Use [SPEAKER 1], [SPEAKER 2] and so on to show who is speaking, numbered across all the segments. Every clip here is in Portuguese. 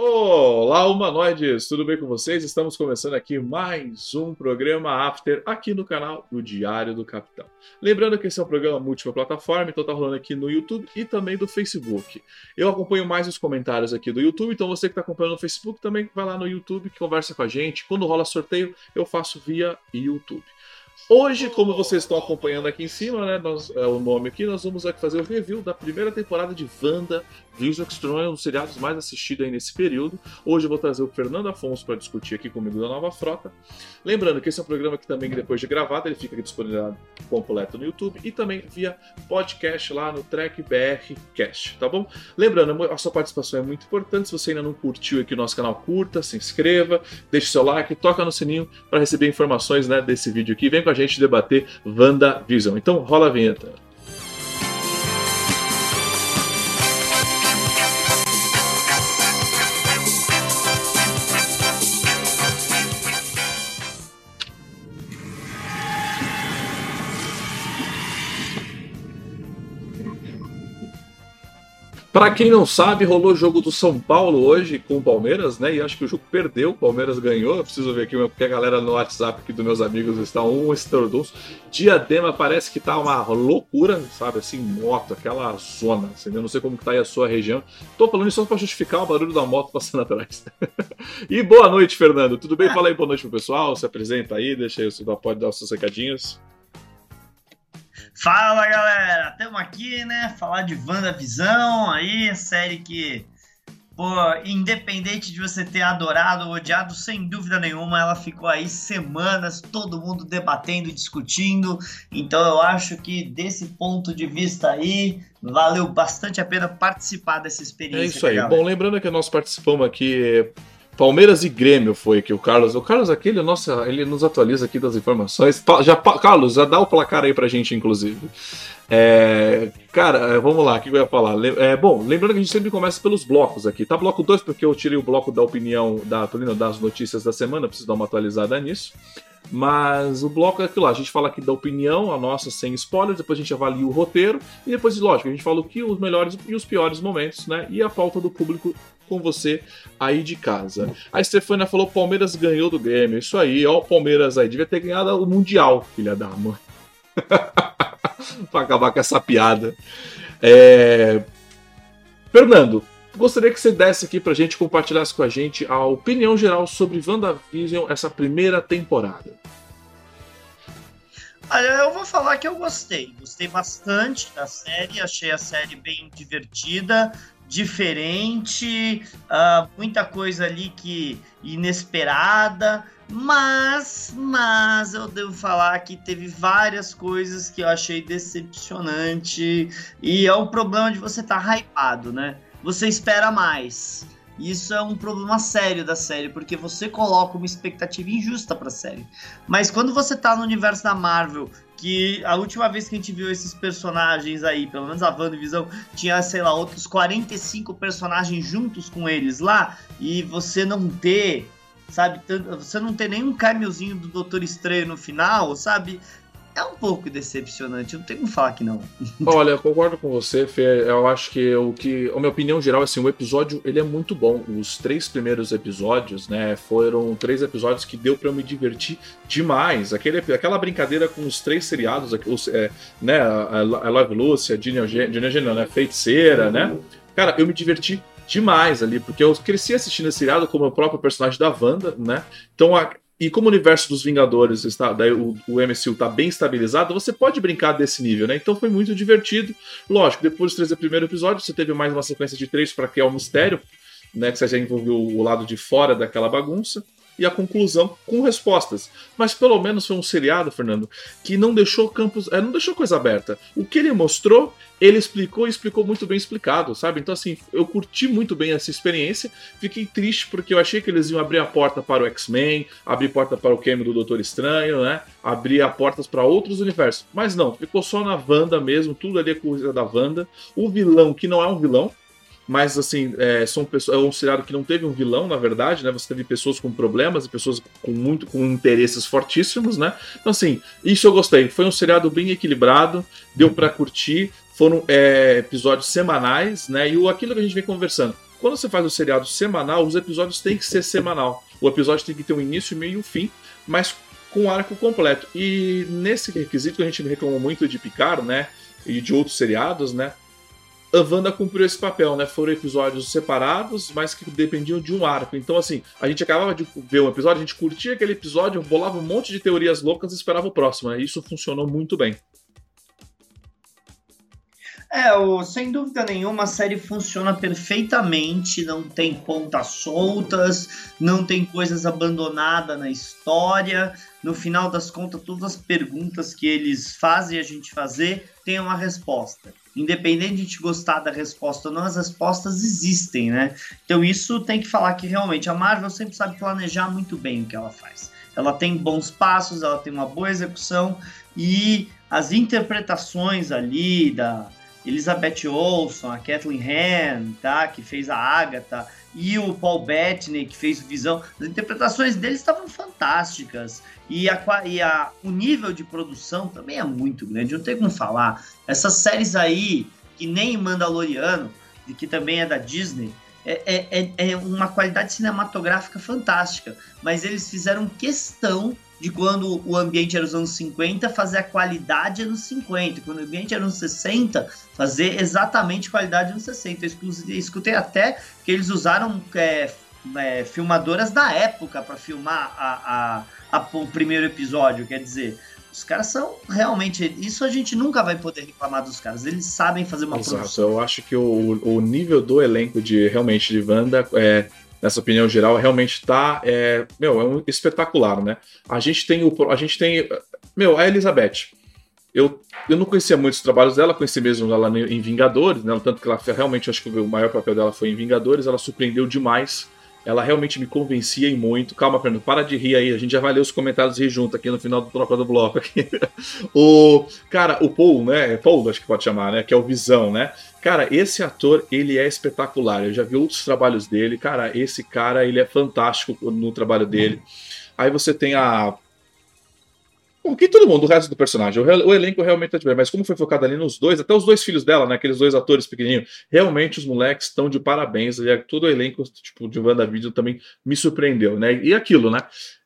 [SPEAKER 1] Olá, humanoides! Tudo bem com vocês? Estamos começando aqui mais um programa After aqui no canal do Diário do Capitão. Lembrando que esse é um programa múltipla plataforma, então tá rolando aqui no YouTube e também do Facebook. Eu acompanho mais os comentários aqui do YouTube, então você que está acompanhando no Facebook também vai lá no YouTube, conversa com a gente. Quando rola sorteio, eu faço via YouTube. Hoje, como vocês estão acompanhando aqui em cima, né, nós, é o nome aqui, nós vamos aqui fazer o review da primeira temporada de Wanda Vision Extreme, um dos seriados mais assistidos aí nesse período. Hoje eu vou trazer o Fernando Afonso para discutir aqui comigo da Nova Frota. Lembrando que esse é um programa que também, depois de gravado, ele fica disponível completo no YouTube e também via podcast lá no Track BR Cast, tá bom? Lembrando, a sua participação é muito importante. Se você ainda não curtiu aqui o nosso canal, curta, se inscreva, deixe seu like, toca no sininho para receber informações né, desse vídeo aqui. Vem com a gente debater WandaVision. Então rola a vinheta. Para quem não sabe, rolou o jogo do São Paulo hoje com o Palmeiras, né? E acho que o jogo perdeu, o Palmeiras ganhou. Eu preciso ver aqui, porque a galera no WhatsApp aqui dos meus amigos está um estordunço. Diadema parece que tá uma loucura, sabe? Assim, moto, aquela zona. Assim, eu não sei como que tá aí a sua região. Tô falando isso só para justificar o barulho da moto passando atrás. e boa noite, Fernando. Tudo bem? Fala aí boa noite pro pessoal. Se apresenta aí, deixa aí, você pode dar os seus recadinhos.
[SPEAKER 2] Fala galera, estamos aqui, né? Falar de WandaVisão, aí, série que, pô, independente de você ter adorado ou odiado, sem dúvida nenhuma, ela ficou aí semanas, todo mundo debatendo, discutindo. Então eu acho que desse ponto de vista aí, valeu bastante a pena participar dessa experiência.
[SPEAKER 1] É isso aí. Bom, lembrando que nós participamos aqui Palmeiras e Grêmio foi que o Carlos. O Carlos aqui, ele, nossa, ele nos atualiza aqui das informações. Já, Carlos, já dá o placar aí pra gente, inclusive. É, cara, é, vamos lá, o que eu ia falar? É, bom, lembrando que a gente sempre começa pelos blocos aqui, tá? Bloco 2, porque eu tirei o bloco da opinião da Tolina das notícias da semana, preciso dar uma atualizada nisso. Mas o bloco é aquilo lá, a gente fala aqui da opinião, a nossa sem spoilers, depois a gente avalia o roteiro, e depois, lógico, a gente fala o que os melhores e os piores momentos, né? E a pauta do público com você aí de casa. A Stefania falou: Palmeiras ganhou do Grêmio. Isso aí, ó, o Palmeiras aí. Devia ter ganhado o Mundial, filha da mãe. pra acabar com essa piada. É... Fernando, gostaria que você desse aqui pra gente, compartilhasse com a gente a opinião geral sobre WandaVision, essa primeira temporada.
[SPEAKER 2] Olha, eu vou falar que eu gostei. Gostei bastante da série, achei a série bem divertida, diferente, uh, muita coisa ali que inesperada, mas, mas eu devo falar que teve várias coisas que eu achei decepcionante e é o problema de você estar tá hypado, né? Você espera mais. Isso é um problema sério da série, porque você coloca uma expectativa injusta para a série. Mas quando você tá no universo da Marvel, que a última vez que a gente viu esses personagens aí, pelo menos a Visão, tinha, sei lá, outros 45 personagens juntos com eles lá, e você não ter sabe? Você não ter nenhum caminhozinho do Doutor Estranho no final, sabe? É um pouco decepcionante, não tem como falar que não.
[SPEAKER 1] Olha, eu concordo com você, Fê. Eu acho que o que. A minha opinião geral, assim, o episódio ele é muito bom. Os três primeiros episódios, né? Foram três episódios que deu para eu me divertir demais. Aquele, aquela brincadeira com os três seriados, os, é, né? A, Love Lucy, a Gina Gina, né? Feiticeira, né? Cara, eu me diverti demais ali, porque eu cresci assistindo esse seriado como o próprio personagem da Wanda, né? Então a e como o universo dos Vingadores está, daí o, o MCU está bem estabilizado, você pode brincar desse nível, né? Então foi muito divertido. Lógico, depois de trazer o primeiro episódio, você teve mais uma sequência de três para criar um mistério, né? Que você já envolveu o lado de fora daquela bagunça e a conclusão com respostas. Mas pelo menos foi um seriado, Fernando, que não deixou campos, é, não deixou coisa aberta. O que ele mostrou, ele explicou e explicou muito bem explicado, sabe? Então assim, eu curti muito bem essa experiência. Fiquei triste porque eu achei que eles iam abrir a porta para o X-Men, abrir porta para o cameo do Doutor Estranho, né? Abrir as portas para outros universos. Mas não, ficou só na Wanda mesmo, tudo ali é coisa da Wanda. O vilão que não é um vilão, mas assim, é, são pessoas, é um seriado que não teve um vilão, na verdade, né? Você teve pessoas com problemas e pessoas com muito com interesses fortíssimos, né? Então, assim, isso eu gostei. Foi um seriado bem equilibrado, deu para curtir, foram é, episódios semanais, né? E o, aquilo que a gente vem conversando. Quando você faz o seriado semanal, os episódios têm que ser semanal. O episódio tem que ter um início, meio e um fim, mas com o arco completo. E nesse requisito que a gente reclamou muito de Picard, né? E de outros seriados, né? a Wanda cumpriu esse papel, né? Foram episódios separados, mas que dependiam de um arco. Então, assim, a gente acabava de ver um episódio, a gente curtia aquele episódio, bolava um monte de teorias loucas e esperava o próximo, né? Isso funcionou muito bem.
[SPEAKER 2] É, o, sem dúvida nenhuma, a série funciona perfeitamente, não tem pontas soltas, não tem coisas abandonadas na história. No final das contas, todas as perguntas que eles fazem a gente fazer têm uma resposta. Independente de gente gostar da resposta ou não, as respostas existem, né? Então isso tem que falar que realmente a Marvel sempre sabe planejar muito bem o que ela faz. Ela tem bons passos, ela tem uma boa execução e as interpretações ali da, Elizabeth Olsen, a Kathleen Han, tá? Que fez a Agatha, e o Paul Bettany, que fez o Visão. As interpretações deles estavam fantásticas. E, a, e a, o nível de produção também é muito grande, não tem como falar. Essas séries aí, que nem Mandaloriano, que também é da Disney, é, é, é, é uma qualidade cinematográfica fantástica. Mas eles fizeram questão de quando o ambiente era os anos 50, fazer a qualidade anos 50. Quando o ambiente era nos 60, fazer exatamente qualidade nos 60. Eu escutei até que eles usaram é, é, filmadoras da época para filmar a, a, a, o primeiro episódio. Quer dizer, os caras são realmente. Isso a gente nunca vai poder reclamar dos caras. Eles sabem fazer uma
[SPEAKER 1] Exato. produção. Eu acho que o, o nível do elenco de realmente de Wanda é nessa opinião geral, realmente está é, meu, é um espetacular, né? A gente tem o a gente tem meu, a Elizabeth. Eu, eu não conhecia muitos trabalhos dela, conheci mesmo ela em Vingadores, né? Tanto que ela realmente acho que o maior papel dela foi em Vingadores, ela surpreendeu demais. Ela realmente me convencia em muito. Calma, Fernando, para de rir aí. A gente já vai ler os comentários e rir junto aqui no final do Troca do Bloco. Aqui. o, cara, o Paul, né? Paul, acho que pode chamar, né? Que é o Visão, né? Cara, esse ator, ele é espetacular. Eu já vi outros trabalhos dele. Cara, esse cara, ele é fantástico no trabalho dele. Aí você tem a que todo mundo, o resto do personagem. O, elenco realmente tá de bem, mas como foi focado ali nos dois, até os dois filhos dela, né? Aqueles dois atores pequenininhos, realmente os moleques estão de parabéns. E todo o elenco, tipo, de WandaVision também me surpreendeu, né? E aquilo, né?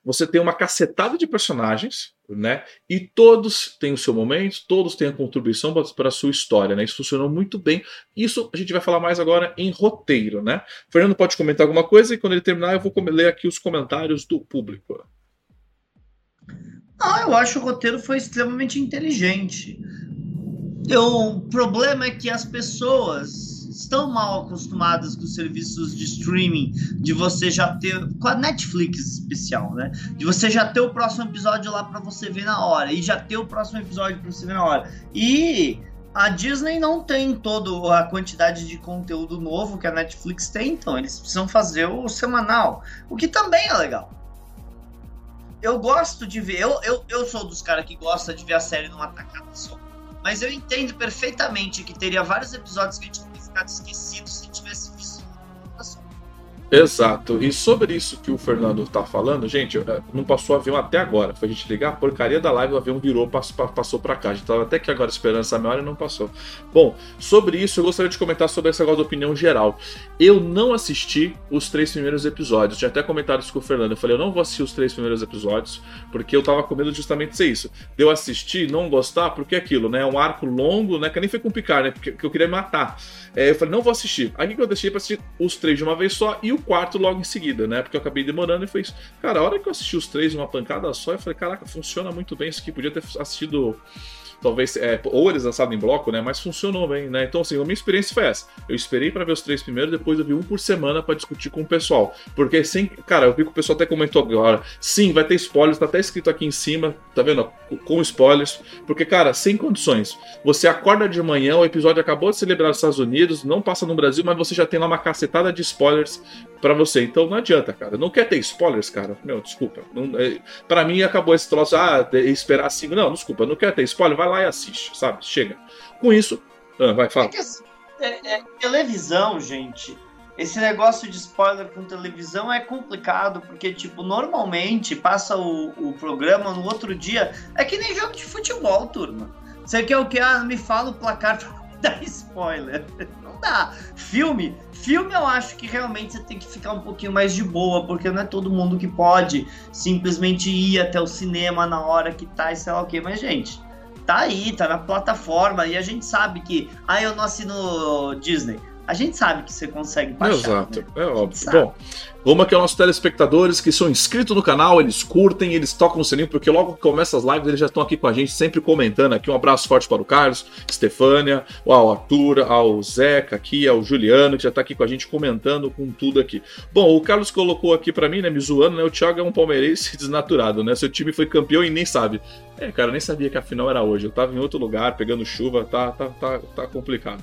[SPEAKER 1] Você tem uma cacetada de personagens, né? E todos têm o seu momento, todos têm a contribuição para a sua história, né? Isso funcionou muito bem. Isso a gente vai falar mais agora em roteiro, né? O Fernando pode comentar alguma coisa e quando ele terminar eu vou ler aqui os comentários do público.
[SPEAKER 2] Ah, eu acho que o roteiro foi extremamente inteligente. Eu, o problema é que as pessoas estão mal acostumadas com os serviços de streaming, de você já ter, com a Netflix especial, né? De você já ter o próximo episódio lá para você ver na hora, e já ter o próximo episódio para você ver na hora. E a Disney não tem toda a quantidade de conteúdo novo que a Netflix tem, então eles precisam fazer o semanal, o que também é legal eu gosto de ver. Eu, eu, eu sou dos caras que gosta de ver a série numa tacada só. Mas eu entendo perfeitamente que teria vários episódios que a gente teria ficado esquecido se tivesse
[SPEAKER 1] Exato. E sobre isso que o Fernando tá falando, gente, eh, não passou avião até agora. Foi a gente ligar a porcaria da live, o avião virou, passou, para cá. A gente tava até que agora esperando essa meia hora e não passou. Bom, sobre isso eu gostaria de comentar sobre essa negócio da opinião geral. Eu não assisti os três primeiros episódios. Tinha até comentado isso com o Fernando. Eu falei, eu não vou assistir os três primeiros episódios, porque eu tava com medo justamente de ser isso. De eu assistir, não gostar, porque é aquilo, né? É um arco longo, né? Que nem foi com picar, né? Porque eu queria matar. É, eu falei, não vou assistir. Aí o que eu deixei pra assistir os três de uma vez só e o quarto logo em seguida, né? Porque eu acabei demorando e foi isso. Cara, a hora que eu assisti os três uma pancada só, eu falei, caraca, funciona muito bem isso aqui. Podia ter assistido talvez, é, ou eles lançaram em bloco, né? Mas funcionou bem, né? Então, assim, a minha experiência foi essa. Eu esperei para ver os três primeiros, depois eu vi um por semana para discutir com o pessoal. Porque sem. Cara, eu vi que o pessoal até comentou agora. Sim, vai ter spoilers, tá até escrito aqui em cima, tá vendo? Com spoilers. Porque, cara, sem condições. Você acorda de manhã, o episódio acabou de celebrar nos Estados Unidos, não passa no Brasil, mas você já tem lá uma cacetada de spoilers para você. Então não adianta, cara. Não quer ter spoilers, cara? Meu, desculpa. É, para mim acabou esse troço, ah, esperar assim. Não, desculpa, não quer ter spoiler, vai lá e assiste, sabe? Chega. Com isso, ah, vai, fala. É
[SPEAKER 2] que, assim, é, é, televisão, gente. Esse negócio de spoiler com televisão é complicado, porque, tipo, normalmente passa o, o programa no outro dia. É que nem jogo de futebol, turma. Você quer o que? Ah, me fala o placar pra dar spoiler. Não dá. Filme, filme eu acho que realmente você tem que ficar um pouquinho mais de boa, porque não é todo mundo que pode simplesmente ir até o cinema na hora que tá e sei lá o que. Mas, gente, tá aí, tá na plataforma e a gente sabe que. Ah, eu não assino Disney a gente sabe que você consegue baixar.
[SPEAKER 1] Exato, né? é óbvio. Bom, vamos aqui aos nossos telespectadores que são inscritos no canal, eles curtem, eles tocam o sininho, porque logo que começa as lives eles já estão aqui com a gente, sempre comentando aqui. Um abraço forte para o Carlos, Stefânia, ao Arthur, ao Zeca aqui, ao Juliano, que já está aqui com a gente comentando com tudo aqui. Bom, o Carlos colocou aqui para mim, né, me zoando, né, o Thiago é um palmeirense desnaturado, né, seu time foi campeão e nem sabe. É, cara, eu nem sabia que a final era hoje, eu tava em outro lugar, pegando chuva, tá, tá, tá, tá complicado.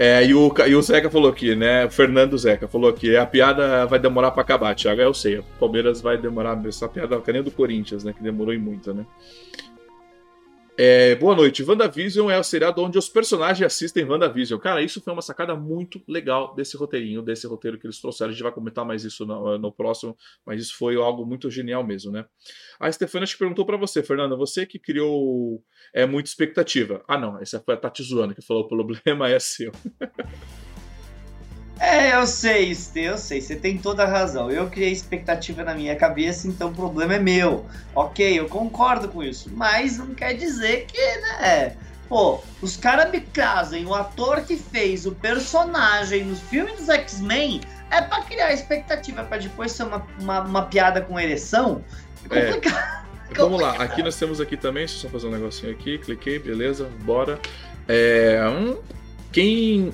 [SPEAKER 1] É, e, o, e o Zeca falou aqui, né? O Fernando Zeca falou aqui, a piada vai demorar para acabar, Thiago. Eu sei, o Palmeiras vai demorar. Essa piada que nem do Corinthians, né? Que demorou em muito, né? É, boa noite. WandaVision é o seriado onde os personagens assistem WandaVision. Cara, isso foi uma sacada muito legal desse roteirinho, desse roteiro que eles trouxeram. A gente vai comentar mais isso no, no próximo, mas isso foi algo muito genial mesmo, né? A Stefania te perguntou para você, Fernanda, você que criou é, muita expectativa. Ah, não, essa foi a Tati Zoana que falou: o problema é seu.
[SPEAKER 2] É, eu sei, Stê, eu sei, você tem toda a razão. Eu criei expectativa na minha cabeça, então o problema é meu. Ok, eu concordo com isso, mas não quer dizer que, né? Pô, os caras me casam, o ator que fez o personagem nos filmes dos X-Men é pra criar expectativa, pra depois ser uma, uma, uma piada com ereção. É complicado.
[SPEAKER 1] É. Vamos lá, aqui nós temos aqui também, deixa eu só fazer um negocinho aqui, cliquei, beleza, bora. É, um, quem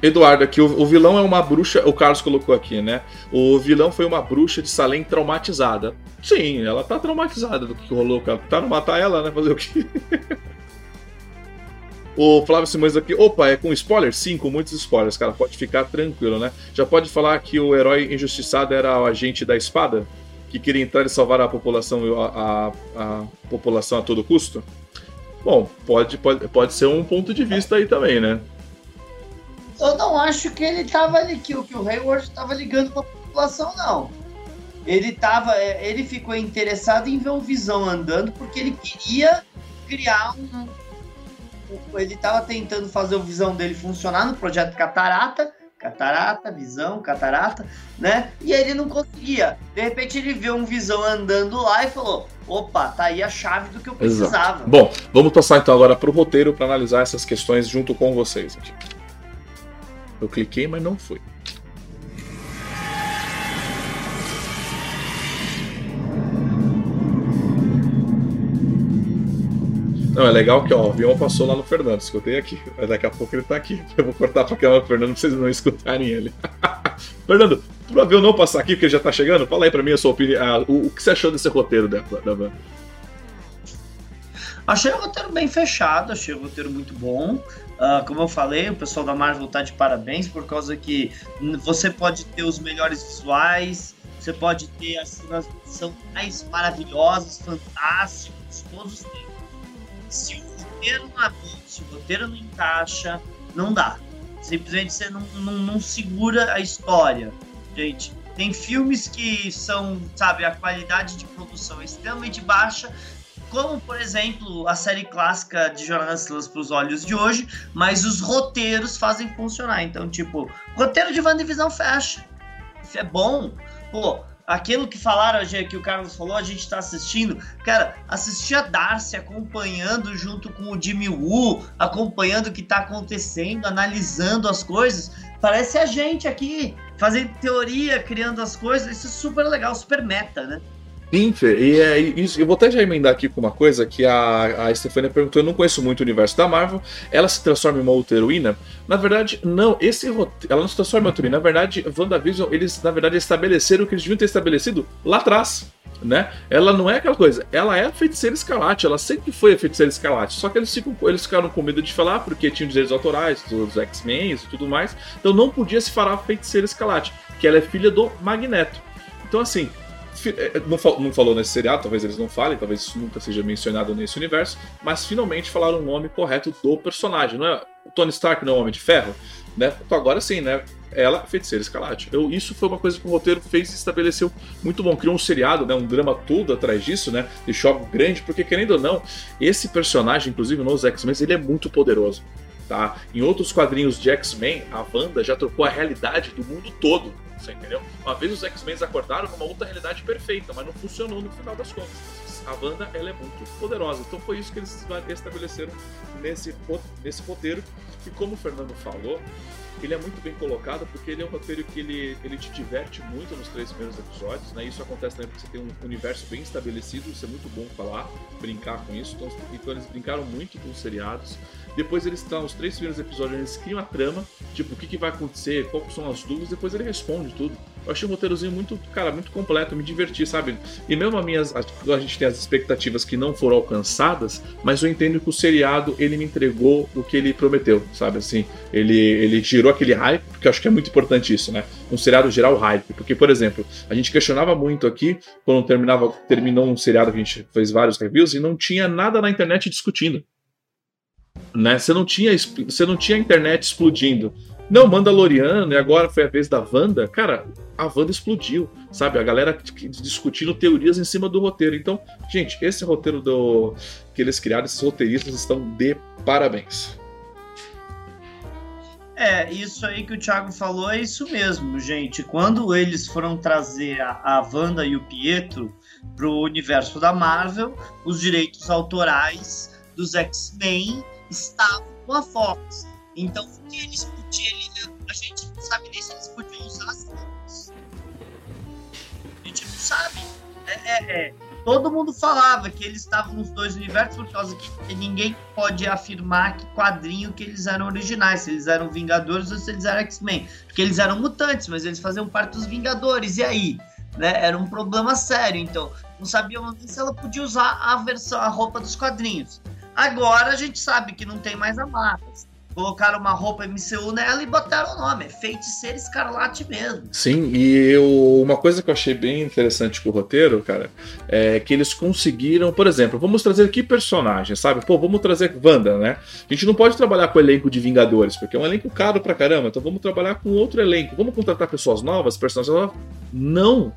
[SPEAKER 1] Eduardo, aqui o, o, vilão é uma bruxa, o Carlos colocou aqui, né? O vilão foi uma bruxa de Salem traumatizada. Sim, ela tá traumatizada do que rolou, cara. Tá não matar ela, né? Fazer o quê? o Flávio Simões aqui, opa, é com spoiler? Sim, com muitos spoilers, cara. Pode ficar tranquilo, né? Já pode falar que o herói injustiçado era o agente da espada? Que queria entrar e salvar a população, a, a, a população a todo custo? Bom, pode, pode, pode ser um ponto de vista aí também, né?
[SPEAKER 2] Eu não acho que ele tava ali, que, que o Hayward estava ligando para a população, não. Ele tava, é, ele ficou interessado em ver o Visão andando porque ele queria criar um, ele estava tentando fazer o Visão dele funcionar no projeto Catarata, Catarata, Visão, Catarata, né? E ele não conseguia. De repente ele viu um Visão andando lá e falou: opa, tá aí a chave do que eu precisava. Exato.
[SPEAKER 1] Bom, vamos passar então agora para o roteiro para analisar essas questões junto com vocês. Aqui. Eu cliquei, mas não foi. Não, é legal que ó, o avião passou lá no Fernando, escutei aqui. Mas daqui a pouco ele tá aqui. Eu vou cortar pra câmera do Fernando pra vocês não escutarem ele. Fernando, pro avião não passar aqui, porque ele já tá chegando, fala aí pra mim a sua opinião. Ah, o, o, que você achou desse roteiro da, da van?
[SPEAKER 2] Achei o roteiro bem fechado, achei o roteiro muito bom. Uh, como eu falei, o pessoal da Marvel tá de parabéns por causa que você pode ter os melhores visuais, você pode ter as cenas que são mais maravilhosas, fantásticas, todos têm. Se o roteiro não bom, se o roteiro não encaixa, não dá. Simplesmente você não, não, não segura a história. Gente, tem filmes que são, sabe, a qualidade de produção é extremamente baixa, como por exemplo a série clássica de Jornadas Estrelas para os olhos de hoje, mas os roteiros fazem funcionar. Então, tipo, roteiro de WandaVision fecha. Isso é bom. Pô, aquilo que falaram, que o Carlos falou, a gente tá assistindo. Cara, assistir a Darcy acompanhando junto com o Jimmy Woo, acompanhando o que tá acontecendo, analisando as coisas. Parece a gente aqui, fazendo teoria, criando as coisas. Isso é super legal, super meta, né?
[SPEAKER 1] Sim, e é isso. Eu vou até já emendar aqui com uma coisa que a, a Stefania perguntou. Eu não conheço muito o universo da Marvel. Ela se transforma em uma outra heroína? Na verdade, não. Esse ela não se transforma em outra heroína. Na verdade, WandaVision, eles na verdade estabeleceram o que eles deviam ter estabelecido lá atrás. Né? Ela não é aquela coisa, ela é a feiticeira escarlate, ela sempre foi a feiticeira escarlate, só que eles, ficam, eles ficaram com medo de falar porque tinham direitos autorais, dos X-Men e tudo mais, então não podia se falar feiticeira escarlate, que ela é filha do Magneto. Então, assim, não, não falou nesse seriado, talvez eles não falem, talvez isso nunca seja mencionado nesse universo, mas finalmente falaram o nome correto do personagem. Não é o Tony Stark não é o Homem de Ferro, né? Então agora sim, né? Ela, feiticeira escarlate. Eu, isso foi uma coisa que o roteiro fez e estabeleceu muito bom. Criou um seriado, né? Um drama todo atrás disso, né? Deixou algo grande, porque querendo ou não, esse personagem, inclusive nos X-Men, ele é muito poderoso. Tá? Em outros quadrinhos de X-Men, a Wanda já trocou a realidade do mundo todo. Você entendeu? Uma vez os X-Men acordaram numa outra realidade perfeita, mas não funcionou no final das contas. A Wanda ela é muito poderosa. Então foi isso que eles estabeleceram nesse, nesse roteiro. E como o Fernando falou, ele é muito bem colocado porque ele é um roteiro que ele, ele te diverte muito nos três primeiros episódios, né? Isso acontece também porque você tem um universo bem estabelecido, isso é muito bom falar, brincar com isso. Então, então eles brincaram muito com os seriados. Depois eles estão, os três primeiros episódios, eles criam a trama, tipo, o que, que vai acontecer, quais são as dúvidas, depois ele responde tudo. Eu achei um roteirozinho muito, cara, muito completo, me diverti, sabe? E mesmo a, minhas, a, gente tem as expectativas que não foram alcançadas, mas eu entendo que o seriado, ele me entregou o que ele prometeu, sabe? Assim, ele, ele girou aquele hype, porque eu acho que é muito importante isso, né? Um seriado gerar o hype. Porque, por exemplo, a gente questionava muito aqui, quando terminava, terminou um seriado que a gente fez vários reviews, e não tinha nada na internet discutindo né? Você não tinha você não tinha internet explodindo. Não, Mandaloriano, e agora foi a vez da Wanda. Cara, a Wanda explodiu, sabe? A galera discutindo teorias em cima do roteiro. Então, gente, esse roteiro do que eles criaram, esses roteiristas estão de parabéns.
[SPEAKER 2] É, isso aí que o Thiago falou é isso mesmo, gente. Quando eles foram trazer a, a Wanda e o Pietro para o universo da Marvel, os direitos autorais dos X-Men estavam com a Fox. Então, o que eles podiam, a gente não sabe nem se eles podiam usar as fotos. A gente não sabe. É, é, é. Todo mundo falava que eles estavam nos dois universos por causa que ninguém pode afirmar que quadrinho que eles eram originais, se eles eram Vingadores ou se eles eram X-Men. Porque eles eram mutantes, mas eles faziam parte dos Vingadores. E aí? Né? Era um problema sério. Então, não sabiam nem se ela podia usar a versão, a roupa dos quadrinhos. Agora a gente sabe que não tem mais amarras. Colocaram uma roupa MCU nela e botaram o nome. É Feiticeira Escarlate mesmo.
[SPEAKER 1] Sim, e eu, uma coisa que eu achei bem interessante com o roteiro, cara, é que eles conseguiram, por exemplo, vamos trazer que personagem, sabe? Pô, vamos trazer Wanda, né? A gente não pode trabalhar com o elenco de Vingadores, porque é um elenco caro pra caramba, então vamos trabalhar com outro elenco. Vamos contratar pessoas novas, personagens novas? Não!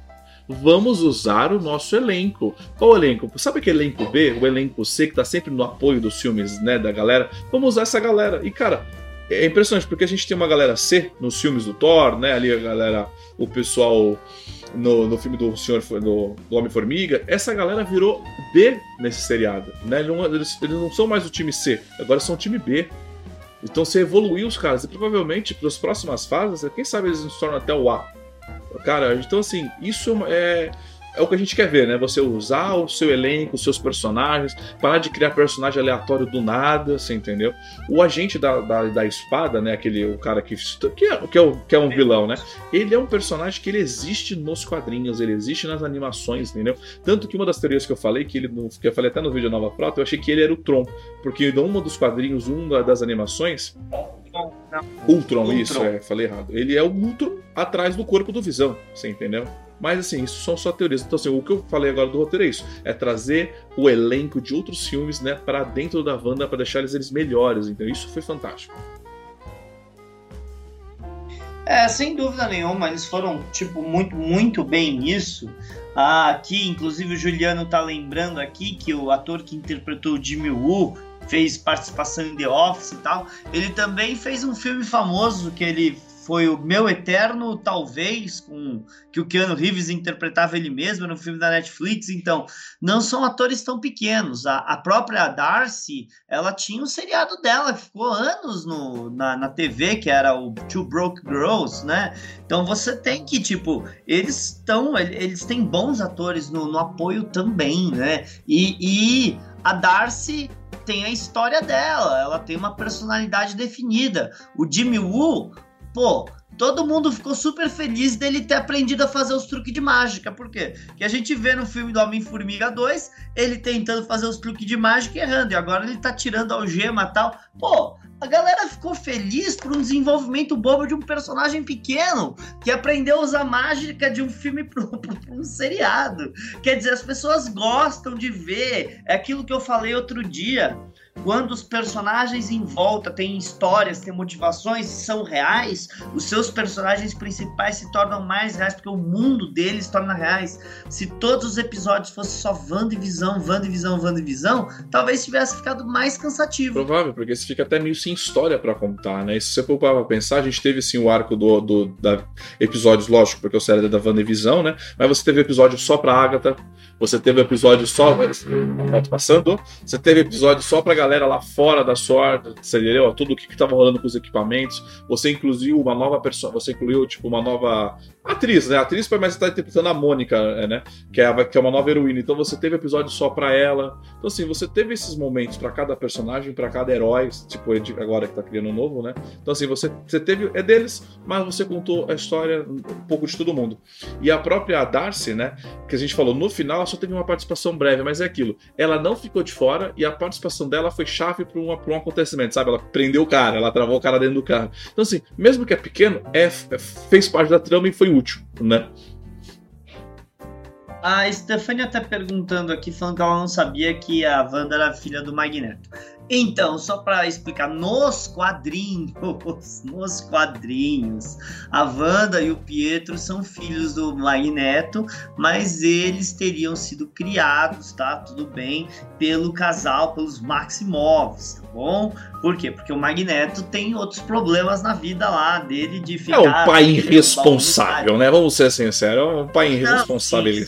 [SPEAKER 1] Vamos usar o nosso elenco. Qual elenco? Sabe aquele elenco B, o elenco C, que tá sempre no apoio dos filmes, né, da galera? Vamos usar essa galera. E, cara, é impressionante, porque a gente tem uma galera C nos filmes do Thor, né, ali a galera, o pessoal no, no filme do Senhor do, do Homem-Formiga, essa galera virou B nesse seriado, né? Eles, eles não são mais o time C, agora são o time B. Então você evoluiu os caras, e provavelmente para as próximas fases, quem sabe eles se tornam até o A. Cara, então assim, isso é, é o que a gente quer ver, né? Você usar o seu elenco, os seus personagens, parar de criar personagem aleatório do nada, você entendeu? O agente da, da, da espada, né? Aquele o cara que, que, é, que, é, o, que é um vilão, né? Ele é um personagem que ele existe nos quadrinhos, ele existe nas animações, entendeu? Tanto que uma das teorias que eu falei, que, ele, que eu falei até no vídeo Nova Frota, eu achei que ele era o Tron, porque em um dos quadrinhos, uma das animações, Ultron, Ultron, isso, é, falei errado. Ele é o Ultron atrás do corpo do Visão, você entendeu? Mas assim, isso são só teorias. Então, assim, o que eu falei agora do roteiro é isso: é trazer o elenco de outros filmes, né, para dentro da Wanda para deixar eles, eles melhores. Então, isso foi fantástico.
[SPEAKER 2] É, sem dúvida nenhuma, eles foram, tipo, muito, muito bem nisso. Ah, aqui, inclusive, o Juliano tá lembrando aqui que o ator que interpretou o Jimmy Woo fez participação em The Office e tal. Ele também fez um filme famoso que ele foi o Meu Eterno, talvez, com que o Keanu Reeves interpretava ele mesmo no filme da Netflix. Então, não são atores tão pequenos. A, a própria Darcy, ela tinha um seriado dela que ficou anos no, na, na TV, que era o Two Broke Girls, né? Então você tem que, tipo, eles estão, eles têm bons atores no, no apoio também, né? E, e a Darcy tem a história dela, ela tem uma personalidade definida. O Jimmy Woo, pô, todo mundo ficou super feliz dele ter aprendido a fazer os truques de mágica. Por quê? Que a gente vê no filme do Homem-Formiga 2, ele tentando fazer os truques de mágica errando, e agora ele tá tirando a algema e tal. Pô, a galera ficou feliz por um desenvolvimento bobo de um personagem pequeno que aprendeu a usar mágica de um filme para um seriado. Quer dizer, as pessoas gostam de ver. É aquilo que eu falei outro dia. Quando os personagens em volta têm histórias, têm motivações e são reais, os seus personagens principais se tornam mais reais, porque o mundo deles torna reais. Se todos os episódios fossem só Wanda e Visão, Wanda e Visão, Wanda e Visão, talvez tivesse ficado mais cansativo.
[SPEAKER 1] Provável, porque você fica até meio sem história para contar, né? E se você for para pensar, a gente teve assim o arco do, do da episódios, lógico, porque o série é da Wanda e Visão, né? Mas você teve episódio só pra Agatha, você teve episódio só. Passando. Você teve episódio só pra galera lá fora da sorte. Você entendeu? Tudo o que, que tava rolando com os equipamentos. Você incluiu uma nova pessoa. Você incluiu, tipo, uma nova atriz, né? A atriz, mas você tá interpretando a Mônica, é, né? Que é, que é uma nova heroína. Então você teve episódio só pra ela. Então, assim, você teve esses momentos para cada personagem, para cada herói. Tipo, agora que tá criando um novo, né? Então, assim, você, você teve. É deles, mas você contou a história um pouco de todo mundo. E a própria Darcy, né? Que a gente falou, no final só teve uma participação breve, mas é aquilo. Ela não ficou de fora e a participação dela foi chave para um, um acontecimento, sabe? Ela prendeu o cara, ela travou o cara dentro do carro. Então, assim, mesmo que é pequeno, é, é fez parte da trama e foi útil, né?
[SPEAKER 2] A Stefania tá perguntando aqui, falando que ela não sabia que a Wanda era filha do Magneto. Então, só para explicar, nos quadrinhos, nos quadrinhos, a Wanda e o Pietro são filhos do Magneto, mas eles teriam sido criados, tá? Tudo bem, pelo casal, pelos Maximovs, tá bom? Por quê? Porque o Magneto tem outros problemas na vida lá dele de ficar.
[SPEAKER 1] É um pai irresponsável, né? Vamos ser sinceros, é um pai irresponsável.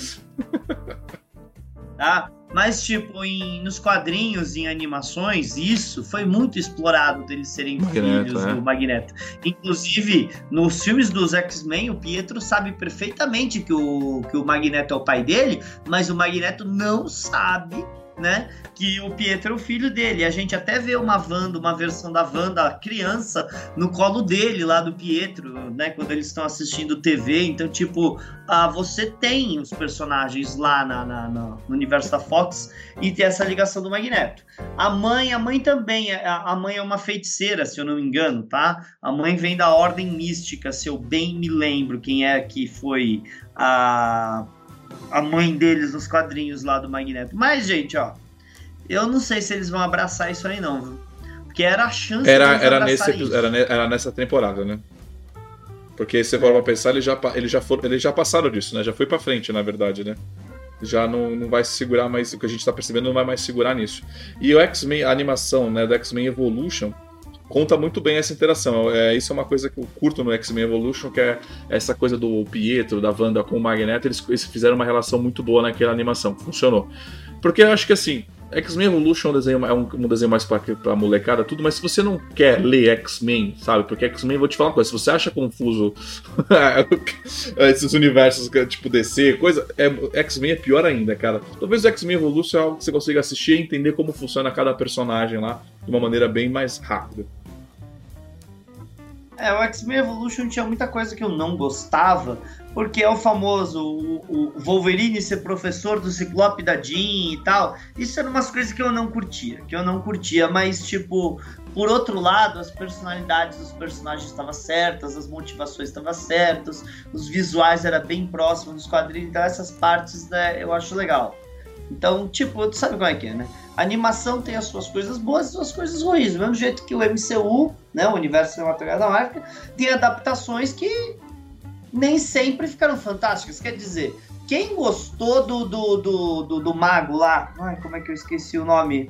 [SPEAKER 2] tá? Mas, tipo, em, nos quadrinhos, em animações, isso foi muito explorado deles serem Magneto, filhos é. do Magneto. Inclusive, nos filmes dos X-Men, o Pietro sabe perfeitamente que o, que o Magneto é o pai dele, mas o Magneto não sabe né? Que o Pietro é o filho dele. A gente até vê uma Wanda, uma versão da Wanda criança no colo dele lá do Pietro, né? Quando eles estão assistindo TV. Então, tipo, ah, você tem os personagens lá na, na, na, no universo da Fox e tem essa ligação do Magneto. A mãe, a mãe também, é, a mãe é uma feiticeira, se eu não me engano, tá? A mãe vem da Ordem Mística, se eu bem me lembro quem é que foi a a mãe deles nos quadrinhos lá do Magneto. Mas, gente, ó, eu não sei se eles vão abraçar isso aí, não, viu? Porque era a chance
[SPEAKER 1] era, de era nesse isso. Era, era nessa temporada, né? Porque se você for pra pensar, eles já, eles, já foram, eles já passaram disso, né? Já foi pra frente, na verdade, né? Já não, não vai se segurar mais, o que a gente tá percebendo não vai mais segurar nisso. E o X-Men, a animação né, do X-Men Evolution, conta muito bem essa interação. É, isso é uma coisa que eu curto no X-Men Evolution, que é essa coisa do Pietro, da Wanda com o Magneto, eles, eles fizeram uma relação muito boa naquela animação, funcionou. Porque eu acho que assim, X-Men Evolution é um desenho, é um, desenho mais pra, pra molecada, tudo, mas se você não quer ler X-Men, sabe? Porque X-Men, vou te falar uma coisa, se você acha confuso esses universos, tipo DC, coisa, é, X-Men é pior ainda, cara. Talvez o X-Men Evolution é algo que você consiga assistir e entender como funciona cada personagem lá de uma maneira bem mais rápida.
[SPEAKER 2] É, o X-Men Evolution tinha muita coisa que eu não gostava, porque é o famoso o, o, Wolverine ser professor do Ciclope da Jean e tal. Isso eram umas coisas que eu não curtia, que eu não curtia, mas tipo, por outro lado, as personalidades dos personagens estavam certas, as motivações estavam certas, os visuais era bem próximos dos quadrinhos, então essas partes né, eu acho legal. Então, tipo, tu sabe como é que é, né? A animação tem as suas coisas boas e as suas coisas ruins. Do mesmo jeito que o MCU, né, o Universo Cinematográfico da Marvel, tem adaptações que nem sempre ficaram fantásticas. Quer dizer, quem gostou do, do, do, do, do mago lá? Ai, como é que eu esqueci o nome?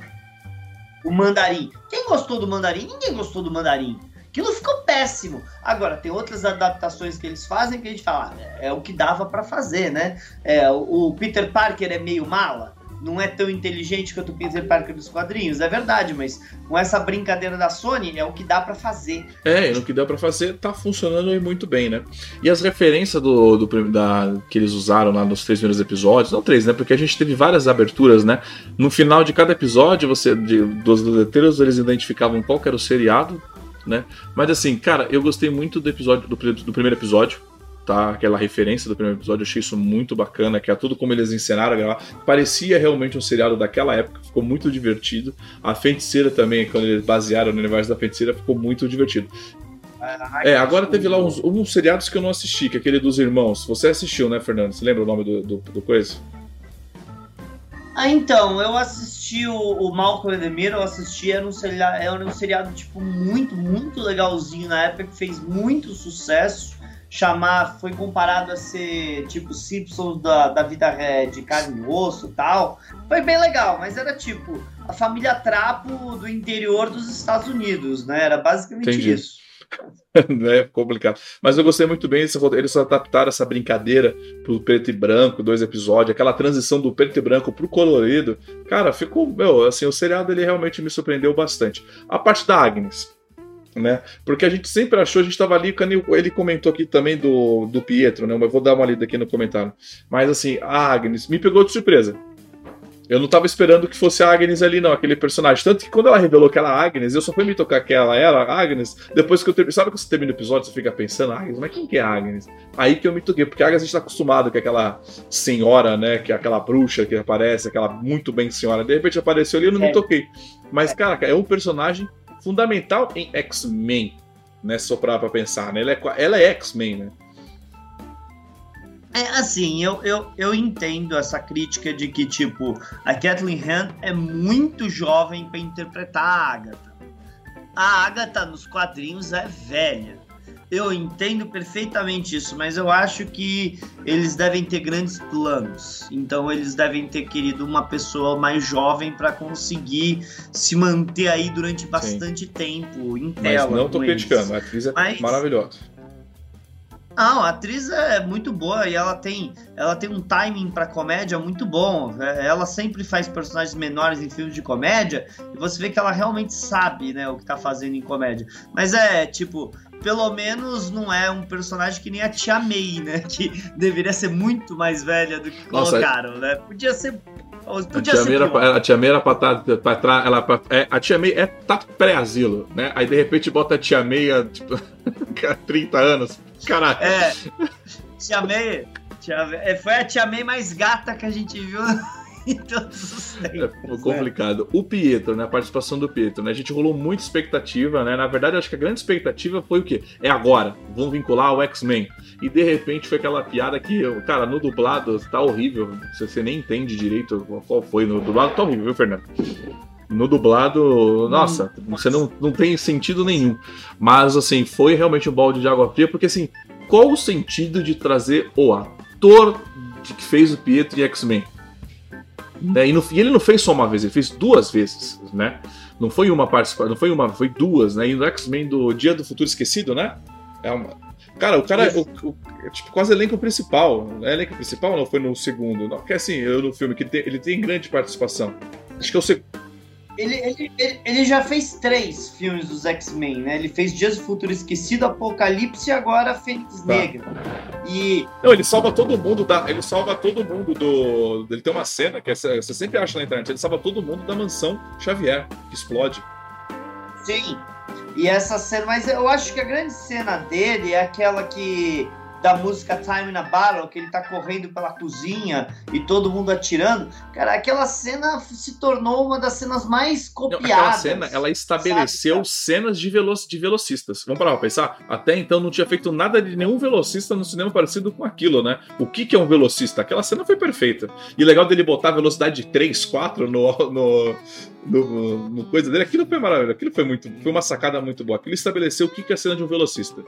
[SPEAKER 2] O mandarim. Quem gostou do mandarim? Ninguém gostou do mandarim. Aquilo ficou péssimo. Agora, tem outras adaptações que eles fazem que a gente fala, é, é o que dava para fazer, né? É, o Peter Parker é meio mala não é tão inteligente quanto o Peter Parker dos quadrinhos, é verdade, mas com essa brincadeira da Sony é o que dá para fazer.
[SPEAKER 1] É, o que dá para fazer tá funcionando muito bem, né? E as referências do, do da, que eles usaram lá nos três primeiros episódios, não três, né? Porque a gente teve várias aberturas, né? No final de cada episódio, você de, dos letreiros eles identificavam qual era o seriado, né? Mas assim, cara, eu gostei muito do episódio do, do primeiro episódio tá? Aquela referência do primeiro episódio, eu achei isso muito bacana, que é tudo como eles ensinaram a gravar. Parecia realmente um seriado daquela época, ficou muito divertido. A feiticeira também, quando eles basearam no universo da feiticeira, ficou muito divertido. É, agora teve lá uns, uns seriados que eu não assisti, que é aquele dos irmãos. Você assistiu, né, Fernando? Você lembra o nome do, do, do coisa?
[SPEAKER 2] Ah, então, eu assisti o, o Malcolm Middle, eu assisti, era um, seriado, era um seriado, tipo, muito, muito legalzinho na época, que fez muito sucesso. Chamar, foi comparado a ser, tipo, Simpsons da, da vida de carne e osso tal. Foi bem legal, mas era, tipo, a família Trapo do interior dos Estados Unidos, né? Era basicamente Entendi. isso.
[SPEAKER 1] é complicado. Mas eu gostei muito bem, eles adaptaram essa brincadeira pro preto e branco, dois episódios, aquela transição do preto e branco pro colorido. Cara, ficou, meu, assim, o seriado ele realmente me surpreendeu bastante. A parte da Agnes, né? Porque a gente sempre achou, a gente estava ali, ele comentou aqui também do, do Pietro, né? Eu vou dar uma lida aqui no comentário. Mas assim, a Agnes me pegou de surpresa. Eu não tava esperando que fosse a Agnes ali, não, aquele personagem. Tanto que quando ela revelou que ela era Agnes, eu só fui me tocar que ela era Agnes, depois que eu termino. Sabe quando você termina o episódio, você fica pensando, Agnes, mas quem que é Agnes? Aí que eu me toquei, porque a Agnes a gente tá acostumado com aquela senhora, né, que é aquela bruxa que aparece, aquela muito bem senhora. De repente apareceu ali e eu não é. me toquei. Mas, cara, é um personagem fundamental em X-Men, né, só pra, pra pensar, né? Ela é, ela é X-Men, né?
[SPEAKER 2] É assim, eu, eu, eu entendo essa crítica de que, tipo, a Kathleen Han é muito jovem para interpretar a Agatha. A Agatha nos quadrinhos é velha. Eu entendo perfeitamente isso, mas eu acho que eles devem ter grandes planos. Então eles devem ter querido uma pessoa mais jovem para conseguir se manter aí durante bastante Sim. tempo em tela.
[SPEAKER 1] Mas não tô criticando, a atriz é mas... maravilhosa.
[SPEAKER 2] Não, a atriz é muito boa e ela tem, ela tem um timing para comédia muito bom. É, ela sempre faz personagens menores em filmes de comédia e você vê que ela realmente sabe, né, o que tá fazendo em comédia. Mas é, tipo, pelo menos não é um personagem que nem a Tia May, né, que deveria ser muito mais velha do que colocaram, Nossa, né? Podia ser Podia a, tia
[SPEAKER 1] era, a tia May era pra tá, trás. Ela, pra, é, a tia May é, tá pré-asilo, né? Aí de repente bota a tia há tipo, 30 anos. Caralho.
[SPEAKER 2] É. Tia May. Tia, é, foi a tia May mais gata que a gente viu É
[SPEAKER 1] né? complicado. O Pietro, né? A participação do Pietro, né? A gente rolou muita expectativa, né? Na verdade, acho que a grande expectativa foi o quê? É agora. Vão vincular o X-Men. E de repente foi aquela piada que, cara, no dublado tá horrível. Você nem entende direito qual foi no dublado. Tá horrível, viu, Fernando? No dublado, nossa, você não, não tem sentido nenhum. Mas, assim, foi realmente um balde de água fria, porque, assim, qual o sentido de trazer o ator que fez o Pietro em X-Men? Né? E, e, ele não fez só uma vez, ele fez duas vezes, né? Não foi uma participação, não foi uma, foi duas, né? E no X-Men do Dia do Futuro Esquecido, né? É uma, Cara, o cara, o, o, é, tipo, quase elenco principal. É elenco principal não foi no segundo? Não, porque assim, eu no filme que tem, ele tem grande participação. Acho que é o segundo.
[SPEAKER 2] Ele, ele, ele, ele, já fez três filmes dos X-Men, né? Ele fez Dias do Futuro Esquecido, Apocalipse e agora Fênix tá. Negra. E.
[SPEAKER 1] Não, ele salva todo mundo da. Ele salva todo mundo do. Ele tem uma cena que você sempre acha na internet, ele salva todo mundo da mansão Xavier, que explode.
[SPEAKER 2] Sim. E essa cena, mas eu acho que a grande cena dele é aquela que da música Time in a Battle, que ele tá correndo pela cozinha e todo mundo atirando. Cara, aquela cena se tornou uma das cenas mais copiadas. Não, aquela
[SPEAKER 1] cena, ela estabeleceu sabe? cenas de, velo de velocistas. Vamos parar pra pensar? Até então não tinha feito nada de nenhum velocista no cinema parecido com aquilo, né? O que, que é um velocista? Aquela cena foi perfeita. E legal dele botar a velocidade de 3, 4 no, no, no, no, coisa dele. Aquilo foi maravilhoso. Aquilo foi muito. Foi uma sacada muito boa. Aquilo estabeleceu o que, que é a cena de um velocista.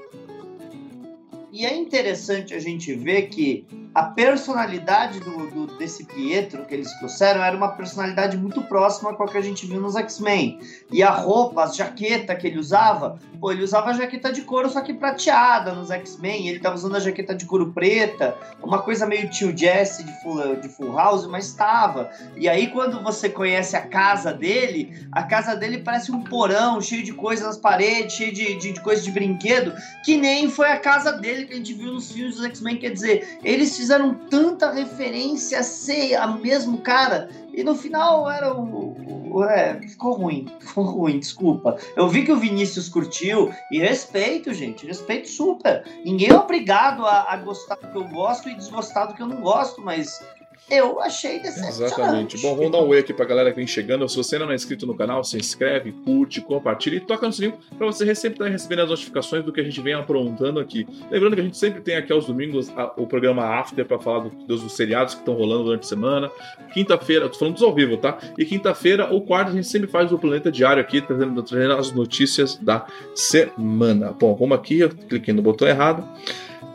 [SPEAKER 2] E é interessante a gente ver que a personalidade do, do, desse Pietro que eles trouxeram era uma personalidade muito próxima com a que a gente viu nos X-Men. E a roupa, a jaqueta que ele usava, pô, ele usava a jaqueta de couro só que prateada nos X-Men, ele tava usando a jaqueta de couro preta, uma coisa meio tio Jesse de Full, de full House, mas estava. E aí quando você conhece a casa dele, a casa dele parece um porão cheio de coisas nas paredes, cheio de, de, de coisas de brinquedo, que nem foi a casa dele que a gente viu nos filmes dos X-Men, quer dizer, eles fizeram tanta referência a ser a mesmo cara e no final era o. É, ficou ruim, ficou ruim, desculpa. Eu vi que o Vinícius curtiu e respeito, gente, respeito super. Ninguém é obrigado a, a gostar do que eu gosto e desgostar do que eu não gosto, mas eu achei decepcionante.
[SPEAKER 1] Exatamente. Bom, vamos dar um oi aqui pra galera que vem chegando. Se você ainda não é inscrito no canal, se inscreve, curte, compartilha e toca no sininho pra você sempre estar recebendo as notificações do que a gente vem aprontando aqui. Lembrando que a gente sempre tem aqui aos domingos a, o programa After pra falar do, dos, dos seriados que estão rolando durante a semana. Quinta-feira, tô falando dos ao vivo, tá? E quinta-feira ou quarta a gente sempre faz o Planeta Diário aqui, trazendo, trazendo as notícias da semana. Bom, vamos aqui, eu cliquei no botão errado.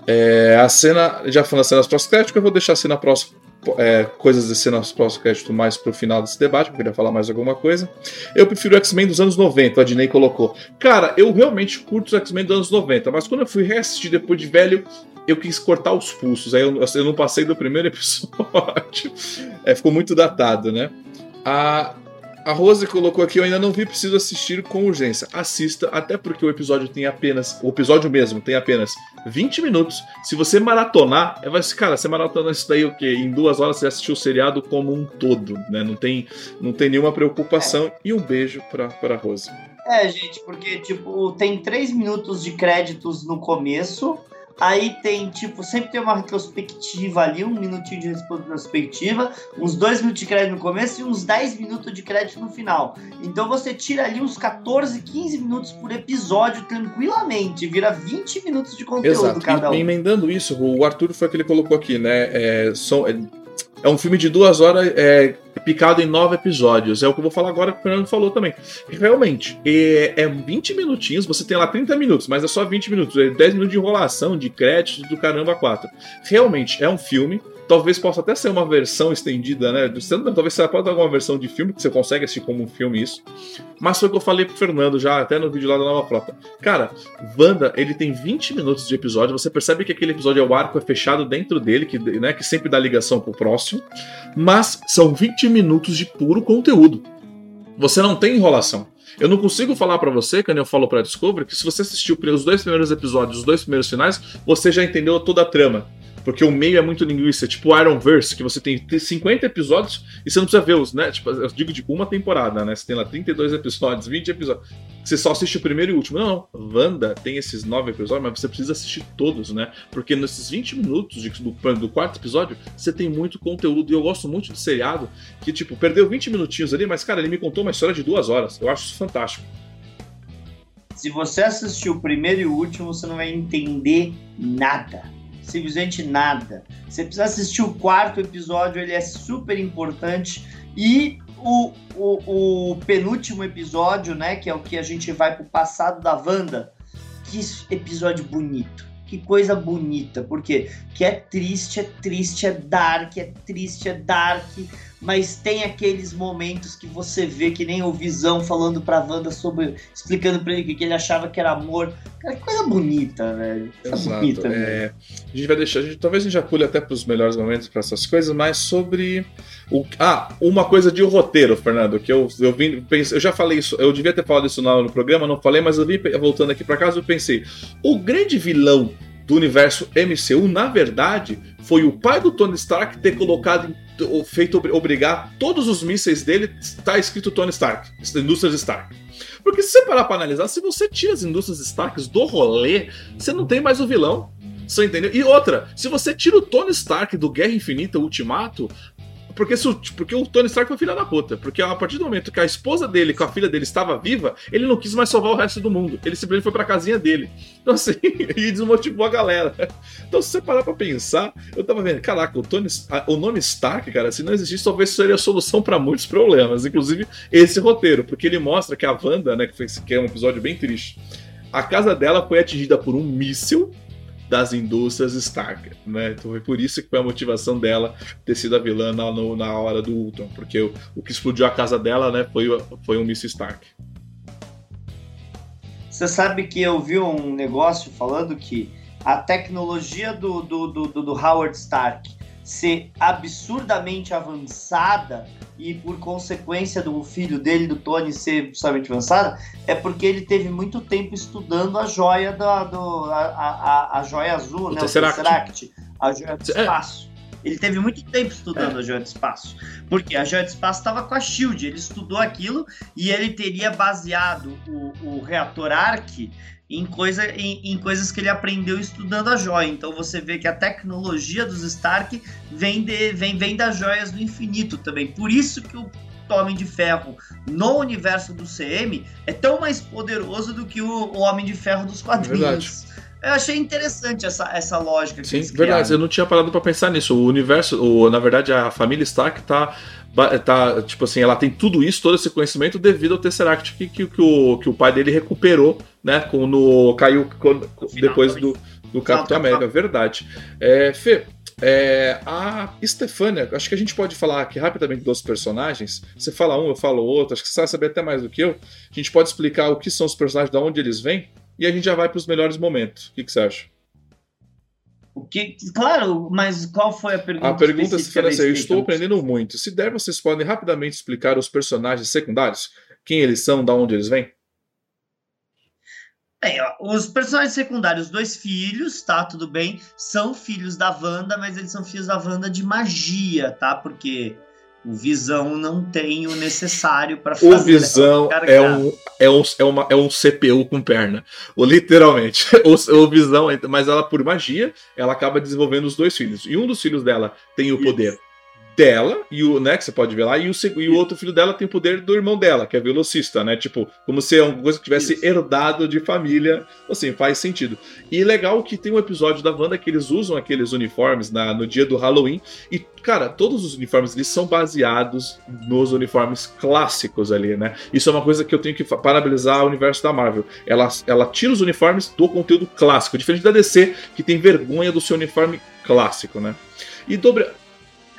[SPEAKER 1] É, a cena, já falando das cenas pós-crédito, eu vou deixar a cena próxima é, coisas de cenas pós-crédito mais pro final desse debate, eu queria falar mais alguma coisa. Eu prefiro o X-Men dos anos 90, a Dinei colocou. Cara, eu realmente curto os X-Men dos anos 90, mas quando eu fui reassistir depois de velho, eu quis cortar os pulsos. Aí eu, eu não passei do primeiro episódio. É, ficou muito datado, né? A, a Rose colocou aqui, eu ainda não vi, preciso assistir com urgência. Assista, até porque o episódio tem apenas. O episódio mesmo tem apenas 20 minutos. Se você maratonar, é, vai cara, você maratona isso daí o quê? Em duas horas você assistiu o seriado como um todo, né? Não tem, não tem nenhuma preocupação. É. E um beijo pra, pra Rose.
[SPEAKER 2] É, gente, porque, tipo, tem três minutos de créditos no começo Aí tem, tipo, sempre tem uma retrospectiva ali, um minutinho de retrospectiva, uns dois minutos de crédito no começo e uns 10 minutos de crédito no final. Então você tira ali uns 14, 15 minutos por episódio tranquilamente, vira 20 minutos de conteúdo
[SPEAKER 1] Exato.
[SPEAKER 2] cada um.
[SPEAKER 1] E, emendando isso, o Arthur foi o que ele colocou aqui, né? É, são, é, é um filme de duas horas é, picado em nove episódios. É o que eu vou falar agora que o Fernando falou também. Realmente, é, é 20 minutinhos, você tem lá 30 minutos, mas é só 20 minutos. É 10 minutos de enrolação, de créditos do caramba 4. Realmente, é um filme talvez possa até ser uma versão estendida, né? Talvez você pode dar alguma versão de filme que você consegue assistir como um filme isso. Mas foi o que eu falei pro Fernando já, até no vídeo lá da Nova Frota. Cara, Wanda, ele tem 20 minutos de episódio, você percebe que aquele episódio é o arco é fechado dentro dele, que, né, que sempre dá ligação pro próximo, mas são 20 minutos de puro conteúdo. Você não tem enrolação. Eu não consigo falar para você, quando eu falo pra Discovery, que se você assistiu os dois primeiros episódios, os dois primeiros finais, você já entendeu toda a trama. Porque o meio é muito linguiça, tipo Ironverse, que você tem 50 episódios e você não precisa ver os, né? Tipo, eu digo de uma temporada, né? Você tem lá 32 episódios, 20 episódios. Você só assiste o primeiro e o último. Não, não. Wanda tem esses 9 episódios, mas você precisa assistir todos, né? Porque nesses 20 minutos de, do, do quarto episódio, você tem muito conteúdo. E eu gosto muito de seriado que, tipo, perdeu 20 minutinhos ali, mas, cara, ele me contou uma história de duas horas. Eu acho isso fantástico.
[SPEAKER 2] Se você assistir o primeiro e o último, você não vai entender nada simplesmente nada. Você precisa assistir o quarto episódio, ele é super importante. E o, o, o penúltimo episódio, né, que é o que a gente vai pro passado da Wanda, que episódio bonito. Que coisa bonita, porque que é triste, é triste, é dark, é triste, é dark mas tem aqueles momentos que você vê que nem o Visão falando pra Wanda sobre. explicando pra ele que ele achava que era amor. Cara, que coisa bonita, velho.
[SPEAKER 1] Exato. Bonita, é, a gente vai deixar. A gente, talvez a gente já pule até pros melhores momentos para essas coisas, mas sobre. O, ah, uma coisa de roteiro, Fernando, que eu, eu vim. Pensei, eu já falei isso, eu devia ter falado isso no, no programa, não falei, mas eu vim voltando aqui para casa eu pensei. O grande vilão do universo MCU, na verdade, foi o pai do Tony Stark ter colocado, feito obrigar todos os mísseis dele, está escrito Tony Stark, Indústrias Stark. Porque se você parar para analisar, se você tira as indústrias Stark do rolê, você não tem mais o vilão. Você entendeu? E outra, se você tira o Tony Stark do Guerra Infinita Ultimato, porque, porque o Tony Stark foi filha da puta. Porque a partir do momento que a esposa dele com a filha dele estava viva, ele não quis mais salvar o resto do mundo. Ele simplesmente foi pra casinha dele. Então, assim, e desmotivou a galera. Então, se você parar pra pensar, eu tava vendo, caraca, o, Tony, o nome Stark, cara, se não existisse, talvez seria a solução para muitos problemas. Inclusive esse roteiro. Porque ele mostra que a Wanda, né, que, foi, que é um episódio bem triste, a casa dela foi atingida por um míssil das indústrias Stark, né? Então foi por isso que foi a motivação dela ter sido a vilã na, no, na hora do Ultron, porque o, o, que explodiu a casa dela, né, foi, foi um míssil Stark.
[SPEAKER 2] Você sabe que eu vi um negócio falando que a tecnologia do, do, do, do Howard Stark ser absurdamente avançada e por consequência do filho dele, do Tony, ser absurdamente avançada, é porque ele teve muito tempo estudando a joia da do, a, a, a joia azul, o né?
[SPEAKER 1] Tesseract.
[SPEAKER 2] O Tesseract, a joia do é. espaço. ele teve muito tempo estudando é. a joia do espaço. Porque a joia do espaço estava com a Shield, ele estudou aquilo e ele teria baseado o, o reator Ark em, coisa, em, em, coisas que ele aprendeu estudando a joia. Então você vê que a tecnologia dos Stark vem, de, vem, vem das joias do infinito também. Por isso que o Homem de Ferro no universo do CM é tão mais poderoso do que o, o Homem de Ferro dos quadrinhos. Verdade. Eu achei interessante essa, essa lógica.
[SPEAKER 1] Sim, verdade. Eu não tinha parado para pensar nisso. O universo, o, na verdade, a família Stark tá tá, tipo assim, ela tem tudo isso, todo esse conhecimento devido ao Tesseract que, que, que, o, que o pai dele recuperou, né, quando caiu quando, depois do, do Capitão América, verdade. É, Fê, é, a Stefania, acho que a gente pode falar aqui rapidamente dos personagens. Você fala um, eu falo outro, acho que você vai saber até mais do que eu. A gente pode explicar o que são os personagens, de onde eles vêm, e a gente já vai para os melhores momentos. O que, que você acha?
[SPEAKER 2] O que, claro, mas qual foi a pergunta?
[SPEAKER 1] A pergunta se foi assim: eu estou aprendendo muito. Se der, vocês podem rapidamente explicar os personagens secundários? Quem eles são, de onde eles vêm?
[SPEAKER 2] Bem, ó, os personagens secundários, dois filhos, tá? Tudo bem. São filhos da Wanda, mas eles são filhos da Wanda de magia, tá? Porque o Visão não tem o necessário para fazer.
[SPEAKER 1] O Visão é um, é, um, é, uma, é um CPU com perna. O, literalmente. O, o Visão, mas ela, por magia, ela acaba desenvolvendo os dois filhos. E um dos filhos dela tem o poder dela, e o, né, que você pode ver lá, e o, e o outro filho dela tem o poder do irmão dela, que é velocista, né? Tipo, como se é uma coisa que tivesse Isso. herdado de família. Assim, faz sentido. E legal que tem um episódio da Wanda que eles usam aqueles uniformes na, no dia do Halloween. E, cara, todos os uniformes eles são baseados nos uniformes clássicos ali, né? Isso é uma coisa que eu tenho que parabenizar o universo da Marvel. Ela, ela tira os uniformes do conteúdo clássico, diferente da DC, que tem vergonha do seu uniforme clássico, né? E dobra,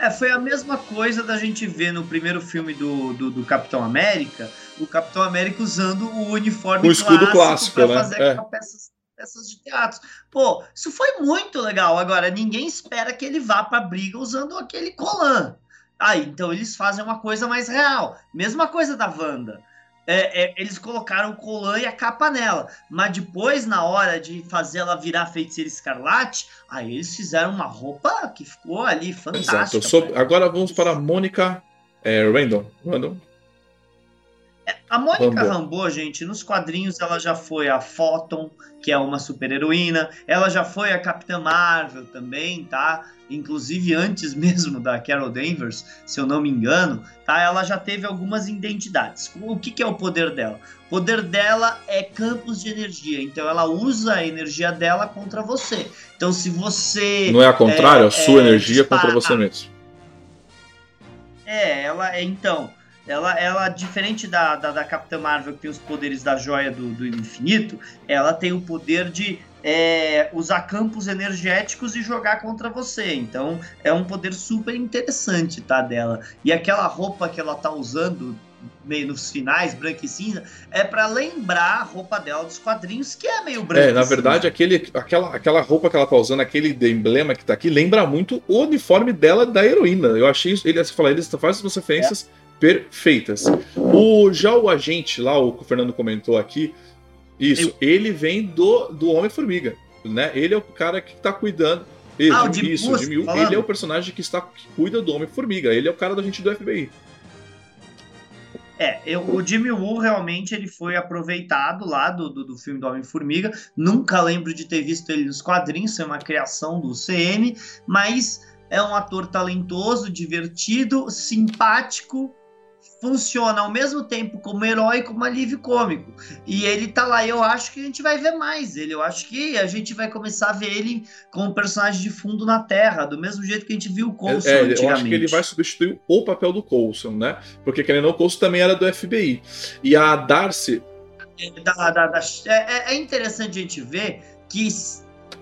[SPEAKER 2] é, foi a mesma coisa da gente ver no primeiro filme do, do, do Capitão América, o Capitão América usando o uniforme
[SPEAKER 1] o escudo clássico, clássico
[SPEAKER 2] né? fazer é. peças, peças de teatro. Pô, isso foi muito legal. Agora, ninguém espera que ele vá pra briga usando aquele colan. Ah, então eles fazem uma coisa mais real. Mesma coisa da Wanda é, é, eles colocaram o colan e a capa nela. Mas depois, na hora de fazer ela virar feiticeira escarlate, aí eles fizeram uma roupa que ficou ali fantástica.
[SPEAKER 1] Exato. Agora vamos para a Mônica é, Random. Random.
[SPEAKER 2] É, a Mônica Rambeau, gente, nos quadrinhos ela já foi a Photon, que é uma super heroína. Ela já foi a Capitã Marvel também, tá? Inclusive antes mesmo da Carol Danvers, se eu não me engano, tá? Ela já teve algumas identidades. O que, que é o poder dela? O poder dela é campos de energia. Então ela usa a energia dela contra você. Então se você
[SPEAKER 1] não é a contrário, é, a sua é, energia dispara... contra você mesmo.
[SPEAKER 2] É, ela é então ela, ela diferente da, da, da, Capitã Marvel, que tem os poderes da joia do, do infinito, ela tem o poder de é, usar campos energéticos e jogar contra você. Então é um poder super interessante, tá? Dela. E aquela roupa que ela tá usando meio nos finais, branco e cinza, é para lembrar a roupa dela dos quadrinhos, que é meio branco.
[SPEAKER 1] É, na verdade, aquele, aquela, aquela roupa que ela tá usando, aquele emblema que tá aqui, lembra muito o uniforme dela da heroína. Eu achei isso. Ele, você fala, eles fazem as referências. É perfeitas. O, já o agente lá, o que o Fernando comentou aqui, isso, Eu... ele vem do, do Homem-Formiga, né? Ele é o cara que tá cuidando. Ele, ah, o Jimmy isso, Jimmy ele é o personagem que, está, que cuida do Homem-Formiga, ele é o cara da gente do FBI.
[SPEAKER 2] É, eu, o Jimmy Woo realmente ele foi aproveitado lá do, do, do filme do Homem-Formiga. Nunca lembro de ter visto ele nos quadrinhos, é uma criação do CM, mas é um ator talentoso, divertido, simpático funciona ao mesmo tempo como herói e como alívio cômico. E ele tá lá, eu acho que a gente vai ver mais ele. Eu acho que a gente vai começar a ver ele como personagem de fundo na Terra, do mesmo jeito que a gente viu o Coulson é,
[SPEAKER 1] antigamente. Eu acho que ele vai substituir o papel do Coulson, né? Porque querendo ou não, o Coulson também era do FBI. E a Darcy...
[SPEAKER 2] Da, da, da, é, é interessante a gente ver que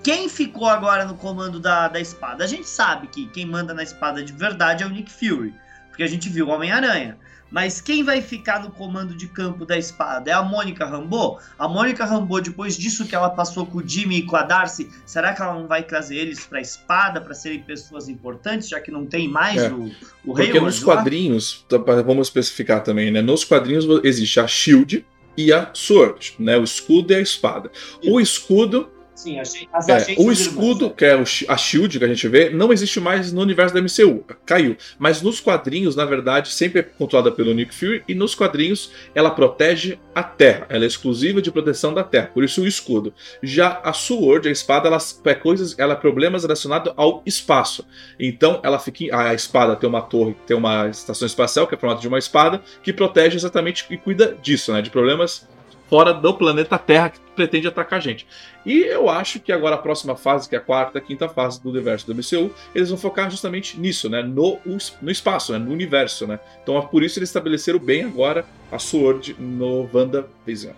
[SPEAKER 2] quem ficou agora no comando da, da espada? A gente sabe que quem manda na espada de verdade é o Nick Fury, porque a gente viu o Homem-Aranha. Mas quem vai ficar no comando de campo da espada? É a Mônica Rambeau? A Mônica Rambeau, depois disso que ela passou com o Jimmy e com a Darcy, será que ela não vai trazer eles para a espada para serem pessoas importantes, já que não tem mais é. o, o
[SPEAKER 1] Porque Hayward nos quadrinhos, tá, vamos especificar também, né? Nos quadrinhos existe a Shield e a Sword, né? O escudo e a espada. O escudo
[SPEAKER 2] Sim, as
[SPEAKER 1] é, o escudo, irmãs, que é a Shield que a gente vê, não existe mais no universo da MCU. Caiu. Mas nos quadrinhos, na verdade, sempre é controlada pelo Nick Fury e nos quadrinhos ela protege a Terra. Ela é exclusiva de proteção da Terra. Por isso o escudo. Já a Sword, a espada, ela é coisas, ela é problemas relacionados ao espaço. Então ela fica a espada tem uma torre, tem uma estação espacial que é formada de uma espada que protege exatamente e cuida disso, né, de problemas fora do planeta Terra que pretende atacar a gente. E eu acho que agora a próxima fase, que é a quarta, quinta fase do universo do MCU, eles vão focar justamente nisso, né? No, no espaço, né? no universo, né? Então é por isso eles estabeleceram bem agora a Sword no WandaVision.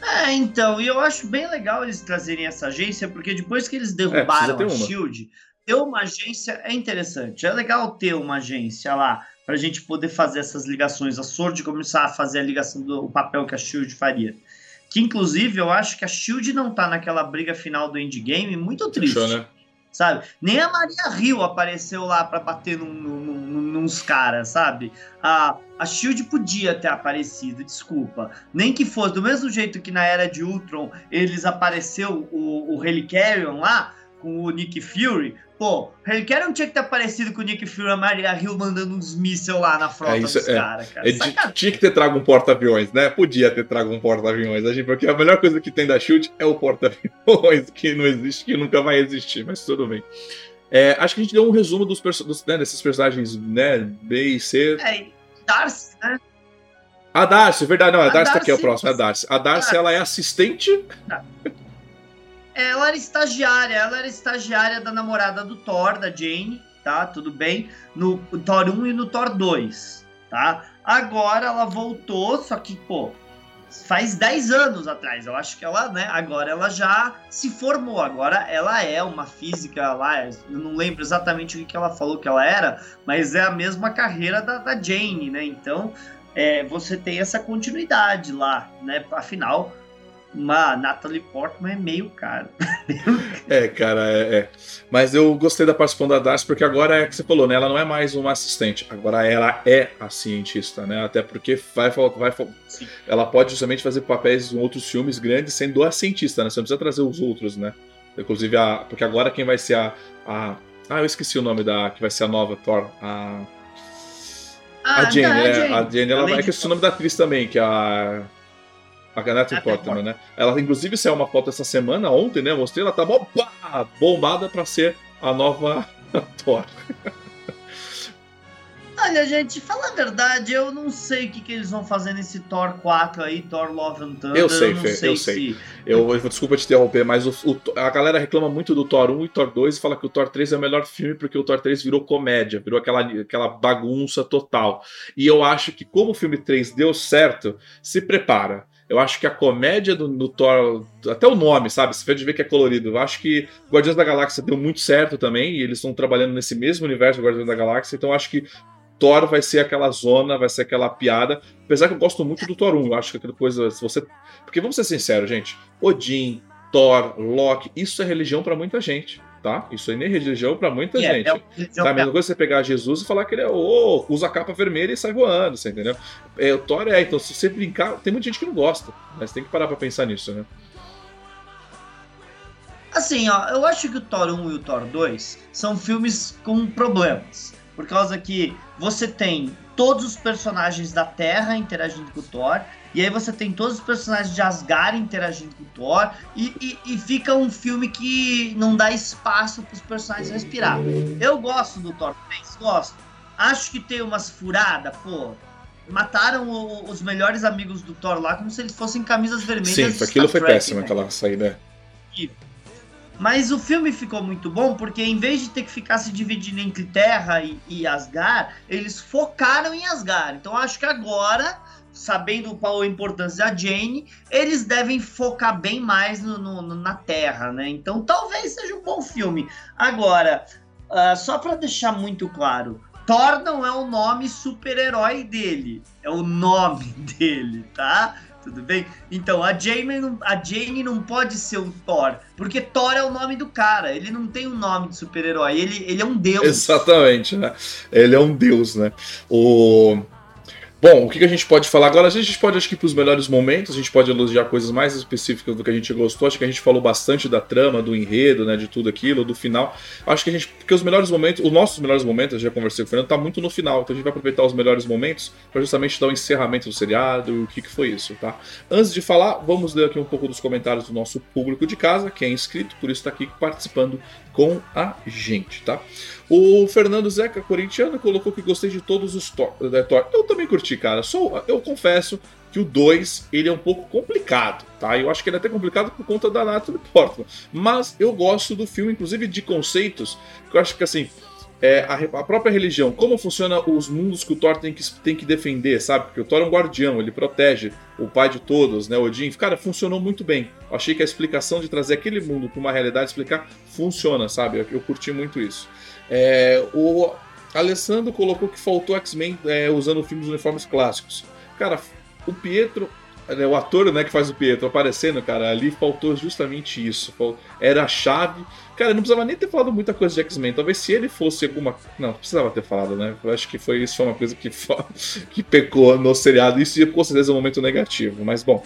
[SPEAKER 2] É, então, e eu acho bem legal eles trazerem essa agência, porque depois que eles é, derrubaram é, a Shield, ter uma agência é interessante. É legal ter uma agência lá para a gente poder fazer essas ligações. A Sword começar a fazer a ligação do papel que a Shield faria. Que inclusive eu acho que a Shield não tá naquela briga final do endgame muito triste. Né? Sabe? Nem a Maria Rio apareceu lá para bater num, num, nos caras, sabe? A, a Shield podia ter aparecido, desculpa. Nem que fosse, do mesmo jeito que na era de Ultron eles apareceu o, o Helicarion lá, com o Nick Fury, pô, quer não tinha que ter aparecido com o Nick Fury e a Maria Hill mandando uns mísseis lá na frota é isso, dos é, caras, cara. Ele
[SPEAKER 1] tinha que ter trago um porta-aviões, né? Podia ter trago um porta-aviões, porque a melhor coisa que tem da Shield é o porta-aviões, que não existe, que nunca vai existir, mas tudo bem. É, acho que a gente deu um resumo dos, dos né, desses personagens, né? B e C.
[SPEAKER 2] É, Darcy, né?
[SPEAKER 1] A Darcy, verdade, não, a, a Darcy, Darcy tá aqui, é o próximo, é a Darcy. A Darcy, ela é assistente. Tá.
[SPEAKER 2] Ela era estagiária, ela era estagiária da namorada do Thor, da Jane, tá? Tudo bem? No Thor 1 e no Thor 2, tá? Agora ela voltou, só que, pô, faz 10 anos atrás. Eu acho que ela, né, agora ela já se formou. Agora ela é uma física lá. Eu não lembro exatamente o que ela falou que ela era, mas é a mesma carreira da, da Jane, né? Então é, você tem essa continuidade lá, né? Afinal, uma Natalie Portman é meio caro.
[SPEAKER 1] é, cara, é, é, Mas eu gostei da participação da Darcy, porque agora é que você falou, né? Ela não é mais uma assistente, agora ela é a cientista, né? Até porque vai, vai, ela pode justamente fazer papéis em outros filmes grandes sendo a cientista, né? Você não precisa trazer os outros, né? Inclusive, a, porque agora quem vai ser a, a. Ah, eu esqueci o nome da. que vai ser a nova Thor. A. Ah, a Jane, tá, né? A Jane, a Jane ela vai. É que o nome da atriz também, que é a. A Natalie Portman, né? Ela, inclusive, saiu uma foto essa semana, ontem, né? Mostrei, ela tá bombada pra ser a nova Thor.
[SPEAKER 2] Olha, gente, fala a verdade, eu não sei o que, que eles vão fazer nesse Thor 4 aí, Thor Love and Thunder.
[SPEAKER 1] Eu sei, eu Fê, sei eu sei. Se... Eu, eu, desculpa te interromper, mas o, o, a galera reclama muito do Thor 1 e Thor 2 e fala que o Thor 3 é o melhor filme porque o Thor 3 virou comédia, virou aquela, aquela bagunça total. E eu acho que como o filme 3 deu certo, se prepara eu acho que a comédia do, do Thor, até o nome, sabe? Você pode ver que é colorido. Eu acho que Guardiões da Galáxia deu muito certo também, e eles estão trabalhando nesse mesmo universo do Guardiões da Galáxia, então acho que Thor vai ser aquela zona, vai ser aquela piada. Apesar que eu gosto muito do Thor 1, eu acho que depois se você. Porque vamos ser sinceros, gente. Odin, Thor, Loki, isso é religião para muita gente tá? Isso aí nem religião para muita yeah, gente. É tá? A mesma coisa você pegar Jesus e falar que ele é oh, usa a capa vermelha e sai voando, você entendeu? É, o Thor é, então se você brincar, tem muita gente que não gosta, mas tem que parar para pensar nisso, né?
[SPEAKER 2] Assim, ó, eu acho que o Thor 1 e o Thor 2 são filmes com problemas. Por causa que você tem todos os personagens da Terra interagindo com o Thor, e aí você tem todos os personagens de Asgard interagindo com o Thor. E, e, e fica um filme que não dá espaço para os personagens respirar. Eu gosto do Thor 3, gosto. Acho que tem umas furadas, pô. Mataram o, os melhores amigos do Thor lá como se eles fossem camisas vermelhas.
[SPEAKER 1] Sim, aquilo foi péssimo, né? aquela saída.
[SPEAKER 2] Mas o filme ficou muito bom porque, em vez de ter que ficar se dividindo entre Terra e, e Asgard, eles focaram em Asgard. Então acho que agora sabendo qual a importância da Jane, eles devem focar bem mais no, no, na Terra, né? Então talvez seja um bom filme. Agora, uh, só para deixar muito claro, Thor não é o nome super-herói dele, é o nome dele, tá? Tudo bem? Então, a Jane, não, a Jane não pode ser o Thor, porque Thor é o nome do cara, ele não tem um nome de super-herói, ele, ele é um deus.
[SPEAKER 1] Exatamente, né? Ele é um deus, né? O Bom, o que, a gente pode falar agora? A gente pode, acho que, para os melhores momentos, a gente pode elogiar coisas mais específicas do que a gente gostou. Acho que a gente falou bastante da trama, do enredo, né, de tudo aquilo, do final. Acho que a gente, porque os melhores momentos, os nossos melhores momentos, eu já conversei com o Fernando, tá muito no final. Então a gente vai aproveitar os melhores momentos para justamente dar o um encerramento do seriado, o que, que foi isso, tá? Antes de falar, vamos ler aqui um pouco dos comentários do nosso público de casa, que é inscrito, por isso está aqui participando com a gente, tá? O Fernando Zeca, corintiano, colocou que gostei de todos os Thor. Eu também curti, cara. Só, eu confesso que o 2 ele é um pouco complicado, tá? Eu acho que ele é até complicado por conta da Natalie Portman. Mas eu gosto do filme, inclusive de conceitos, que eu acho que assim é, a, a, própria religião, como funciona os mundos que o Thor tem que, tem que defender, sabe? Porque o Thor é um guardião, ele protege o pai de todos, né? Odin. Cara, funcionou muito bem. Eu achei que a explicação de trazer aquele mundo para uma realidade explicar funciona, sabe? Eu, eu curti muito isso. É, o Alessandro colocou que faltou X-Men é, usando filmes uniformes clássicos. Cara, o Pietro né, o ator né, que faz o Pietro aparecendo, cara, ali faltou justamente isso. Era a chave. Cara, não precisava nem ter falado muita coisa de X-Men. Talvez se ele fosse alguma. Não, precisava ter falado, né? Eu acho que foi isso foi uma coisa que, que pecou no seriado. Isso com certeza é um momento negativo, mas bom.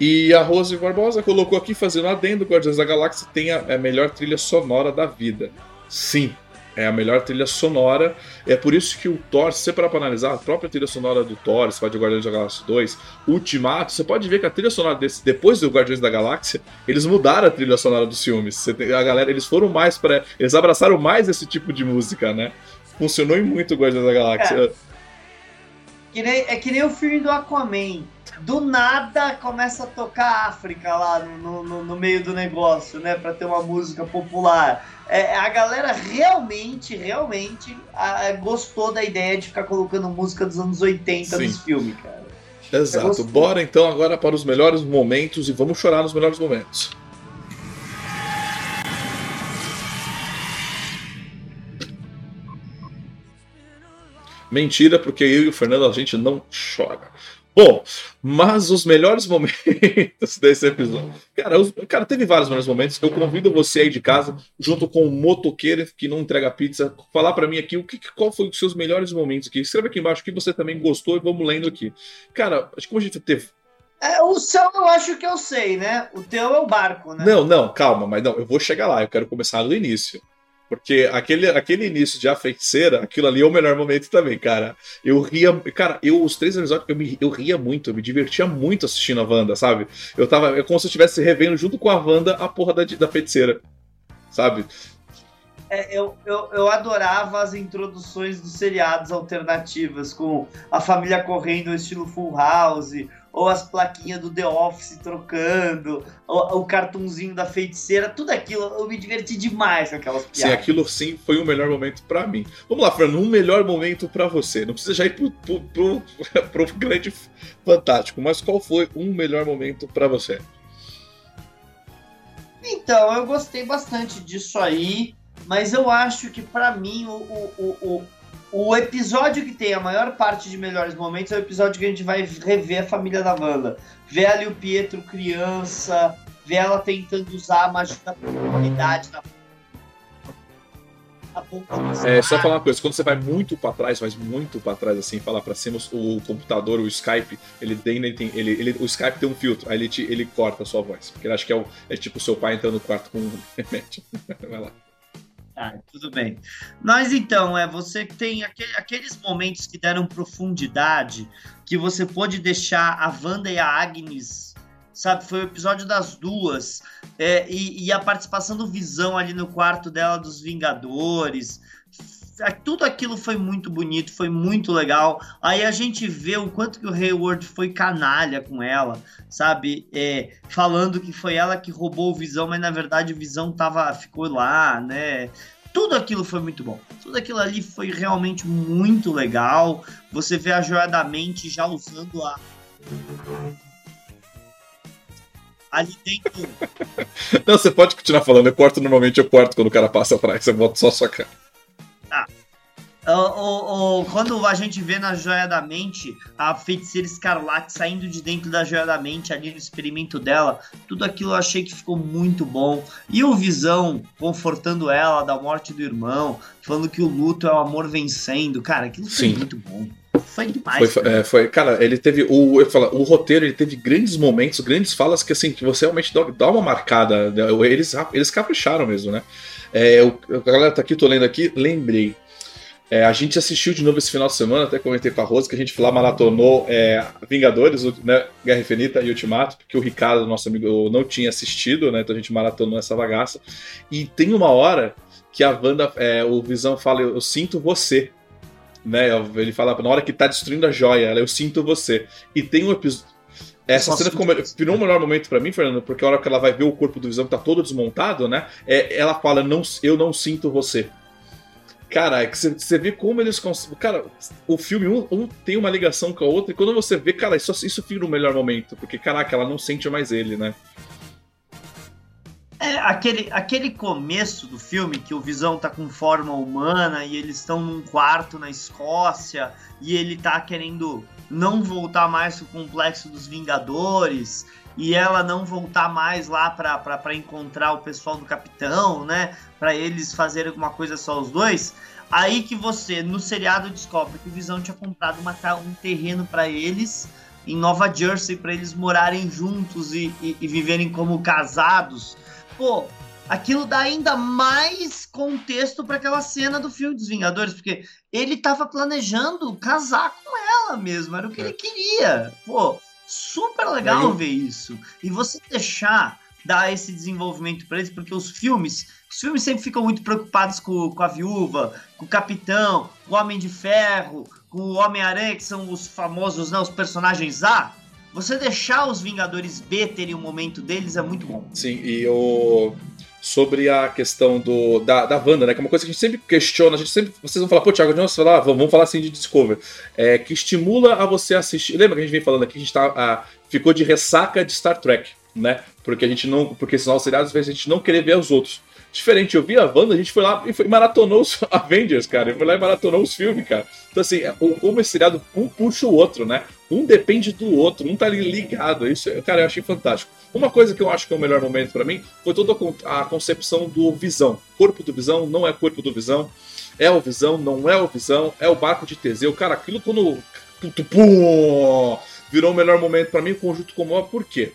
[SPEAKER 1] E a Rose Barbosa colocou aqui, fazendo adendo: Guardiões da Galáxia tem a melhor trilha sonora da vida. Sim, é a melhor trilha sonora. É por isso que o Thor, se você parar pra analisar, a própria trilha sonora do Thor, você pode Guardiões da Galáxia 2, Ultimato, você pode ver que a trilha sonora desse, depois do Guardiões da Galáxia, eles mudaram a trilha sonora dos filmes. Tem, a galera, eles foram mais para Eles abraçaram mais esse tipo de música, né? Funcionou muito o Guardiões da Galáxia.
[SPEAKER 2] É. É que nem o filme do Aquaman do nada começa a tocar África lá no, no, no meio do negócio, né? Pra ter uma música popular. É, a galera realmente, realmente a, gostou da ideia de ficar colocando música dos anos 80 Sim. nos filmes, cara.
[SPEAKER 1] Exato. Bora então agora para os melhores momentos e vamos chorar nos melhores momentos. Mentira, porque eu e o Fernando a gente não chora. Bom, mas os melhores momentos desse episódio. Cara, os, cara, teve vários melhores momentos. Eu convido você aí de casa, junto com o motoqueiro que não entrega pizza, falar para mim aqui o que, qual foi os seus melhores momentos aqui. Escreve aqui embaixo o que você também gostou e vamos lendo aqui. Cara, acho que como a gente teve.
[SPEAKER 2] É, o seu eu acho que eu sei, né? O teu é o barco, né?
[SPEAKER 1] Não, não, calma, mas não, eu vou chegar lá, eu quero começar do início. Porque aquele, aquele início de A Feiticeira, aquilo ali é o melhor momento também, cara. Eu ria. Cara, eu, os três episódios, eu, me, eu ria muito, eu me divertia muito assistindo a Wanda, sabe? Eu tava. É como se eu estivesse revendo junto com a Wanda a porra da, da feiticeira. Sabe?
[SPEAKER 2] É, eu, eu, eu adorava as introduções dos seriados alternativas, com a família correndo estilo Full House, ou as plaquinhas do The Office trocando, o, cartunzinho da feiticeira, tudo aquilo, eu me diverti demais com aquelas piadas.
[SPEAKER 1] Sim, aquilo sim foi o melhor momento para mim. Vamos lá, Fernando, um melhor momento para você. Não precisa já ir pro, pro, pro, pro grande fantástico, mas qual foi um melhor momento para você?
[SPEAKER 2] Então, eu gostei bastante disso aí, mas eu acho que para mim o, o, o, o episódio que tem a maior parte de melhores momentos é o episódio que a gente vai rever a família da Wanda. Ver ali o Pietro criança, ver ela tentando usar a magia da comunidade na
[SPEAKER 1] é, só falar uma coisa, quando você vai muito para trás, mas muito para trás, assim, falar para cima, o computador, o Skype, ele tem, ele tem ele, ele, o Skype tem um filtro, aí ele, te, ele corta a sua voz, porque ele acha que é, o, é tipo o seu pai entrando no quarto com um remédio. vai lá.
[SPEAKER 2] Ah, tudo bem. Mas então, é você tem aquele, aqueles momentos que deram profundidade, que você pôde deixar a Wanda e a Agnes, sabe? Foi o episódio das duas. É, e, e, a participação do Visão ali no quarto dela dos Vingadores. Tudo aquilo foi muito bonito, foi muito legal. Aí a gente vê o quanto que o Hayward foi canalha com ela, sabe? É, falando que foi ela que roubou o Visão, mas na verdade o Visão tava, ficou lá, né? Tudo aquilo foi muito bom. Tudo aquilo ali foi realmente muito legal. Você vê a Joia da Mente já usando a. Ali dentro.
[SPEAKER 1] Não, você pode continuar falando. Eu corto normalmente, eu corto quando o cara passa atrás. Você bota só a sua cara.
[SPEAKER 2] Ah, o, o, quando a gente vê na Joia da Mente a feiticeira escarlate saindo de dentro da Joia da Mente ali no experimento dela, tudo aquilo eu achei que ficou muito bom. E o Visão confortando ela da morte do irmão, falando que o luto é o amor vencendo, cara, aquilo foi Sim. muito bom. foi demais.
[SPEAKER 1] Foi, é, foi, cara, ele teve o, eu falo, o roteiro, ele teve grandes momentos, grandes falas que assim que você realmente dá, dá uma marcada. Eles, eles capricharam mesmo, né? É, a galera tá aqui, tô lendo aqui, lembrei. É, a gente assistiu de novo esse final de semana, até comentei com a Rosa que a gente lá maratonou é, Vingadores, né, Guerra Infinita e Ultimato, porque o Ricardo, nosso amigo, não tinha assistido, né? Então a gente maratonou essa bagaça. E tem uma hora que a Wanda, é, o Visão fala, eu, eu, sinto você. Né? Ele fala, na hora que tá destruindo a joia, ela, eu sinto você. E tem um episódio. Essa Nossa, cena ficou, virou um melhor momento para mim, Fernando, porque a hora que ela vai ver o corpo do Visão que tá todo desmontado, né? É, ela fala, não, eu não sinto você. Cara, é que você vê como eles conseguem. Cara, o filme, um, um, tem uma ligação com a outra, e quando você vê, cara, isso, isso fica no melhor momento, porque, caraca, ela não sente mais ele, né?
[SPEAKER 2] É, aquele, aquele começo do filme que o Visão tá com forma humana e eles estão num quarto na Escócia e ele tá querendo não voltar mais pro complexo dos Vingadores e ela não voltar mais lá para encontrar o pessoal do capitão, né? Para eles fazerem alguma coisa só os dois. Aí que você, no seriado, descobre que o Visão tinha comprado uma, um terreno para eles em Nova Jersey para eles morarem juntos e, e, e viverem como casados. Pô, aquilo dá ainda mais contexto para aquela cena do filme dos Vingadores, porque ele estava planejando casar com ela mesmo, era o que é. ele queria. Pô, super legal ver isso. E você deixar dar esse desenvolvimento para eles, porque os filmes, os filmes sempre ficam muito preocupados com, com a viúva, com o capitão, com o Homem de Ferro, com o Homem-Aranha, que são os famosos, né, os personagens A. Você deixar os Vingadores B terem o um momento deles é muito bom.
[SPEAKER 1] Sim, e o sobre a questão do, da, da Wanda, né? Que é uma coisa que a gente sempre questiona, a gente sempre. Vocês vão falar, pô, Thiago, você falar, ah, vamos falar assim de Discover. É, que estimula a você assistir. Lembra que a gente vem falando aqui, a gente tá, a, ficou de ressaca de Star Trek, né? Porque a gente não. Porque senão os seriados vezes a gente não querer ver os outros. Diferente, eu vi a Wanda, a gente foi lá e foi, maratonou os Avengers, cara. Fui lá e maratonou os filmes, cara. Então, assim, é, como esse seriado, um puxa o outro, né? Um depende do outro, um tá ligado. Isso, cara, eu achei fantástico. Uma coisa que eu acho que é o melhor momento para mim foi toda a concepção do Visão. Corpo do Visão não é corpo do Visão. É o Visão, não é o Visão. É o barco de Teseu. Cara, aquilo quando. Pum, virou o melhor momento para mim, o conjunto comum. Por quê?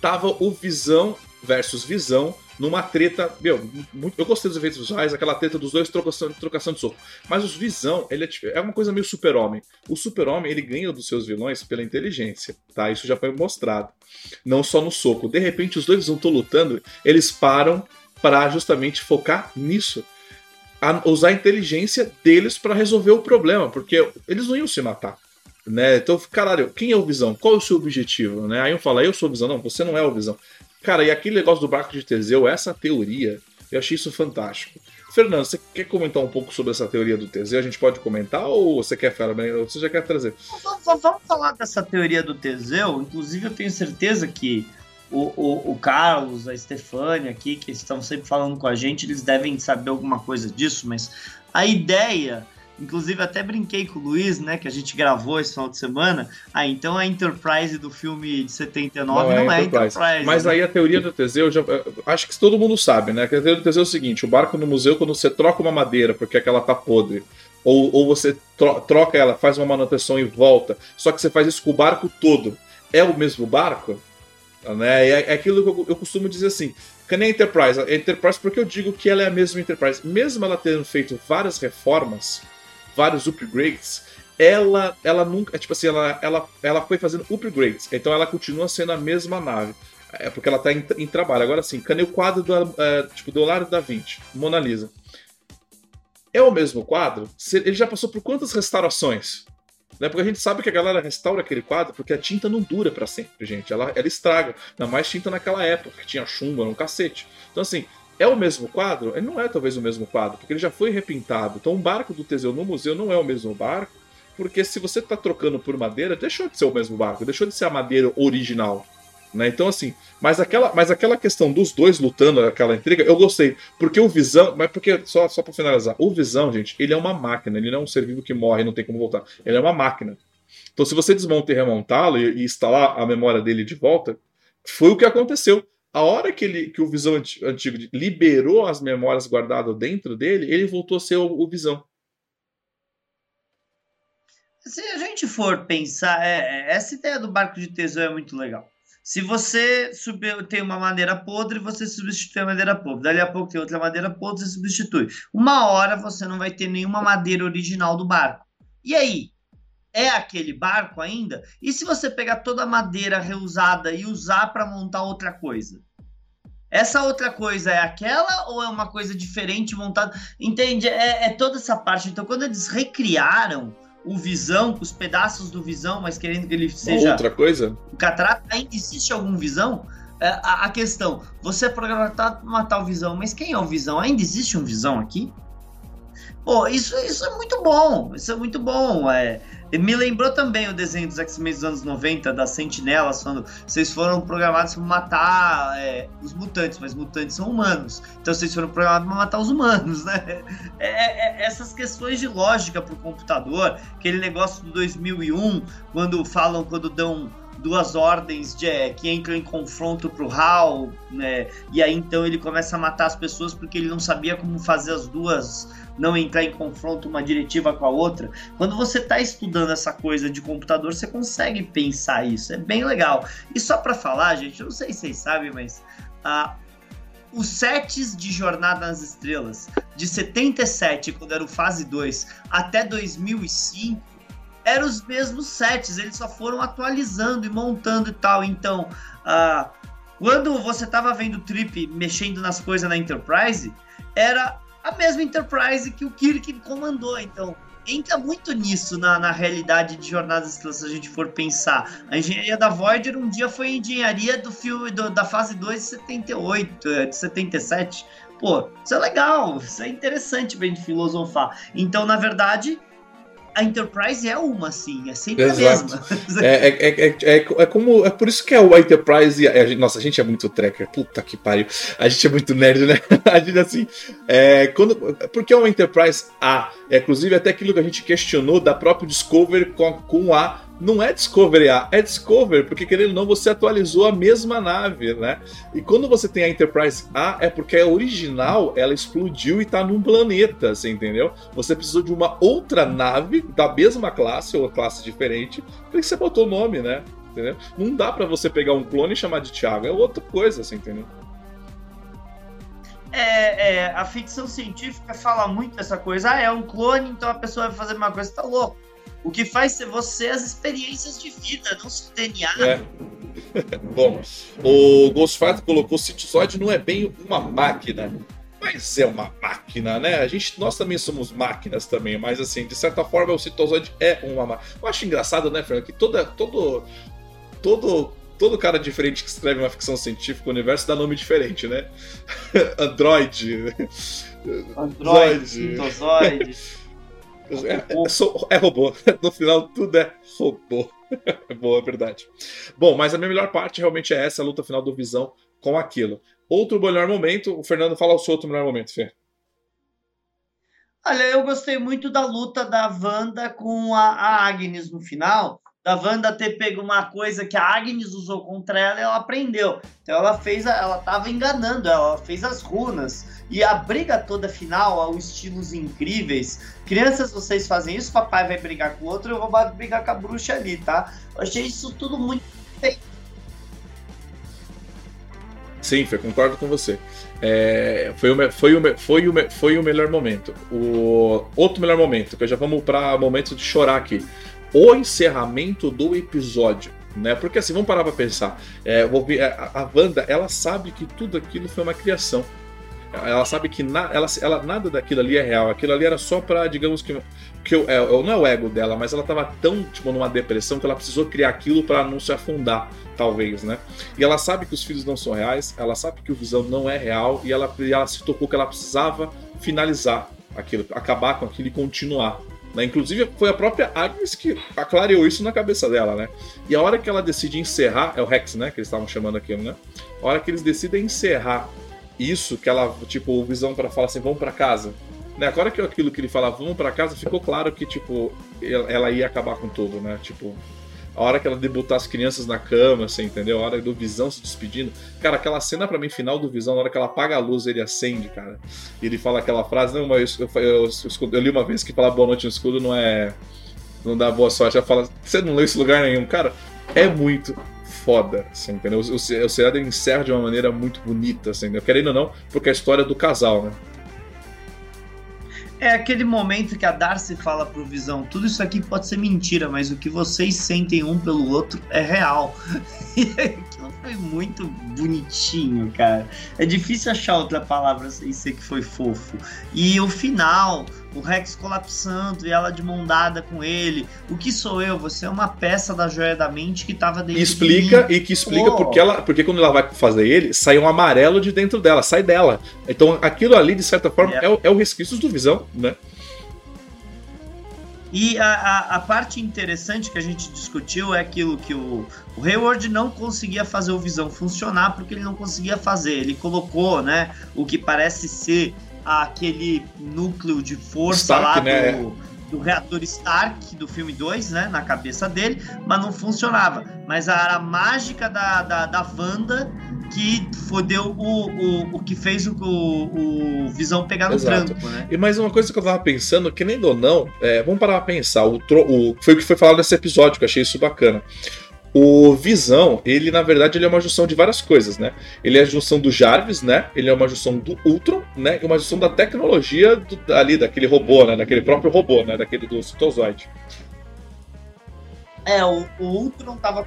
[SPEAKER 1] Tava o Visão versus Visão numa treta. Meu, eu gostei dos efeitos visuais, aquela treta dos dois, trocação, trocação de soco. Mas os Visão, ele é, é uma coisa meio super-homem. O super-homem, ele ganha dos seus vilões pela inteligência, tá? Isso já foi mostrado. Não só no soco. De repente, os dois Visão estão lutando, eles param para justamente focar nisso. A usar a inteligência deles para resolver o problema, porque eles não iam se matar. Né? Então, caralho, quem é o Visão? Qual é o seu objetivo? Né? Aí um fala, eu sou o Visão. Não, você não é o Visão. Cara, e aquele negócio do barco de Teseu, essa teoria, eu achei isso fantástico. Fernando, você quer comentar um pouco sobre essa teoria do Teseu? A gente pode comentar ou você quer falar bem? Você já quer trazer?
[SPEAKER 2] Vamos falar dessa teoria do Teseu. Inclusive, eu tenho certeza que o, o, o Carlos, a Stefania aqui, que estão sempre falando com a gente, eles devem saber alguma coisa disso, mas a ideia Inclusive, até brinquei com o Luiz, né? Que a gente gravou esse final de semana. Ah, então a Enterprise do filme de 79 não, não é, Enterprise. Enterprise.
[SPEAKER 1] Mas
[SPEAKER 2] né?
[SPEAKER 1] aí a teoria do Teseu, já, acho que todo mundo sabe, né? Que a teoria do Teseu é o seguinte: o barco no museu, quando você troca uma madeira porque aquela tá podre, ou, ou você troca ela, faz uma manutenção e volta, só que você faz isso com o barco todo, é o mesmo barco? Né? É, é aquilo que eu, eu costumo dizer assim. Que nem a Enterprise. A Enterprise, porque eu digo que ela é a mesma Enterprise. Mesmo ela tendo feito várias reformas, vários upgrades, ela ela nunca, tipo assim, ela, ela, ela foi fazendo upgrades, então ela continua sendo a mesma nave. É porque ela está em, em, trabalho. Agora sim, cadê o quadro do, é, tipo, do Leonardo da Vinci? Mona Lisa. É o mesmo quadro? Ele já passou por quantas restaurações? Né? Porque a gente sabe que a galera restaura aquele quadro porque a tinta não dura para sempre, gente. Ela, ela estraga. Ainda mais tinta naquela época, que tinha chumbo, no um cacete. Então, assim, é o mesmo quadro? Ele não é talvez o mesmo quadro, porque ele já foi repintado. Então o barco do Teseu no museu não é o mesmo barco, porque se você está trocando por madeira, deixou de ser o mesmo barco, deixou de ser a madeira original. Né? Então, assim, mas aquela, mas aquela questão dos dois lutando, aquela intriga, eu gostei. Porque o Visão, mas porque, só, só para finalizar, o Visão, gente, ele é uma máquina, ele não é um ser vivo que morre e não tem como voltar. Ele é uma máquina. Então, se você desmonta e remontá-lo e, e instalar a memória dele de volta, foi o que aconteceu a hora que, ele, que o Visão Antigo liberou as memórias guardadas dentro dele, ele voltou a ser o, o Visão.
[SPEAKER 2] se a gente for pensar, é, é, essa ideia do barco de Teseu é muito legal. Se você subir, tem uma madeira podre, você substitui a madeira podre. Dali a pouco tem outra madeira podre, você substitui. Uma hora você não vai ter nenhuma madeira original do barco. E aí? É aquele barco ainda? E se você pegar toda a madeira reusada e usar para montar outra coisa? Essa outra coisa é aquela ou é uma coisa diferente montada? Entende? É, é toda essa parte. Então, quando eles recriaram o Visão, os pedaços do Visão, mas querendo que ele seja.
[SPEAKER 1] Outra coisa?
[SPEAKER 2] O Catarata, ainda existe algum Visão? É, a, a, questão, você é programado para matar o Visão, mas quem é o Visão? Ainda existe um Visão aqui? Pô, isso, isso é muito bom, isso é muito bom. É, me lembrou também o desenho dos X-Men dos anos 90, das sentinelas, falando vocês foram programados para matar é, os mutantes, mas mutantes são humanos. Então vocês foram programados para matar os humanos, né? É, é, é essas questões de lógica para o computador, aquele negócio do 2001, quando falam, quando dão duas ordens de, é, que entram em confronto pro Hal, né? E aí então ele começa a matar as pessoas porque ele não sabia como fazer as duas não entrar em confronto uma diretiva com a outra. Quando você está estudando essa coisa de computador, você consegue pensar isso. É bem legal. E só para falar, gente, eu não sei se vocês sabem, mas ah, os sets de Jornada nas Estrelas, de 77, quando era o fase 2, até 2005, eram os mesmos sets, eles só foram atualizando e montando e tal. Então, ah, quando você estava vendo o Trip mexendo nas coisas na Enterprise, era a mesma Enterprise que o Kirk comandou. Então, entra muito nisso na, na realidade de Jornadas Estrelas, se a gente for pensar. A engenharia da Voyager um dia foi engenharia do filme do, da fase 2 de 78, é, de 77. Pô, isso é legal, isso é interessante pra gente filosofar. Então, na verdade, a Enterprise é uma, assim, é sempre Exato. a
[SPEAKER 1] mesma. É, é, é, é, é, como. É por isso que é o Enterprise. A nossa, a gente é muito tracker. Puta que pariu. A gente é muito nerd, né? A gente, assim. É, quando, porque é o Enterprise A. É, inclusive, até aquilo que a gente questionou da própria Discovery com, com A não é Discovery A, é Discovery, porque querendo ou não, você atualizou a mesma nave, né? E quando você tem a Enterprise A, é porque a original ela explodiu e tá num planeta, você entendeu? Você precisou de uma outra nave da mesma classe ou classe diferente, porque você botou o nome, né? Entendeu? Não dá para você pegar um clone e chamar de Thiago, é outra coisa, você entendeu?
[SPEAKER 2] É, é, a ficção científica fala muito essa coisa. Ah, é um clone, então a pessoa vai fazer uma coisa, tá louco. O que faz ser você as experiências de vida, não seu DNA. É.
[SPEAKER 1] Bom, o Ghostfato colocou Citizoid não é bem uma máquina, mas é uma máquina, né? A gente, nós também somos máquinas também, mas assim, de certa forma o Citozoide é uma máquina. Eu acho engraçado, né, Fernando, que toda, todo, todo, todo cara diferente que escreve uma ficção científica, o universo dá nome diferente, né? Android.
[SPEAKER 2] Android, Citozoide.
[SPEAKER 1] É, é, é, robô. No final, tudo é robô. Boa, é verdade. Bom, mas a minha melhor parte realmente é essa, a luta final do Visão com aquilo. Outro melhor momento, o Fernando fala o seu outro melhor momento, Fê.
[SPEAKER 2] Olha, eu gostei muito da luta da Wanda com a, a Agnes no final, da Wanda ter pego uma coisa que a Agnes usou contra ela e ela aprendeu. Então ela fez, a, ela tava enganando, ela fez as runas. E a briga toda final, ao estilos incríveis. Crianças, vocês fazem isso, papai vai brigar com o outro, eu vou brigar com a bruxa ali, tá? Eu achei isso tudo muito
[SPEAKER 1] Sim, Fê, concordo com você. É, foi, o, foi, o, foi, o, foi o melhor momento. O outro melhor momento, que já vamos para momento de chorar aqui o encerramento do episódio. Né? Porque assim, vamos parar pra pensar. É, a Wanda, ela sabe que tudo aquilo foi uma criação. Ela sabe que na, ela, ela, nada daquilo ali é real. Aquilo ali era só pra, digamos que. que é, não é o ego dela, mas ela tava tão tipo, numa depressão que ela precisou criar aquilo para não se afundar, talvez, né? E ela sabe que os filhos não são reais, ela sabe que o Visão não é real, e ela, e ela se tocou que ela precisava finalizar aquilo, acabar com aquilo e continuar. Né? Inclusive, foi a própria Agnes que aclareou isso na cabeça dela, né? E a hora que ela decide encerrar, é o Rex, né? Que eles estavam chamando aquilo, né? A hora que eles decidem encerrar isso, que ela, tipo, o Visão para falar assim, vamos para casa. Né? Agora que aquilo que ele fala, vamos para casa, ficou claro que, tipo, ela ia acabar com tudo, né? Tipo, a hora que ela debutar as crianças na cama, você entendeu? A hora do Visão se despedindo. Cara, aquela cena para mim final do Visão, na hora que ela apaga a luz, ele acende, cara. E ele fala aquela frase, não, mas eu, eu, eu, eu li uma vez que falar boa noite no escuro não é não dá boa sorte. Ela fala, você não leu esse lugar nenhum. Cara, é muito foda, assim, entendeu? O, o, o seriado encerra de uma maneira muito bonita, assim, né? querendo ou não, porque é a história do casal, né?
[SPEAKER 2] É aquele momento que a Darcy fala pro Visão: tudo isso aqui pode ser mentira, mas o que vocês sentem um pelo outro é real. E aquilo foi muito bonitinho, cara. É difícil achar outra palavra sem ser que foi fofo. E o final, o Rex colapsando e ela de mão dada com ele. O que sou eu? Você é uma peça da joia da mente que tava dentro
[SPEAKER 1] explica,
[SPEAKER 2] de.
[SPEAKER 1] E que explica oh. porque, ela, porque quando ela vai fazer ele, sai um amarelo de dentro dela, sai dela. Então aquilo ali, de certa forma, é, é, é o resquício do Visão, né?
[SPEAKER 2] E a, a, a, parte interessante que a gente discutiu é aquilo que o, o Hayward não conseguia fazer o Visão funcionar porque ele não conseguia fazer. Ele colocou, né, o que parece ser aquele núcleo de força Stark, lá do, né? do reator Stark do filme 2, né, na cabeça dele, mas não funcionava. Mas era a mágica da, da, da Wanda que fodeu o, o, o que fez o, o, o Visão pegar no Exato. tranco, né?
[SPEAKER 1] E mais uma coisa que eu tava pensando, que nem ou não, é, vamos parar pra pensar, o, o, foi o que foi falado nesse episódio, que eu achei isso bacana. O Visão, ele na verdade ele é uma junção de várias coisas, né? Ele é a junção do Jarvis, né? Ele é uma junção do Ultron, né? E uma junção da tecnologia do, ali, daquele robô, né? Daquele próprio robô, né? Daquele do Citozoide.
[SPEAKER 2] É, o, o Ultron tava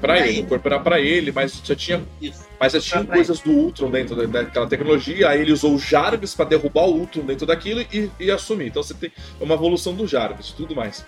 [SPEAKER 1] para ele, o corpo era para ele, mas já tinha, Isso. mas já tinha coisas do Ultron dentro daquela tecnologia. Aí ele usou o Jarvis para derrubar o Ultron dentro daquilo e, e, assumir. Então você tem uma evolução do Jarvis, tudo mais.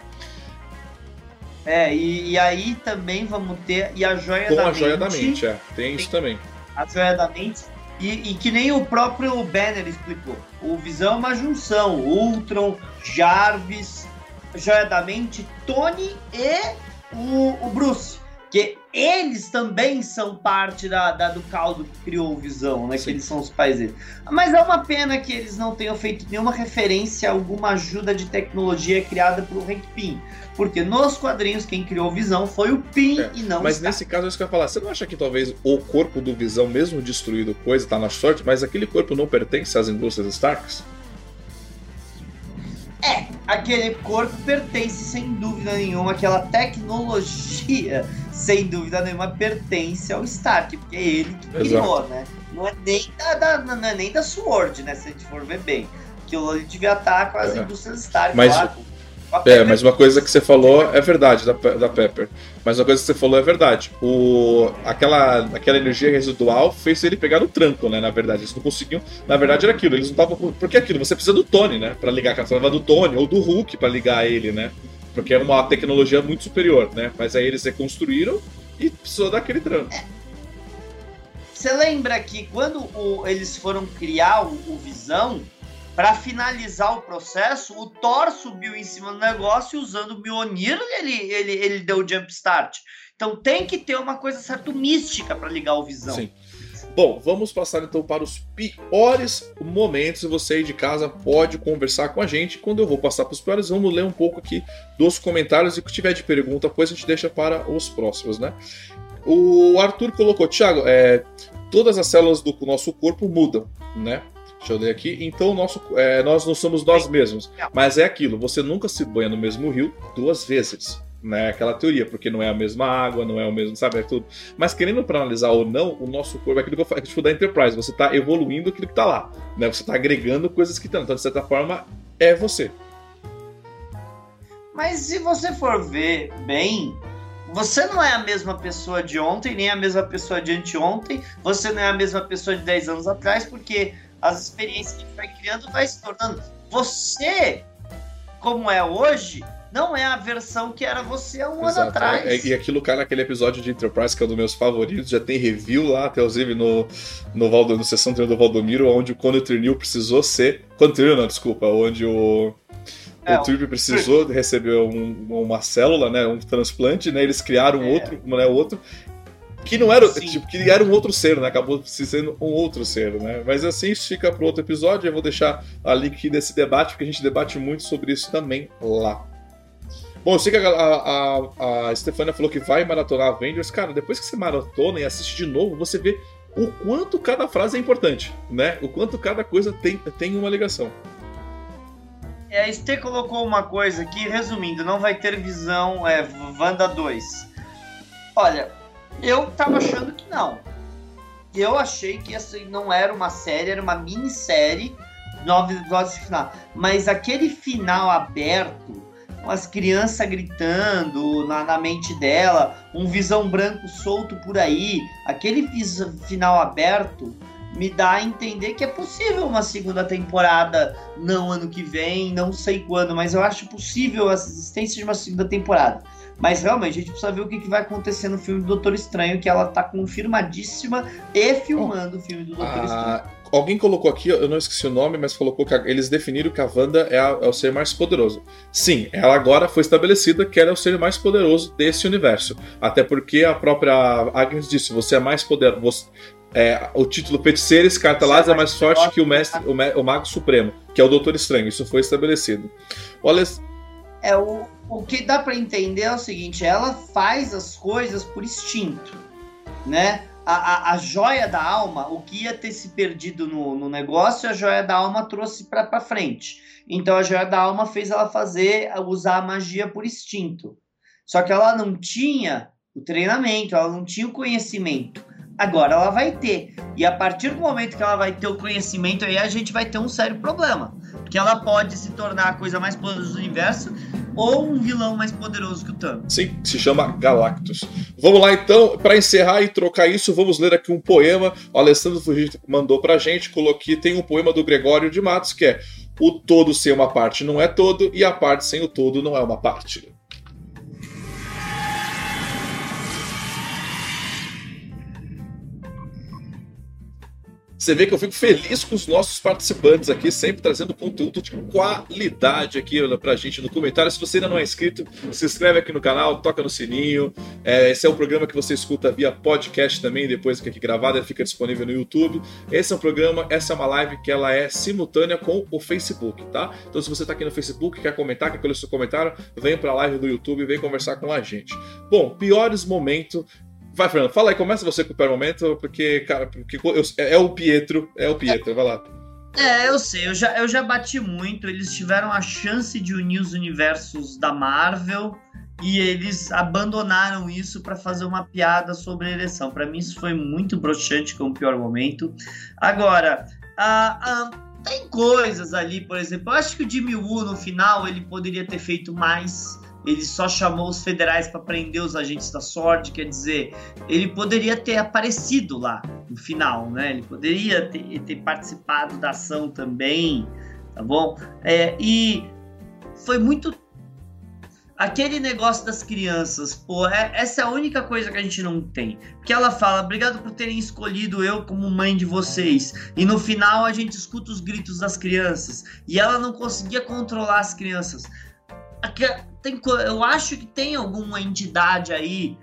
[SPEAKER 2] É, e, e aí também vamos ter e a joia
[SPEAKER 1] Com
[SPEAKER 2] da
[SPEAKER 1] a
[SPEAKER 2] mente.
[SPEAKER 1] joia da mente, é. Tem, tem isso também.
[SPEAKER 2] A joia da mente e, e, que nem o próprio Banner explicou. O Visão é uma junção. Ultron, Jarvis, Joia da Mente, Tony e o, o Bruce. Que eles também são parte da, da, do caldo que criou o Visão, né? Sim. Que eles são os pais dele. Mas é uma pena que eles não tenham feito nenhuma referência a alguma ajuda de tecnologia criada por Hank Pym. Porque nos quadrinhos quem criou o Visão foi o Pym é, e não
[SPEAKER 1] Mas nesse caso é isso que eu ia falar. Você não acha que talvez o corpo do Visão, mesmo destruído, coisa, tá na sorte, mas aquele corpo não pertence às indústrias Starks?
[SPEAKER 2] É, aquele corpo pertence sem dúvida nenhuma, aquela tecnologia, sem dúvida nenhuma, pertence ao Stark, porque é ele que criou, Exato. né? Não é nem da, da, não é nem da Sword, né? Se a gente for ver bem. Aquilo ali devia estar com as é. indústrias Stark
[SPEAKER 1] Mas, lá, é, mas uma coisa que você falou é verdade da, da Pepper. Mas uma coisa que você falou é verdade. O, aquela, aquela energia residual fez ele pegar no tranco, né? Na verdade, eles não conseguiam. Na verdade, era aquilo. Eles não estavam. Porque é aquilo, você precisa do Tony, né? Pra ligar. Você do Tony ou do Hulk pra ligar ele, né? Porque é uma tecnologia muito superior, né? Mas aí eles reconstruíram e precisou daquele tranco. É.
[SPEAKER 2] Você lembra que quando o, eles foram criar o, o Visão, para finalizar o processo, o Thor subiu em cima do negócio e usando o Mjolnir, ele, ele, ele deu o jump start. Então tem que ter uma coisa certo mística para ligar o Visão. Sim.
[SPEAKER 1] Bom, vamos passar então para os piores momentos. Você aí de casa pode conversar com a gente. Quando eu vou passar para os piores, vamos ler um pouco aqui dos comentários e que tiver de pergunta, depois a gente deixa para os próximos, né? O Arthur colocou, Thiago, é, todas as células do nosso corpo mudam, né? Deixa eu ler aqui. Então, nosso, é, nós não somos nós mesmos. Mas é aquilo, você nunca se banha no mesmo rio duas vezes. Né, aquela teoria, porque não é a mesma água, não é o mesmo, sabe, é tudo. Mas querendo para analisar ou não, o nosso corpo é aquilo que eu falo, é tipo da Enterprise, você está evoluindo aquilo que está lá, né? Você está agregando coisas que estão. Então, de certa forma, é você.
[SPEAKER 2] Mas se você for ver bem, você não é a mesma pessoa de ontem, nem a mesma pessoa de anteontem, você não é a mesma pessoa de 10 anos atrás, porque as experiências que vai criando vai se tornando. Você, como é hoje, não é a versão que era você há um Exato. ano atrás.
[SPEAKER 1] É, e aquilo cai naquele episódio de Enterprise, que é um dos meus favoritos, já tem review lá, inclusive no, no, Valdo, no Sessão Treino do Valdomiro, onde o Conor Trinil precisou ser. Conor Trinil, não, desculpa, onde o. É, o Trip precisou receber um, uma célula, né, um transplante, né, eles criaram é. outro, né, outro, que não era, tipo, que era um outro ser, né? Acabou se sendo um outro ser, né? Mas assim, isso fica para outro episódio. Eu vou deixar a link desse debate, porque a gente debate muito sobre isso também lá. Bom, eu sei que a, a, a Stefania falou que vai maratonar Avengers. Cara, depois que você maratona e assiste de novo, você vê o quanto cada frase é importante, né? O quanto cada coisa tem, tem uma ligação.
[SPEAKER 2] é, a Estê colocou uma coisa aqui, resumindo, não vai ter visão é, Wanda 2. Olha, eu tava achando que não. Eu achei que essa não era uma série, era uma minissérie, nove episódios final. Mas aquele final aberto, com as crianças gritando na, na mente dela, um visão branco solto por aí, aquele final aberto me dá a entender que é possível uma segunda temporada, não ano que vem, não sei quando, mas eu acho possível a existência de uma segunda temporada. Mas realmente, a gente precisa ver o que, que vai acontecer no filme do Doutor Estranho, que ela tá confirmadíssima e filmando oh, o filme do Doutor ah, Estranho.
[SPEAKER 1] Alguém colocou aqui, eu não esqueci o nome, mas colocou que eles definiram que a Wanda é, a, é, o ser mais poderoso. Sim, ela agora foi estabelecida que ela é o ser mais poderoso desse universo. Até porque a própria Agnes disse: você é mais poderoso. É, o título Feiticeiros Cartalaz é mais forte que o mestre, o, o Mago Supremo, que é o Doutor Estranho. Isso foi estabelecido. Olha.
[SPEAKER 2] É, o, o que dá para entender é o seguinte: ela faz as coisas por instinto, né? A, a, a, joia da alma, o que ia ter se perdido no, no negócio, a joia da alma trouxe para frente. Então a joia da alma fez ela fazer, usar a magia por instinto. Só que ela não tinha o treinamento, ela não tinha o conhecimento. Agora ela vai ter. E a partir do momento que ela vai ter o conhecimento, aí a gente vai ter um sério problema. Porque ela pode se tornar a coisa mais poderosa do universo ou um vilão mais poderoso que o Thanos.
[SPEAKER 1] Sim, se chama Galactus. Vamos lá então, para encerrar e trocar isso, vamos ler aqui um poema. O Alessandro Fugito mandou pra gente, coloquei, tem um poema do Gregório de Matos que é O todo sem uma parte não é todo e a parte sem o todo não é uma parte. Você vê que eu fico feliz com os nossos participantes aqui, sempre trazendo conteúdo de qualidade aqui pra gente no comentário. Se você ainda não é inscrito, se inscreve aqui no canal, toca no sininho. É, esse é um programa que você escuta via podcast também, depois que aqui ele fica disponível no YouTube. Esse é um programa, essa é uma live que ela é simultânea com o Facebook, tá? Então se você tá aqui no Facebook, quer comentar, quer colocar seu comentário, vem pra live do YouTube e vem conversar com a gente. Bom, piores momentos Vai, Fernando, fala aí, começa você com o pior momento, porque, cara, porque eu, é, o Pietro, é o Pietro, vai lá.
[SPEAKER 2] É, eu sei, eu já, eu já bati muito. Eles tiveram a chance de unir os universos da Marvel e eles abandonaram isso para fazer uma piada sobre a eleição. Para mim, isso foi muito broxante como pior momento. Agora, a, tem coisas ali, por exemplo, eu acho que o Jimmy Woo no final ele poderia ter feito mais ele só chamou os federais para prender os agentes da sorte, quer dizer, ele poderia ter aparecido lá no final, né? Ele poderia ter, ter participado da ação também, tá bom? É, e foi muito aquele negócio das crianças, pô, é, essa é a única coisa que a gente não tem. Porque ela fala, obrigado por terem escolhido eu como mãe de vocês. E no final a gente escuta os gritos das crianças. E ela não conseguia controlar as crianças tem, eu acho que tem alguma entidade aí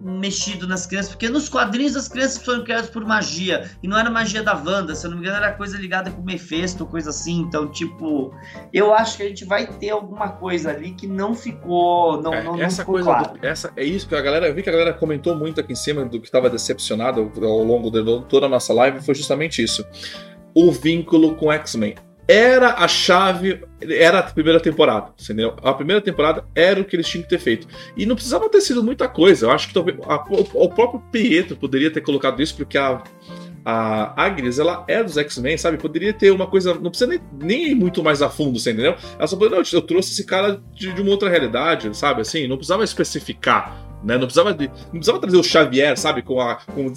[SPEAKER 2] mexido nas crianças, porque nos quadrinhos as crianças foram criadas por magia, e não era magia da Wanda, se eu não me engano era coisa ligada com Mephisto, coisa assim, então tipo, eu acho que a gente vai ter alguma coisa ali que não ficou, não, é, não,
[SPEAKER 1] essa
[SPEAKER 2] não ficou
[SPEAKER 1] coisa
[SPEAKER 2] claro.
[SPEAKER 1] Do, essa, é isso que a galera, eu vi que a galera comentou muito aqui em cima do que estava decepcionado ao longo de toda a nossa live, foi justamente isso. O vínculo com X-Men era a chave, era a primeira temporada, entendeu? A primeira temporada era o que eles tinham que ter feito. E não precisava ter sido muita coisa. Eu acho que talvez a, o, o, próprio Pietro poderia ter colocado isso, porque a, a Agnes, ela é dos X-Men, sabe? Poderia ter uma coisa. Não precisa nem, nem ir muito mais a fundo, você entendeu? Ela só poderia, não, eu trouxe esse cara de, de uma outra realidade, sabe? Assim, não precisava especificar. Né? Não, precisava de, não precisava trazer o Xavier, sabe? Com a. Com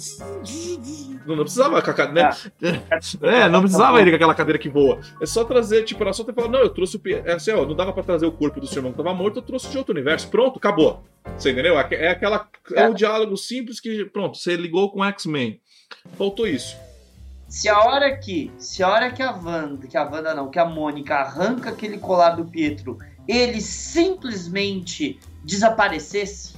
[SPEAKER 1] não, não precisava com a né? É. é, não precisava ele com aquela cadeira que voa. É só trazer, tipo, era só ter falado, não, eu trouxe o. É assim, ó, não dava pra trazer o corpo do seu irmão que tava morto, eu trouxe de outro universo. Pronto, acabou. Você entendeu? É, é aquela. É um diálogo simples que, pronto, você ligou com X-Men. Faltou isso.
[SPEAKER 2] Se a hora que. Se a hora que a Wanda, que a Wanda não, que a Mônica arranca aquele colar do Pietro, ele simplesmente desaparecesse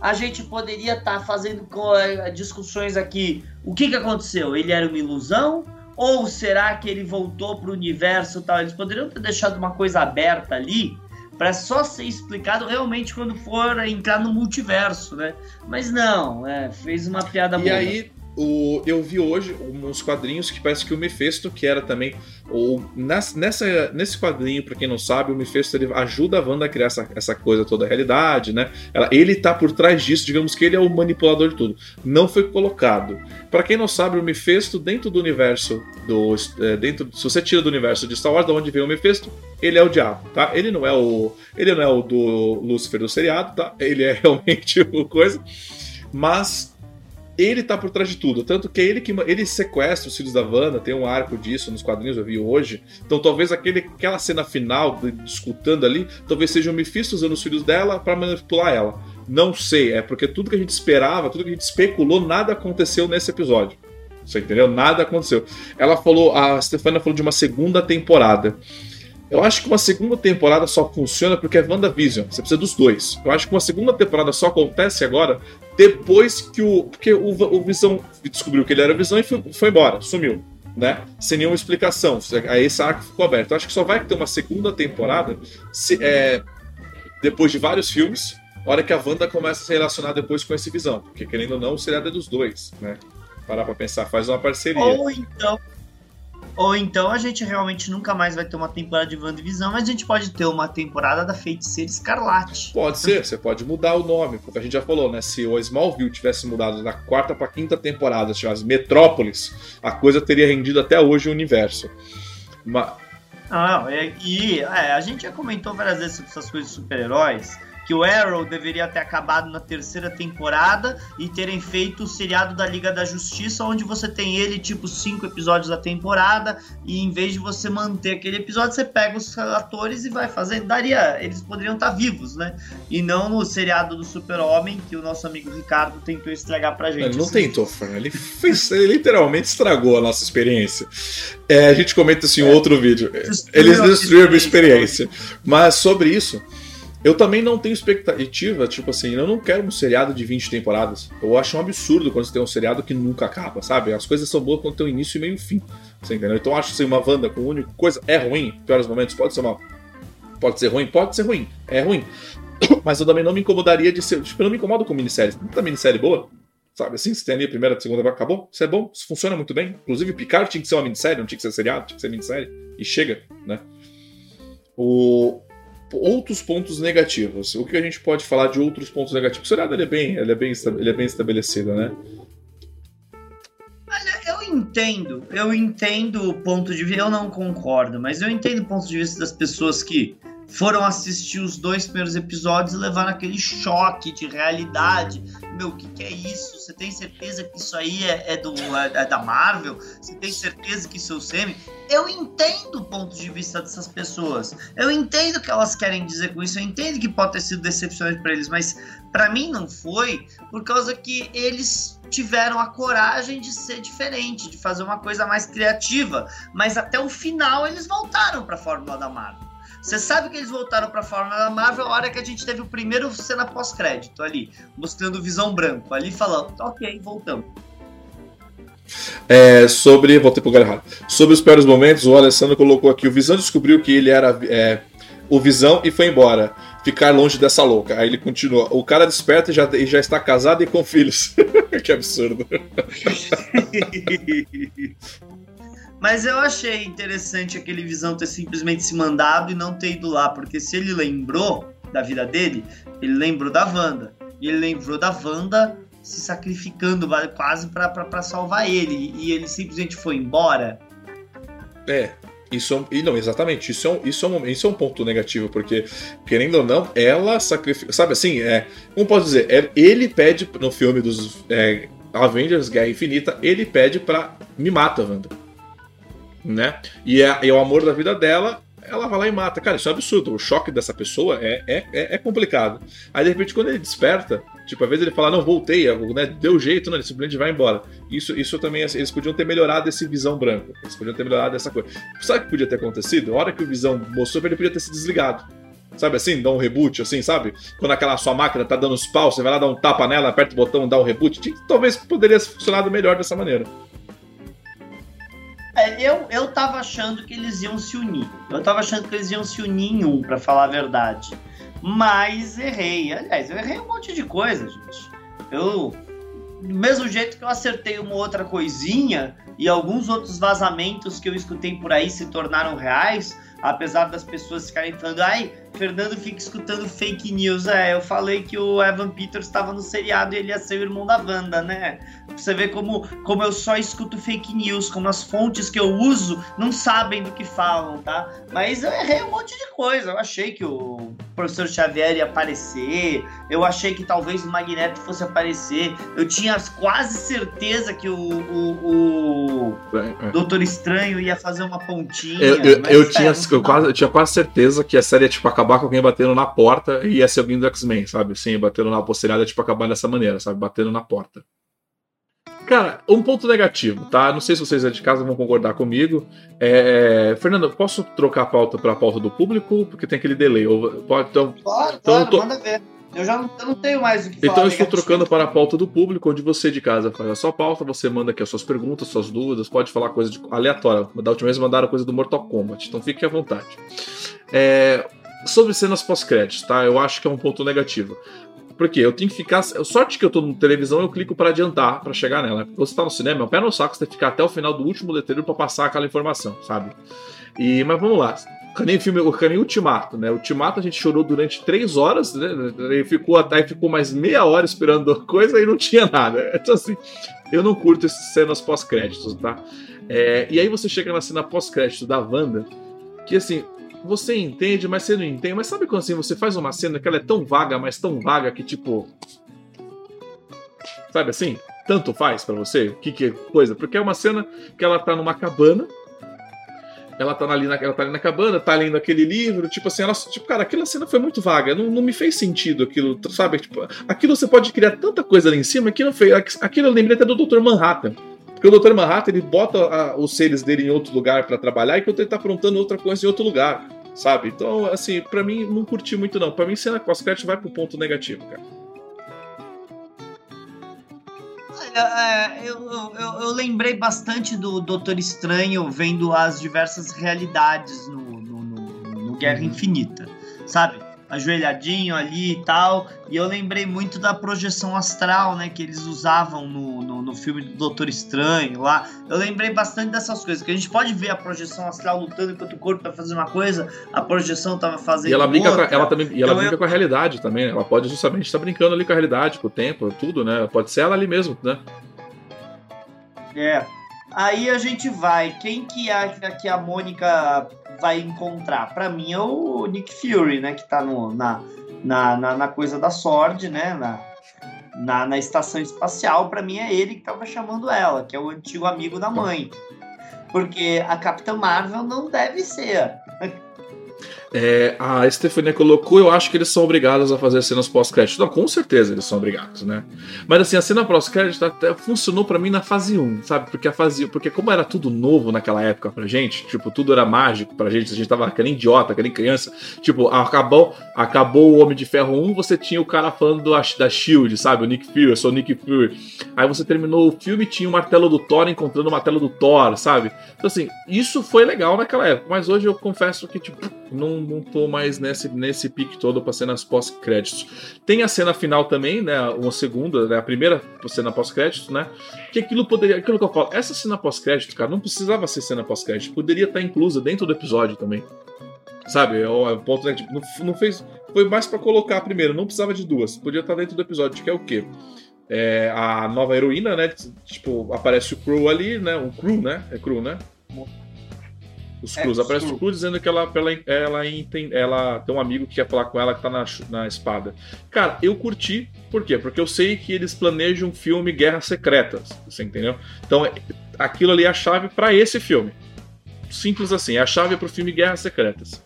[SPEAKER 2] a gente poderia estar tá fazendo eh, discussões aqui. O que, que aconteceu? Ele era uma ilusão? Ou será que ele voltou para o universo tal? Eles poderiam ter deixado uma coisa aberta ali para só ser explicado realmente quando for entrar no multiverso, né? Mas não, é, fez uma piada
[SPEAKER 1] e
[SPEAKER 2] boa.
[SPEAKER 1] Aí, o, eu vi hoje uns quadrinhos que parece que o Mephisto, que era também. O, nessa, nesse quadrinho, para quem não sabe, o Mephisto ele ajuda a Wanda a criar essa, essa coisa toda a realidade, né? Ela, ele tá por trás disso, digamos que ele é o manipulador de tudo. Não foi colocado. Para quem não sabe, o Mephisto, dentro do universo do. É, dentro, se você tira do universo de Star Wars, da onde vem o Mephisto, ele é o diabo, tá? Ele não é o. Ele não é o do Lúcifer do seriado, tá? Ele é realmente o coisa. Mas ele tá por trás de tudo. Tanto que é ele que ele sequestra os filhos da Wanda, tem um arco disso nos quadrinhos, eu vi hoje. Então talvez aquele, aquela cena final, escutando ali, talvez seja o Mephisto usando os filhos dela para manipular ela. Não sei, é porque tudo que a gente esperava, tudo que a gente especulou, nada aconteceu nesse episódio. Você entendeu? Nada aconteceu. Ela falou, a Stefania falou de uma segunda temporada. Eu acho que uma segunda temporada só funciona porque é WandaVision. Você precisa dos dois. Eu acho que uma segunda temporada só acontece agora depois que o. Porque o, o Visão descobriu que ele era Visão e foi, foi embora, sumiu. Né? Sem nenhuma explicação. Aí esse arco ficou aberto. Eu acho que só vai ter uma segunda temporada se, é, depois de vários filmes. Hora que a Wanda começa a se relacionar depois com esse Visão. Porque, querendo ou não, o seriado é dos dois, né? Parar pra pensar, faz uma parceria.
[SPEAKER 2] Ou então ou então a gente realmente nunca mais vai ter uma temporada de WandaVision, mas a gente pode ter uma temporada da Feiticeira Escarlate.
[SPEAKER 1] Pode ser, você pode mudar o nome, porque a gente já falou, né? Se o Smallville tivesse mudado da quarta para quinta temporada, se chamasse Metrópolis, a coisa teria rendido até hoje o universo.
[SPEAKER 2] Mas... Não, é, e é, a gente já comentou várias vezes sobre essas coisas de super-heróis que o Arrow deveria ter acabado na terceira temporada e terem feito o seriado da Liga da Justiça, onde você tem ele, tipo, cinco episódios da temporada, e em vez de você manter aquele episódio, você pega os atores e vai fazer. Daria. Eles poderiam estar vivos, né? E não no seriado do Super-Homem, que o nosso amigo Ricardo tentou estragar pra gente.
[SPEAKER 1] Ele não tentou, Fran. Ele, fez, ele literalmente estragou a nossa experiência. É, a gente comenta isso em é, outro vídeo. Eles destruíram a experiência. Mas sobre isso. Eu também não tenho expectativa, tipo assim, eu não quero um seriado de 20 temporadas. Eu acho um absurdo quando você tem um seriado que nunca acaba, sabe? As coisas são boas quando tem um início e meio e fim. Você entendeu? Então eu acho assim, uma Wanda com única coisa é ruim, piores momentos, pode ser uma. Pode ser ruim, pode ser ruim, é ruim. Mas eu também não me incomodaria de ser. Tipo, eu não me incomodo com minisséries. Muita minissérie boa, sabe? Assim, você tem ali a primeira, a segunda, acabou. Isso é bom, isso funciona muito bem. Inclusive, Picard tinha que ser uma minissérie, não tinha que ser seriado, tinha que ser minissérie. E chega, né? O, outros pontos negativos. O que a gente pode falar de outros pontos negativos? O seriado ele é bem, ele é bem, ele é bem estabelecido, né?
[SPEAKER 2] Olha, eu entendo, eu entendo o ponto de vista, eu não concordo, mas eu entendo o ponto de vista das pessoas que foram assistir os dois primeiros episódios e levaram aquele choque de realidade. Meu, o que, que, é isso? Você tem certeza que isso aí é, é do, é, é, da Marvel? Você tem certeza que isso é o Semi? Eu entendo o ponto de vista dessas pessoas. Eu entendo o que elas querem dizer com isso. Eu entendo que pode ter sido decepcionante para eles, mas para mim não foi, por causa que eles tiveram a coragem de ser diferente, de fazer uma coisa mais criativa. Mas até o final eles voltaram para a fórmula da Marvel. Você sabe que eles voltaram para a fórmula da Marvel a hora que a gente teve o primeiro cena pós-crédito ali, mostrando visão branco, ali falando, ok, voltamos.
[SPEAKER 1] É, sobre. Voltei pro Galhardo. Sobre os piores momentos, o Alessandro colocou aqui: o Visão descobriu que ele era é, o Visão e foi embora. Ficar longe dessa louca. Aí ele continua: o cara desperta e já, e já está casado e com filhos. que absurdo.
[SPEAKER 2] Mas eu achei interessante aquele Visão ter simplesmente se mandado e não ter ido lá, porque se ele lembrou da vida dele, ele lembrou da Wanda. E ele lembrou da Wanda se sacrificando quase para salvar ele. E ele simplesmente foi embora.
[SPEAKER 1] É, isso é, não, exatamente. Isso é, um, isso, é um, isso é um ponto negativo, porque, querendo ou não, ela sacrifica. Sabe assim, é, como posso dizer? É, ele pede no filme dos é, Avengers Guerra Infinita, ele pede pra. Me mata, Wanda né? E é, é o amor da vida dela, ela vai lá e mata. Cara, isso é absurdo. O choque dessa pessoa é, é, é, é complicado. Aí, de repente, quando ele desperta, tipo, às vezes ele fala, não, voltei, né, deu jeito, não, ele simplesmente vai embora. Isso, isso também, assim, eles podiam ter melhorado esse visão branco. Eles podiam ter melhorado essa coisa. Sabe o que podia ter acontecido? A hora que o visão mostrou, ele podia ter se desligado. Sabe assim, dar um reboot, assim, sabe? Quando aquela sua máquina tá dando os paus, você vai lá dar um tapa nela, aperta o botão, dá um reboot. Talvez poderia ter funcionado melhor dessa maneira.
[SPEAKER 2] É, eu, eu tava achando que eles iam se unir. Eu tava achando que eles iam se unir em um, pra falar a verdade. Mas errei. Aliás, eu errei um monte de coisa, gente. Eu. do mesmo jeito que eu acertei uma outra coisinha e alguns outros vazamentos que eu escutei por aí se tornaram reais, apesar das pessoas ficarem falando, ai, Fernando fica escutando fake news. É, eu falei que o Evan Peters estava no seriado e ele ia ser o irmão da Wanda, né? Você vê como, como eu só escuto fake news, como as fontes que eu uso não sabem do que falam, tá? Mas eu errei um monte de coisa. Eu achei que o professor Xavier ia aparecer, eu achei que talvez o Magneto fosse aparecer. Eu tinha quase certeza que o, o, o é, é. Doutor Estranho ia fazer uma pontinha.
[SPEAKER 1] Eu, eu, eu tinha, eu, quase, eu tinha quase certeza que a série ia tipo, acabar com alguém batendo na porta e ia ser alguém do X-Men, sabe? Sim, batendo na posteriada, tipo, acabar dessa maneira, sabe? Batendo na porta. Cara, um ponto negativo, tá? Não sei se vocês de casa vão concordar comigo. É... Fernando, posso trocar a pauta para a pauta do público? Porque tem aquele delay.
[SPEAKER 2] Pode, então, claro, então claro, tô... manda ver. Eu já não, eu não tenho mais o que
[SPEAKER 1] falar. Então eu estou trocando para a pauta do público, onde você de casa faz a sua pauta, você manda aqui as suas perguntas, suas dúvidas, pode falar coisa de... aleatória. Da última vez mandaram coisa do Mortal Kombat, então fique à vontade. É... Sobre cenas pós-créditos, tá? Eu acho que é um ponto negativo. Porque eu tenho que ficar. Sorte que eu tô na televisão, eu clico para adiantar para chegar nela. Você tá no cinema, é o pé no saco, você tem que ficar até o final do último letreiro para passar aquela informação, sabe? E, mas vamos lá. Nem filme, o Caninho Ultimato, né? Ultimato a gente chorou durante três horas, né? E ficou até ficou mais meia hora esperando coisa e não tinha nada. Então, assim, eu não curto essas cenas pós-créditos, tá? É, e aí você chega na cena pós-crédito da Wanda, que assim, você entende, mas você não entende. Mas sabe quando assim você faz uma cena que ela é tão vaga, mas tão vaga que tipo. Sabe assim? Tanto faz para você? Que, que coisa? Porque é uma cena que ela tá numa cabana. Ela tá, ali na, ela tá ali na cabana, tá lendo aquele livro, tipo assim, ela, tipo, cara, aquela cena foi muito vaga, não, não me fez sentido aquilo, sabe? Tipo, aquilo você pode criar tanta coisa ali em cima que não fez. Aquilo eu lembrei até do Dr. Manhattan. Porque o Dr. Manhattan ele bota a, os seres dele em outro lugar para trabalhar enquanto ele tá aprontando outra coisa em outro lugar, sabe? Então, assim, para mim não curti muito não. Para mim cena pós-crédito vai pro ponto negativo, cara.
[SPEAKER 2] É, eu, eu, eu, lembrei bastante do Doutor Estranho vendo as diversas realidades no, no, no, no Guerra uhum. Infinita, sabe? Ajoelhadinho ali e tal. E eu lembrei muito da projeção astral, né? Que eles usavam no, no, no, filme do Doutor Estranho lá. Eu lembrei bastante dessas coisas. Que a gente pode ver a projeção astral lutando enquanto o corpo tá fazendo uma coisa, a projeção tava fazendo
[SPEAKER 1] e ela brinca outra. Com a, ela também, e ela então brinca eu... com a realidade também, né? Ela pode justamente estar brincando ali com a realidade, com o tempo, tudo, né? Pode ser ela ali mesmo, né?
[SPEAKER 2] É. Aí a gente vai. Quem que acha que a Mônica vai encontrar? Para mim é o Nick Fury, né? Que tá no, na, na, na, na coisa da Sword, né? Na, na, na estação espacial. Para mim é ele que tava chamando ela, que é o antigo amigo da mãe. Porque a Capitã Marvel não deve ser.
[SPEAKER 1] É, a Stefania colocou, eu acho que eles são obrigados a fazer cenas pós-crédito. Não, com certeza eles são obrigados, né? Mas assim, a cena pós-crédito até funcionou para mim na fase 1, sabe? Porque a fase porque como era tudo novo naquela época pra gente, tipo, tudo era mágico pra gente, a gente tava que nem idiota, que nem criança. Tipo, acabou, acabou o Homem de Ferro 1, você tinha o cara falando do, da Shield, sabe? O Nick Fury, eu sou o Nick Fury. Aí você terminou o filme tinha o martelo do Thor encontrando o martelo do Thor, sabe? Então assim, isso foi legal naquela época, mas hoje eu confesso que tipo, não não, tô mais nesse, nesse pique todo pra cenas pós-créditos. Tem a cena final também, né? Uma segunda, né, a primeira cena pós-créditos, né? Que aquilo poderia. Aquilo que eu falo, essa cena pós-crédito, cara, não precisava ser cena pós-crédito, poderia estar inclusa dentro do episódio também. Sabe? É o é ponto, né, tipo, não, não fez. Foi mais para colocar primeiro, não precisava de duas. Podia estar dentro do episódio, que é o quê? É, a nova heroína, né? Tipo, aparece o Crew ali, né? O Crew, né? É Crew, né? Os é, Cruz. Aparece o Cruz dizendo que ela, ela, ela, entende, ela tem um amigo que quer falar com ela que tá na, na espada. Cara, eu curti. Por quê? Porque eu sei que eles planejam um filme Guerras Secretas. Você entendeu? Então, é, aquilo ali é a chave para esse filme. Simples assim. É a chave pro filme Guerras Secretas.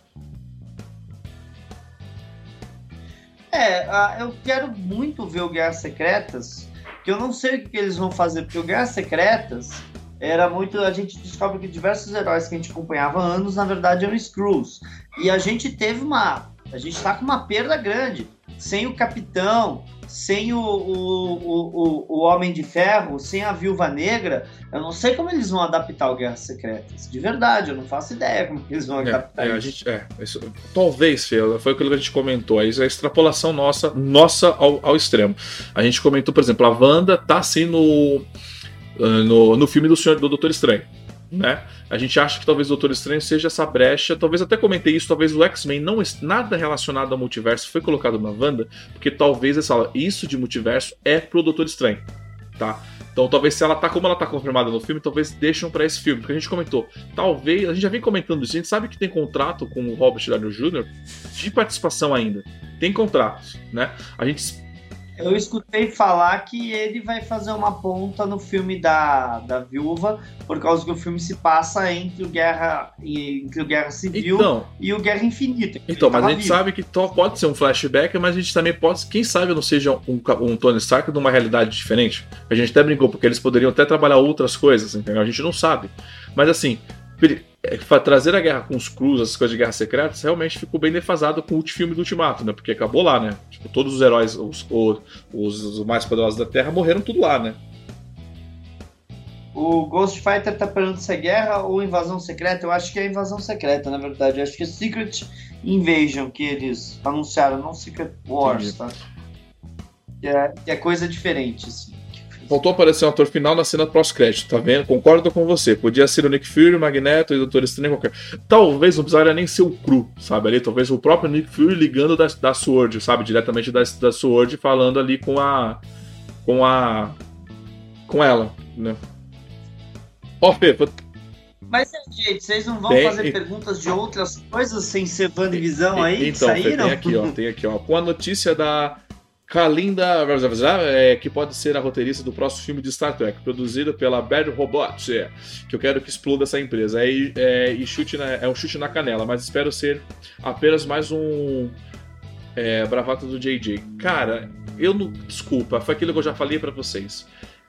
[SPEAKER 2] É, eu quero muito ver o Guerras Secretas. Que eu não sei o que eles vão fazer, porque o Guerras Secretas era muito. A gente descobre que diversos heróis que a gente acompanhava há anos, na verdade, eram Screws. E a gente teve uma. A gente tá com uma perda grande. sem o capitão, sem o, o, o, o, Homem de Ferro, sem a Viúva Negra, eu não sei como eles vão adaptar o Guerras Secretas. De verdade, eu não faço ideia como eles vão é, adaptar
[SPEAKER 1] é, isso. A gente, é, isso. Talvez, Fê, foi aquilo que a gente comentou. Isso é a extrapolação nossa, nossa ao, ao extremo. A gente comentou, por exemplo, a Wanda tá assim no, no, no filme do, Senhor, do Doutor Estranho né? A gente acha que talvez o Doutor Estranho seja essa brecha. Talvez até comentei isso, talvez o X-Men não nada relacionado ao multiverso foi colocado na Wanda, porque talvez essa isso de multiverso é pro Doutor Estranho, tá? Então talvez se ela tá como ela tá confirmada no filme, talvez deixam para esse filme, porque a gente comentou, talvez, a gente já vem comentando isso, a gente sabe que tem contrato com o Robert Downey Jr. de participação ainda. Tem contratos, né? A gente
[SPEAKER 2] eu escutei falar que ele vai fazer uma ponta no filme da, da Viúva, por causa que o filme se passa entre o Guerra, entre o Guerra Civil então, e o Guerra Infinita.
[SPEAKER 1] Então, mas a gente vivo. sabe que pode ser um flashback, mas a gente também pode, quem sabe não seja um, um Tony Stark de uma realidade diferente. A gente até brincou, porque eles poderiam até trabalhar outras coisas, entendeu? A gente não sabe. Mas assim, trazer a guerra com os Cruz, essas coisas de guerra secretas, realmente ficou bem defasado com o filme do Ultimato, né? Porque acabou lá, né? Tipo, todos os heróis, os, os, os, mais poderosos da Terra, morreram tudo lá, né?
[SPEAKER 2] O Ghost Fighter tá perguntando se é guerra ou invasão secreta. Eu acho que é invasão secreta, na verdade. Eu acho que é Secret Invasion que eles anunciaram, não Secret Wars, Entendi. tá? Que é, que é coisa diferente, assim.
[SPEAKER 1] Faltou aparecer um ator final na cena pós-crédito, tá vendo? Concordo com você. Podia ser o Nick Fury, o Magneto e o Doutor Estranho qualquer. Talvez não precisaria nem ser o cru, sabe? Ali, talvez o próprio Nick Fury ligando da, da Sword, sabe? Diretamente da, da Sword, falando ali com a. com a. com ela, né? Ó, oh, Fê,
[SPEAKER 2] mas, gente, vocês não vão tem, fazer e... perguntas de outras coisas sem ser Visão aí?
[SPEAKER 1] Então, Fê, tem aqui, ó, tem aqui, ó. Com a notícia da Kalinda, é, que pode ser a roteirista do próximo filme de Star Trek, produzido pela Bad Robot, é, que eu quero que exploda essa empresa. É, é, e chute na, é um chute na canela, mas espero ser apenas mais um é, bravata do JJ. Cara, eu não. Desculpa, foi aquilo que eu já falei para vocês.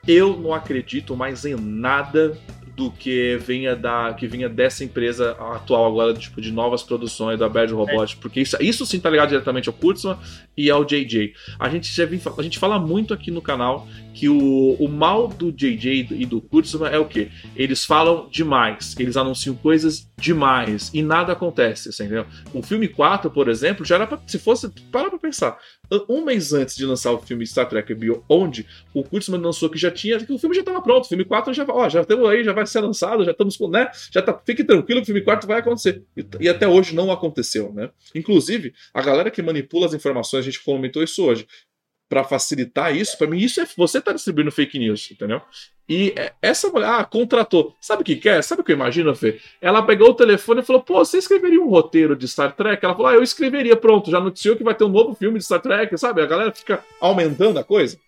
[SPEAKER 1] Eu não acredito mais em nada do que vinha da que vinha dessa empresa atual agora tipo de novas produções da Bad Robot, é. porque isso, isso sim tá ligado diretamente ao Kurtzman e ao JJ. A gente já vem, a gente fala muito aqui no canal que o, o mal do JJ e do Kurtzman é o que? Eles falam demais, eles anunciam coisas demais e nada acontece, entendeu? O filme 4, por exemplo, já era pra, se fosse, para pra pensar, um mês antes de lançar o filme Star Trek Beyond, o Kurtzman lançou que já tinha, que o filme já estava pronto, o filme 4 já, ó, já estamos aí, já vai ser lançado, já estamos, né, já tá, fique tranquilo o filme 4 vai acontecer. E, e até hoje não aconteceu, né? Inclusive, a galera que manipula as informações, a gente comentou isso hoje, para facilitar isso, para mim, isso é você tá distribuindo fake news, entendeu? E é, essa mulher, ah, contratou. Sabe o que quer? É? Sabe o que eu imagino, Fê? Ela pegou o telefone e falou: pô, você escreveria um roteiro de Star Trek? Ela falou: ah, eu escreveria, pronto, já noticiou que vai ter um novo filme de Star Trek, sabe? A galera fica aumentando a coisa.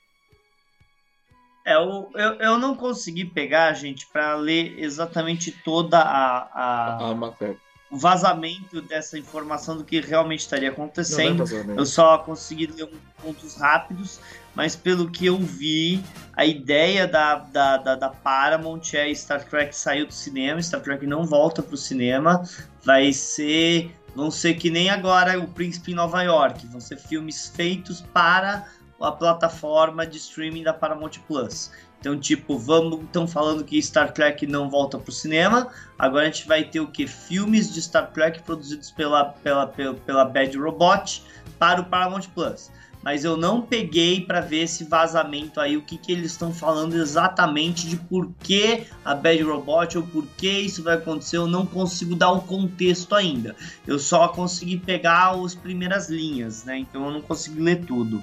[SPEAKER 2] É, eu, eu, eu não consegui pegar, gente, para ler exatamente toda a, a, a matéria o vazamento dessa informação do que realmente estaria acontecendo. É eu só consegui ler pontos rápidos, mas pelo que eu vi, a ideia da, da, da, da Paramount é Star Trek saiu do cinema, Star Trek não volta para o cinema, vai ser. Vão ser que nem agora o Príncipe em Nova York, vão ser filmes feitos para a plataforma de streaming da Paramount Plus. Então, tipo, vamos. Estão falando que Star Trek não volta pro cinema. Agora a gente vai ter o que? Filmes de Star Trek produzidos pela, pela, pela, pela Bad Robot para o Paramount Plus. Mas eu não peguei para ver esse vazamento aí, o que, que eles estão falando exatamente de por que a Bad Robot ou por que isso vai acontecer. Eu não consigo dar o contexto ainda. Eu só consegui pegar as primeiras linhas, né? Então eu não consegui ler tudo.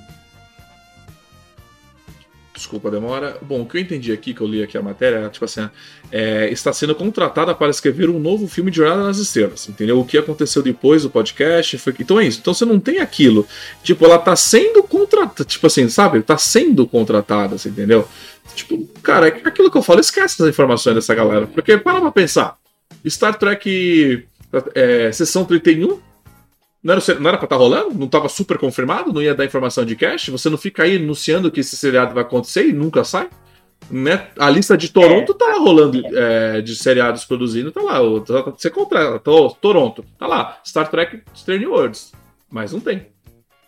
[SPEAKER 1] Desculpa a demora. Bom, o que eu entendi aqui, que eu li aqui a matéria, é, tipo assim, é, está sendo contratada para escrever um novo filme de Jornada nas Estrelas, entendeu? O que aconteceu depois do podcast foi... Então é isso. Então você não tem aquilo. Tipo, ela está sendo contratada, tipo assim, sabe? Está sendo contratada, entendeu? Tipo, cara, é aquilo que eu falo, esquece as informações dessa galera. Porque, para pra pensar, Star Trek é, Sessão 31 não era, não era pra estar tá rolando? Não estava super confirmado? Não ia dar informação de cash? Você não fica aí anunciando que esse seriado vai acontecer e nunca sai? Né? A lista de Toronto é. tá lá rolando é, de seriados produzindo, tá lá. Tá, você contrata, Toronto, tá lá. Star Trek Strange Worlds. Mas não tem.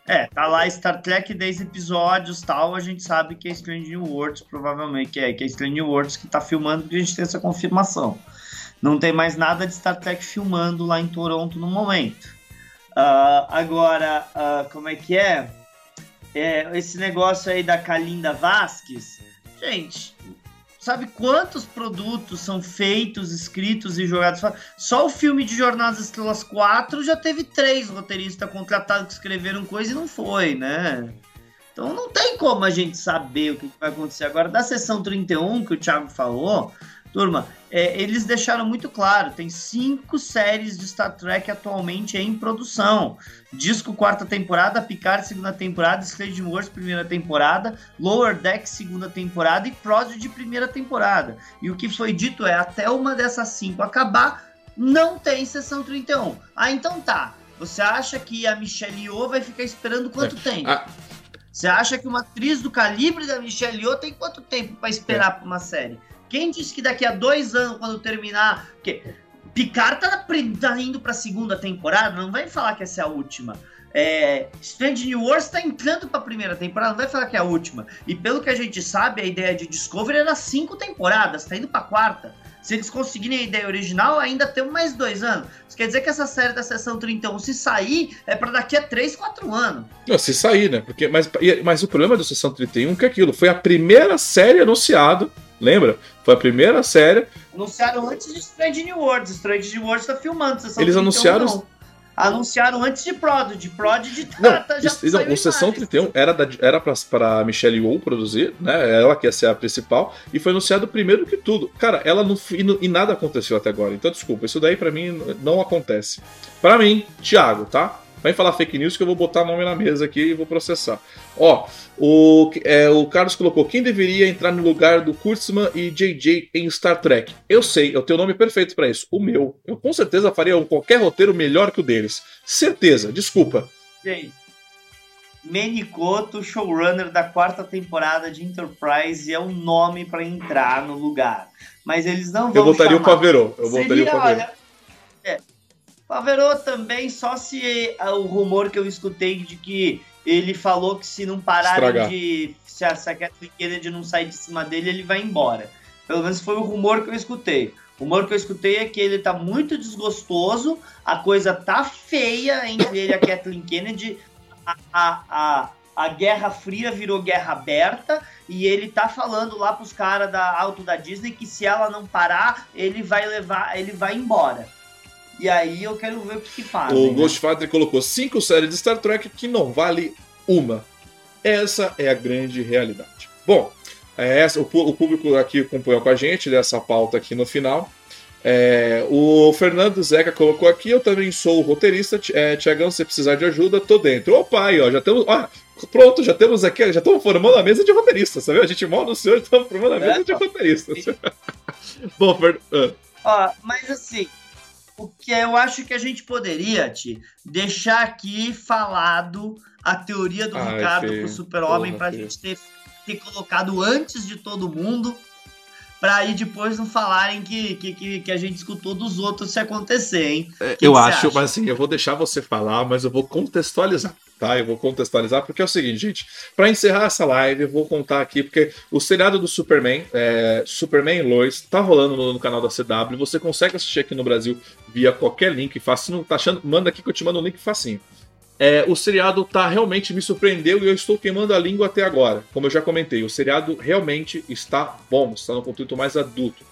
[SPEAKER 2] É, tá lá Star Trek 10 episódios tal, a gente sabe que é Strange New Worlds, provavelmente, que é, que é Strange New Worlds que tá filmando, porque a gente tem essa confirmação. Não tem mais nada de Star Trek filmando lá em Toronto no momento. Uh, agora, uh, como é que é? é? Esse negócio aí da Kalinda Vasques, gente, sabe quantos produtos são feitos, escritos e jogados? Só o filme de Jornadas Estrelas 4 já teve três roteiristas contratados que escreveram coisa e não foi, né? Então não tem como a gente saber o que vai acontecer. Agora, da sessão 31 que o Thiago falou, Turma, é, eles deixaram muito claro: tem cinco séries de Star Trek atualmente em produção. Disco quarta temporada, Picard segunda temporada, Strange Wars primeira temporada, Lower Deck segunda temporada e Prodigy primeira temporada. E o que foi dito é: até uma dessas cinco acabar, não tem sessão 31. Ah, então tá. Você acha que a Michelle Yeoh vai ficar esperando quanto é. tempo? Ah. Você acha que uma atriz do calibre da Michelle Yeoh tem quanto tempo para esperar é. para uma série? Quem disse que daqui a dois anos, quando terminar. Porque Picard tá, tá indo pra segunda temporada, não vai falar que essa é a última. É, Strange New Worlds tá entrando pra primeira temporada, não vai falar que é a última. E pelo que a gente sabe, a ideia de Discovery era cinco temporadas, tá indo pra quarta. Se eles conseguirem a ideia original, ainda tem mais dois anos. Isso quer dizer que essa série da sessão 31, se sair, é para daqui a 3, 4 anos.
[SPEAKER 1] Não, se sair, né? Porque, mas, mas o problema da sessão 31 é que é aquilo. Foi a primeira série anunciada Lembra? Foi a primeira série.
[SPEAKER 2] Anunciaram antes de Strange New Worlds. Strange New Worlds tá filmando.
[SPEAKER 1] Eles anunciaram. Não.
[SPEAKER 2] Anunciaram antes de Prodigy. Prodigy tá,
[SPEAKER 1] não, tá, já não, o Sessão 31 era, da, era pra, pra Michelle Yeoh produzir, né? Ela que ia ser a principal. E foi anunciado primeiro que tudo. Cara, ela não. E, e nada aconteceu até agora. Então, desculpa, isso daí pra mim não acontece. Pra mim, Thiago, tá? Vai falar fake news que eu vou botar nome na mesa aqui e vou processar. Ó, o, é, o Carlos colocou: quem deveria entrar no lugar do Kurtzman e JJ em Star Trek? Eu sei, eu tenho o nome perfeito para isso. O meu. Eu com certeza faria um, qualquer roteiro melhor que o deles. Certeza, desculpa.
[SPEAKER 2] Gente. Menicoto, showrunner da quarta temporada de Enterprise, é um nome para entrar no lugar. Mas eles não vão.
[SPEAKER 1] Eu botaria chamar. o Faverô. Eu Seria, botaria o Faverô. Olha,
[SPEAKER 2] é, Faverô também, só se o rumor que eu escutei de que ele falou que se não pararem de. Se a, se a Kathleen Kennedy não sair de cima dele, ele vai embora. Pelo menos foi o rumor que eu escutei. O rumor que eu escutei é que ele tá muito desgostoso, a coisa tá feia entre ele e a Kathleen Kennedy. A, a, a, a Guerra Fria virou guerra aberta e ele tá falando lá pros caras da alto da Disney que se ela não parar, ele vai levar, ele vai embora. E aí eu quero ver o que, fazem.
[SPEAKER 1] O né? Ghostfather colocou cinco séries de Star Trek que não vale uma. Essa é a grande realidade. Bom, é essa, o, o público aqui acompanhou com a gente dessa pauta aqui no final. É, o Fernando Zeca colocou aqui, eu também sou roteirista. É, Tiagão, se precisar de ajuda, tô dentro. Opa, aí, ó, já temos. Ó, pronto, já temos aqui, já estamos formando a mesa de roteiristas, sabe? A gente mal no senhor, estamos formando a mesa é, de roteiristas.
[SPEAKER 2] Bom, Fernando. Ah. Ó, mas assim, o que eu acho que a gente poderia, Ti, deixar aqui falado a teoria do Ai, Ricardo filho. pro Super-Homem pra filho. gente ter, ter colocado antes de todo mundo para aí depois não falarem que, que, que, a gente escutou dos outros se acontecer, hein?
[SPEAKER 1] É, eu acho, acha? mas assim, eu vou deixar você falar, mas eu vou contextualizar, tá? Eu vou contextualizar porque é o seguinte, gente. Para encerrar essa live, eu vou contar aqui, porque o seriado do Superman, é, Superman Lois, tá rolando no, no, canal da CW. Você consegue assistir aqui no Brasil via qualquer link. Fácil, não tá achando? Manda aqui que eu te mando um link facinho é, o seriado tá realmente me surpreendeu e eu estou queimando a língua até agora. Como eu já comentei, o seriado realmente está bom, está no conteúdo mais adulto.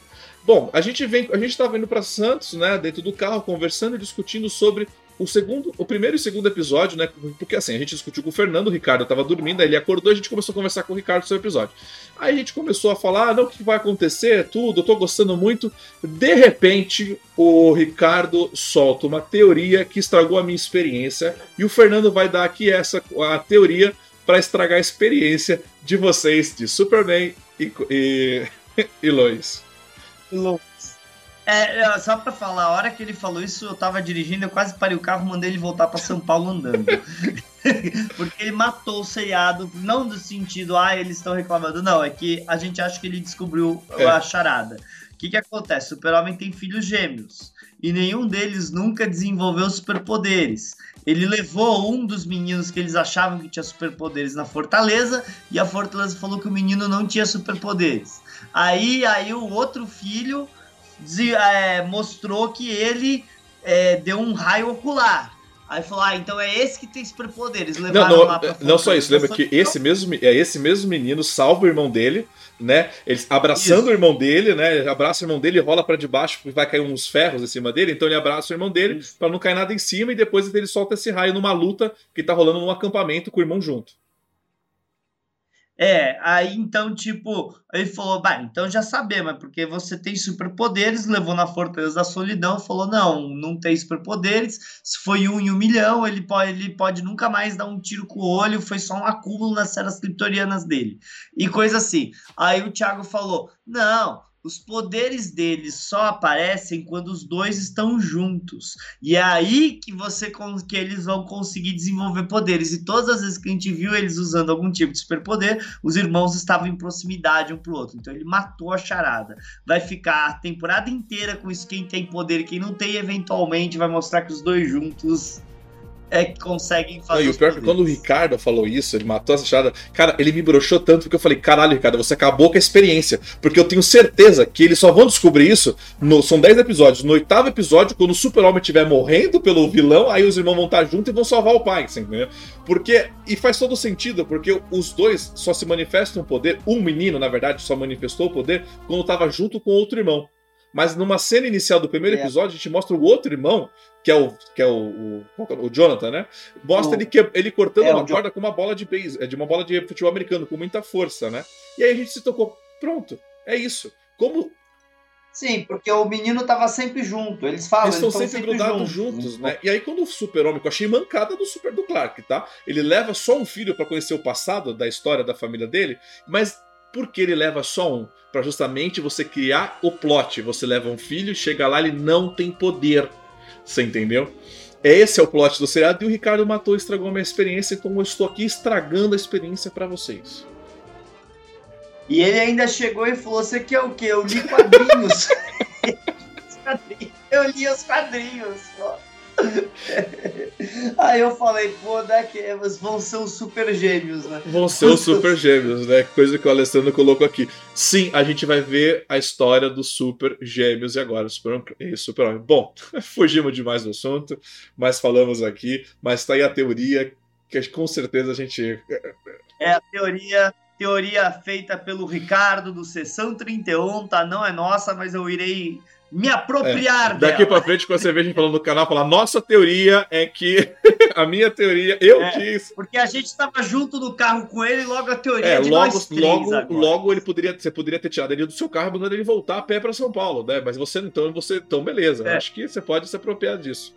[SPEAKER 1] Bom, a gente vem, a gente estava indo para Santos, né, dentro do carro, conversando e discutindo sobre o segundo, o primeiro e segundo episódio, né? Porque assim, a gente discutiu com o Fernando, o Ricardo estava dormindo, aí ele acordou a gente começou a conversar com o Ricardo sobre o episódio. Aí a gente começou a falar, ah, não, o que vai acontecer, tudo, eu tô gostando muito. De repente, o Ricardo solta uma teoria que estragou a minha experiência e o Fernando vai dar aqui essa a teoria para estragar a experiência de vocês de Superman e, e, e Lois.
[SPEAKER 2] Lois. É, só pra falar, a hora que ele falou isso, eu tava dirigindo, eu quase parei o carro, mandei ele voltar para São Paulo andando. Porque ele matou o seriado, não do sentido, ah, eles estão reclamando, não, é que a gente acha que ele descobriu é. a charada. O que, que acontece? O Super-Homem tem filhos gêmeos e nenhum deles nunca desenvolveu superpoderes. Ele levou um dos meninos que eles achavam que tinha superpoderes na Fortaleza e a Fortaleza falou que o menino não tinha superpoderes. Aí, aí o outro filho é, mostrou que ele é, deu um raio ocular. Aí falou, ah, então é esse que tem superpoderes.
[SPEAKER 1] Não, não, não só isso, lembra que esse mesmo, é esse mesmo menino salva o irmão dele, né? Ele abraçando isso. o irmão dele, né? Ele abraça o irmão dele, rola para debaixo, porque vai cair uns ferros em cima dele, então ele abraça o irmão dele para não cair nada em cima e depois ele solta esse raio numa luta que tá rolando num acampamento com o irmão junto.
[SPEAKER 2] É, aí então, tipo, ele falou, bah, então já sabemos, porque você tem superpoderes, levou na Fortaleza da Solidão, falou, não, não tem superpoderes, se foi um em um milhão, ele pode, ele pode nunca mais dar um tiro com o olho, foi só um acúmulo nas ceras criptorianas dele, e coisa assim. Aí o Thiago falou, não, os poderes deles só aparecem quando os dois estão juntos. E é aí que você que eles vão conseguir desenvolver poderes. E todas as vezes que a gente viu eles usando algum tipo de superpoder, os irmãos estavam em proximidade um pro outro. Então ele matou a charada. Vai ficar a temporada inteira com isso quem tem poder e quem não tem, eventualmente vai mostrar que os dois juntos é que conseguem fazer. Não,
[SPEAKER 1] e o pior é que quando o Ricardo falou isso, ele matou essa charada, cara, ele me broxou tanto porque eu falei: caralho, Ricardo, você acabou com a experiência. Porque eu tenho certeza que eles só vão descobrir isso. No, são 10 episódios. No oitavo episódio, quando o Super-Homem estiver morrendo pelo vilão, aí os irmãos vão estar juntos e vão salvar o pai, entendeu? Porque. E faz todo sentido, porque os dois só se manifestam o poder. Um menino, na verdade, só manifestou o poder quando estava junto com outro irmão. Mas numa cena inicial do primeiro é. episódio, a gente mostra o outro irmão, que é o, que é o, o, é o Jonathan, né? Mostra o, ele, que, ele cortando é, uma corda com uma bola de base, é, de uma bola de futebol americano, com muita força, né? E aí a gente se tocou, pronto, é isso. Como.
[SPEAKER 2] Sim, porque o menino tava sempre junto. Eles falam,
[SPEAKER 1] eles estão sempre, sempre, grudados juntos, juntos, né? E aí, quando o super-homem, que eu achei mancada do super do Clark, tá? Ele leva só um filho para conhecer o passado da história da família dele, mas por que ele leva só um? Para justamente você criar o plot. Você leva um filho, chega lá, ele não tem poder. Você entendeu? Esse é o plot do seriado e o Ricardo matou e estragou a minha experiência, então eu estou aqui estragando a experiência para vocês.
[SPEAKER 2] E ele ainda chegou e falou: Você quer o quê? Eu li quadrinhos. eu li os quadrinhos. Ó. Aí eu falei, pô, daqui, né, vão ser os super gêmeos, né?
[SPEAKER 1] Vão ser os super gêmeos, né? Coisa que o Alessandro colocou aqui. Sim, a gente vai ver a história dos super gêmeos e agora super, super homem. Bom, fugimos demais do assunto, mas falamos aqui, mas tá aí a teoria que com certeza a gente.
[SPEAKER 2] É a teoria teoria feita pelo Ricardo do Sessão 31, tá? Não é nossa, mas eu irei me apropriar
[SPEAKER 1] é, Daqui para frente, quando você vê a gente falando no canal, falar nossa teoria é que a minha teoria, eu é, quis.
[SPEAKER 2] Porque a gente estava junto no carro com ele, logo a teoria é, de logo, nós três
[SPEAKER 1] logo, agora. logo ele poderia, você poderia ter tirado ele do seu carro e mandado ele voltar a pé para São Paulo, né? Mas você então, você, então beleza. É. Acho que você pode se apropriar disso.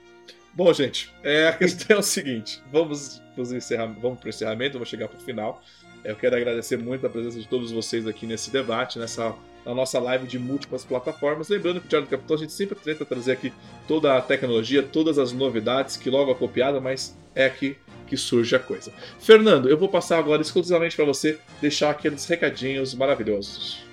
[SPEAKER 1] Bom, gente, é, a questão é o seguinte: vamos, vamos, encerrar, vamos para o encerramento, vamos chegar para o final. Eu quero agradecer muito a presença de todos vocês aqui nesse debate, nessa na nossa live de múltiplas plataformas. Lembrando que o Diário do Capitão a gente sempre tenta trazer aqui toda a tecnologia, todas as novidades que logo é copiada, mas é aqui que surge a coisa. Fernando, eu vou passar agora exclusivamente para você deixar aqueles recadinhos maravilhosos.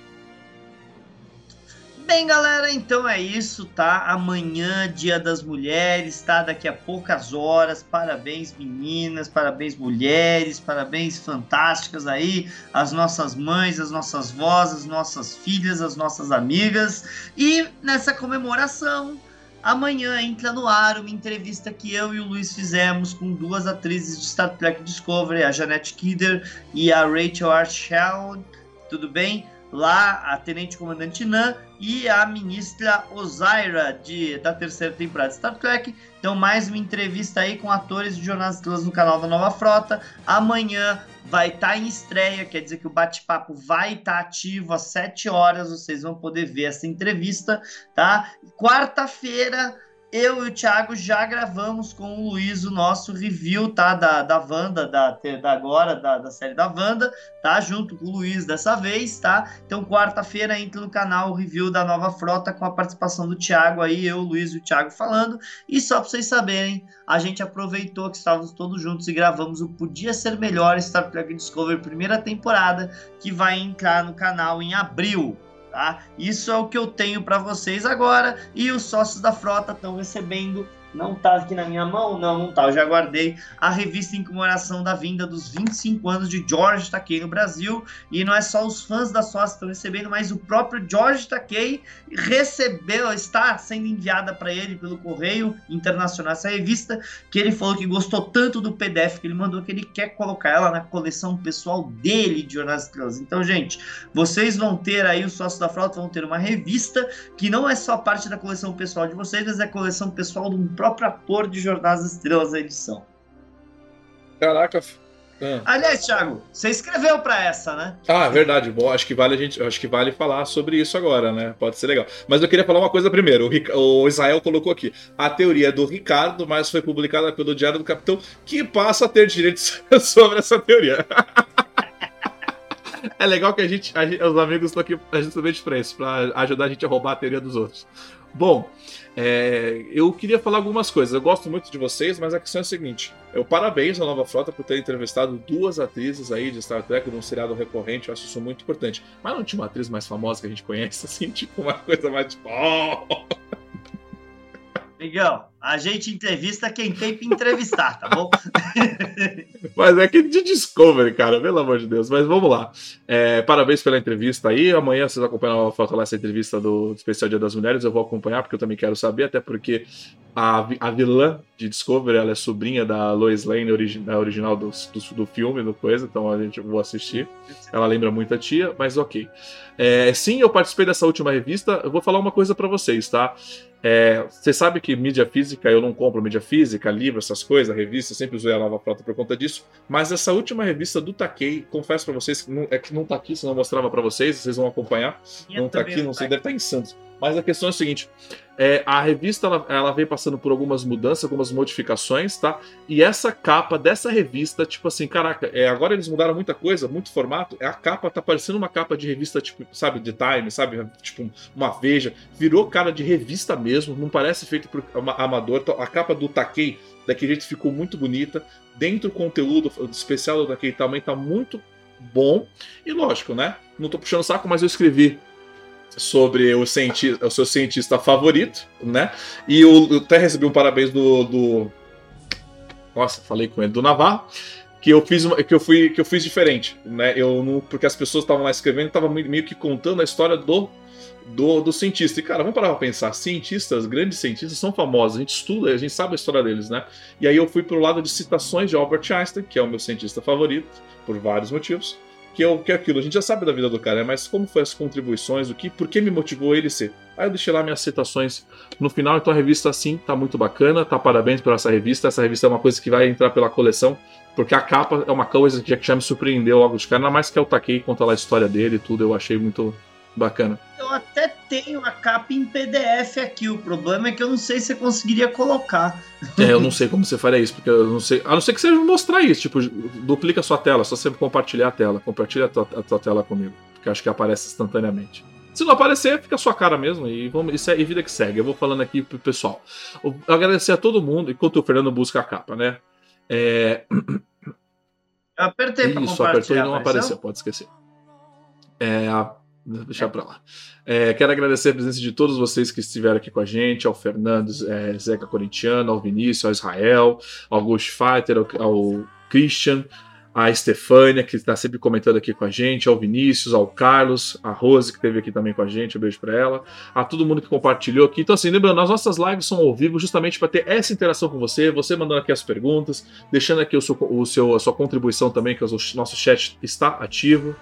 [SPEAKER 2] Bem, galera, então é isso, tá? Amanhã, Dia das Mulheres, tá? Daqui a poucas horas. Parabéns, meninas, parabéns, mulheres, parabéns fantásticas aí, as nossas mães, as nossas vós, as nossas filhas, as nossas amigas. E nessa comemoração, amanhã entra no ar uma entrevista que eu e o Luiz fizemos com duas atrizes de Star Trek Discovery, a Janette Kidder e a Rachel Archeld. Tudo bem? Lá a Tenente Comandante Nan e a ministra Ozaira de, da terceira temporada de Star Trek. Então, mais uma entrevista aí com atores de jornalistas no canal da Nova Frota. Amanhã vai estar tá em estreia, quer dizer que o bate-papo vai estar tá ativo às 7 horas. Vocês vão poder ver essa entrevista, tá? Quarta-feira eu e o Thiago já gravamos com o Luiz o nosso review, tá? Da, da Wanda, da, da agora, da, da série da Wanda, tá? Junto com o Luiz dessa vez, tá? Então, quarta-feira entra no canal o review da nova frota com a participação do Thiago aí, eu, o Luiz e o Thiago falando. E só pra vocês saberem, a gente aproveitou que estávamos todos juntos e gravamos o Podia Ser Melhor Star Trek Discovery primeira temporada, que vai entrar no canal em abril tá? Isso é o que eu tenho para vocês agora e os sócios da frota estão recebendo não tá aqui na minha mão? Não, não tá. Eu já guardei a revista em comemoração da vinda dos 25 anos de George Takei no Brasil. E não é só os fãs da sócia que estão recebendo, mas o próprio George Takei recebeu, está sendo enviada para ele pelo correio internacional essa revista, que ele falou que gostou tanto do PDF que ele mandou que ele quer colocar ela na coleção pessoal dele de Jornais Estrelas. Então, gente, vocês vão ter aí, os sócios da frota vão ter uma revista que não é só parte da coleção pessoal de vocês, mas é a coleção pessoal do próprio ator de Jornada das Estrelas da edição.
[SPEAKER 1] Caraca. Ah.
[SPEAKER 2] Aliás, Thiago, você escreveu para essa, né?
[SPEAKER 1] Ah, verdade. Bom, acho que vale a gente, acho que vale falar sobre isso agora, né? Pode ser legal. Mas eu queria falar uma coisa primeiro. O, o Israel colocou aqui a teoria é do Ricardo, mas foi publicada pelo Diário do Capitão, que passa a ter direitos sobre essa teoria. É legal que a gente, a gente os amigos estão aqui justamente para isso, para ajudar a gente a roubar a teoria dos outros. Bom, é, eu queria falar algumas coisas. Eu gosto muito de vocês, mas a questão é a seguinte: eu parabéns à Nova Frota por ter entrevistado duas atrizes aí de Star Trek num seriado recorrente. Eu acho isso muito importante. Mas não tinha uma atriz mais famosa que a gente conhece, assim, tipo uma coisa mais tipo. Oh!
[SPEAKER 2] Miguel, a gente entrevista quem tem que entrevistar, tá bom?
[SPEAKER 1] Mas é que de Discovery, cara, pelo amor de Deus. Mas vamos lá. É, parabéns pela entrevista aí. Amanhã vocês acompanham a foto lá, essa entrevista do especial Dia das Mulheres. Eu vou acompanhar porque eu também quero saber, até porque a, a vilã de Discovery ela é sobrinha da Lois Lane, origi, da original do, do, do, filme, do coisa. Então a gente vou assistir. Ela lembra muito a tia, mas ok. É, sim, eu participei dessa última revista. Eu vou falar uma coisa para vocês, tá? É, você sabe que mídia física, eu não compro mídia física, livro, essas coisas, revista, sempre usei a Nova Frota por conta disso. Mas essa última revista do Takei, confesso para vocês não, é que não tá aqui, senão eu mostrava para vocês, vocês vão acompanhar. não tá aqui, não sei, deve estar tá em Santos. Mas a questão é a seguinte: é, a revista ela, ela vem passando por algumas mudanças, algumas modificações, tá? E essa capa dessa revista, tipo assim, caraca, é, agora eles mudaram muita coisa, muito formato. A capa tá parecendo uma capa de revista, tipo, sabe, de Time, sabe? Tipo, uma Veja. Virou cara de revista mesmo, não parece feito por amador. Então, a capa do Takei, daquele jeito, ficou muito bonita. Dentro do conteúdo especial do Takei também tá muito bom. E lógico, né? Não tô puxando saco, mas eu escrevi sobre o, cientista, o seu cientista favorito, né? E eu, até recebi um parabéns do, do, Nossa, falei com ele, do Navarro. Que eu fiz que eu fui que eu fiz diferente, né? Eu não, porque as pessoas estavam lá escrevendo, estavam meio que contando a história do do, do cientista. E, cara, vamos parar pra pensar. Cientistas, grandes cientistas, são famosos. A gente estuda, a gente sabe a história deles, né? E aí eu fui pro lado de citações de Albert Einstein, que é o meu cientista favorito, por vários motivos que é, o, que é aquilo. A gente já sabe da vida do cara, mas como foi as contribuições, o que, por que me motivou ele ser. Aí eu deixei lá minhas citações no final, então a revista assim tá muito bacana, tá parabéns por essa revista. Essa revista é uma coisa que vai entrar pela coleção, porque a capa é uma coisa que já me surpreendeu logo de cara, ainda mais que eu taquei conta lá a história dele e tudo, eu achei muito bacana.
[SPEAKER 2] Eu até tenho a capa em PDF aqui, o problema é que eu não sei se você conseguiria colocar.
[SPEAKER 1] É, eu não sei como você faria isso, porque eu não sei. A não ser que você mostrar isso, tipo, duplica a sua tela, só você compartilhar a tela. Compartilha a tua, a tua tela comigo, porque acho que aparece instantaneamente. Se não aparecer, fica a sua cara mesmo e, vamos, isso é e vida que segue. Eu vou falando aqui pro pessoal. Eu agradecer a todo mundo, enquanto o Fernando busca a capa, né? É...
[SPEAKER 2] Eu apertei
[SPEAKER 1] Isso, apertou e não apareceu, pode esquecer. É, deixar para lá. É, quero agradecer a presença de todos vocês que estiveram aqui com a gente, ao Fernando, é, Zeca Corintiano, ao Vinícius, ao Israel, ao Ghost Fighter, ao, ao Christian, a Estefânia, que está sempre comentando aqui com a gente, ao Vinícius, ao Carlos, a Rose, que esteve aqui também com a gente, um beijo para ela, a todo mundo que compartilhou aqui. Então, assim, lembrando, as nossas lives são ao vivo justamente para ter essa interação com você, você mandando aqui as perguntas, deixando aqui o seu, o seu, a sua contribuição também, que o nosso chat está ativo.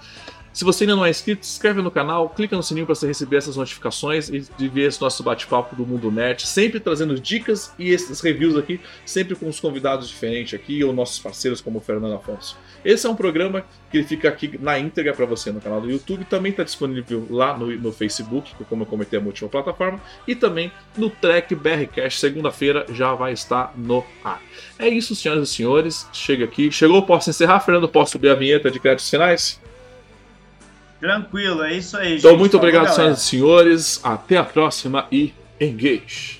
[SPEAKER 1] Se você ainda não é inscrito, se inscreve no canal, clica no sininho para você receber essas notificações e ver esse nosso bate-papo do Mundo Net, sempre trazendo dicas e esses reviews aqui, sempre com os convidados diferentes aqui ou nossos parceiros como o Fernando Afonso. Esse é um programa que fica aqui na íntegra para você no canal do YouTube, também está disponível lá no, no Facebook, como eu comentei a última plataforma, e também no Trek BRCast, segunda-feira já vai estar no ar. É isso, senhoras e senhores, chega aqui. Chegou, posso encerrar, Fernando? Posso subir a vinheta de créditos finais?
[SPEAKER 2] Tranquilo, é isso aí.
[SPEAKER 1] Então, gente. muito obrigado, Falou, senhoras e senhores. Até a próxima e engage.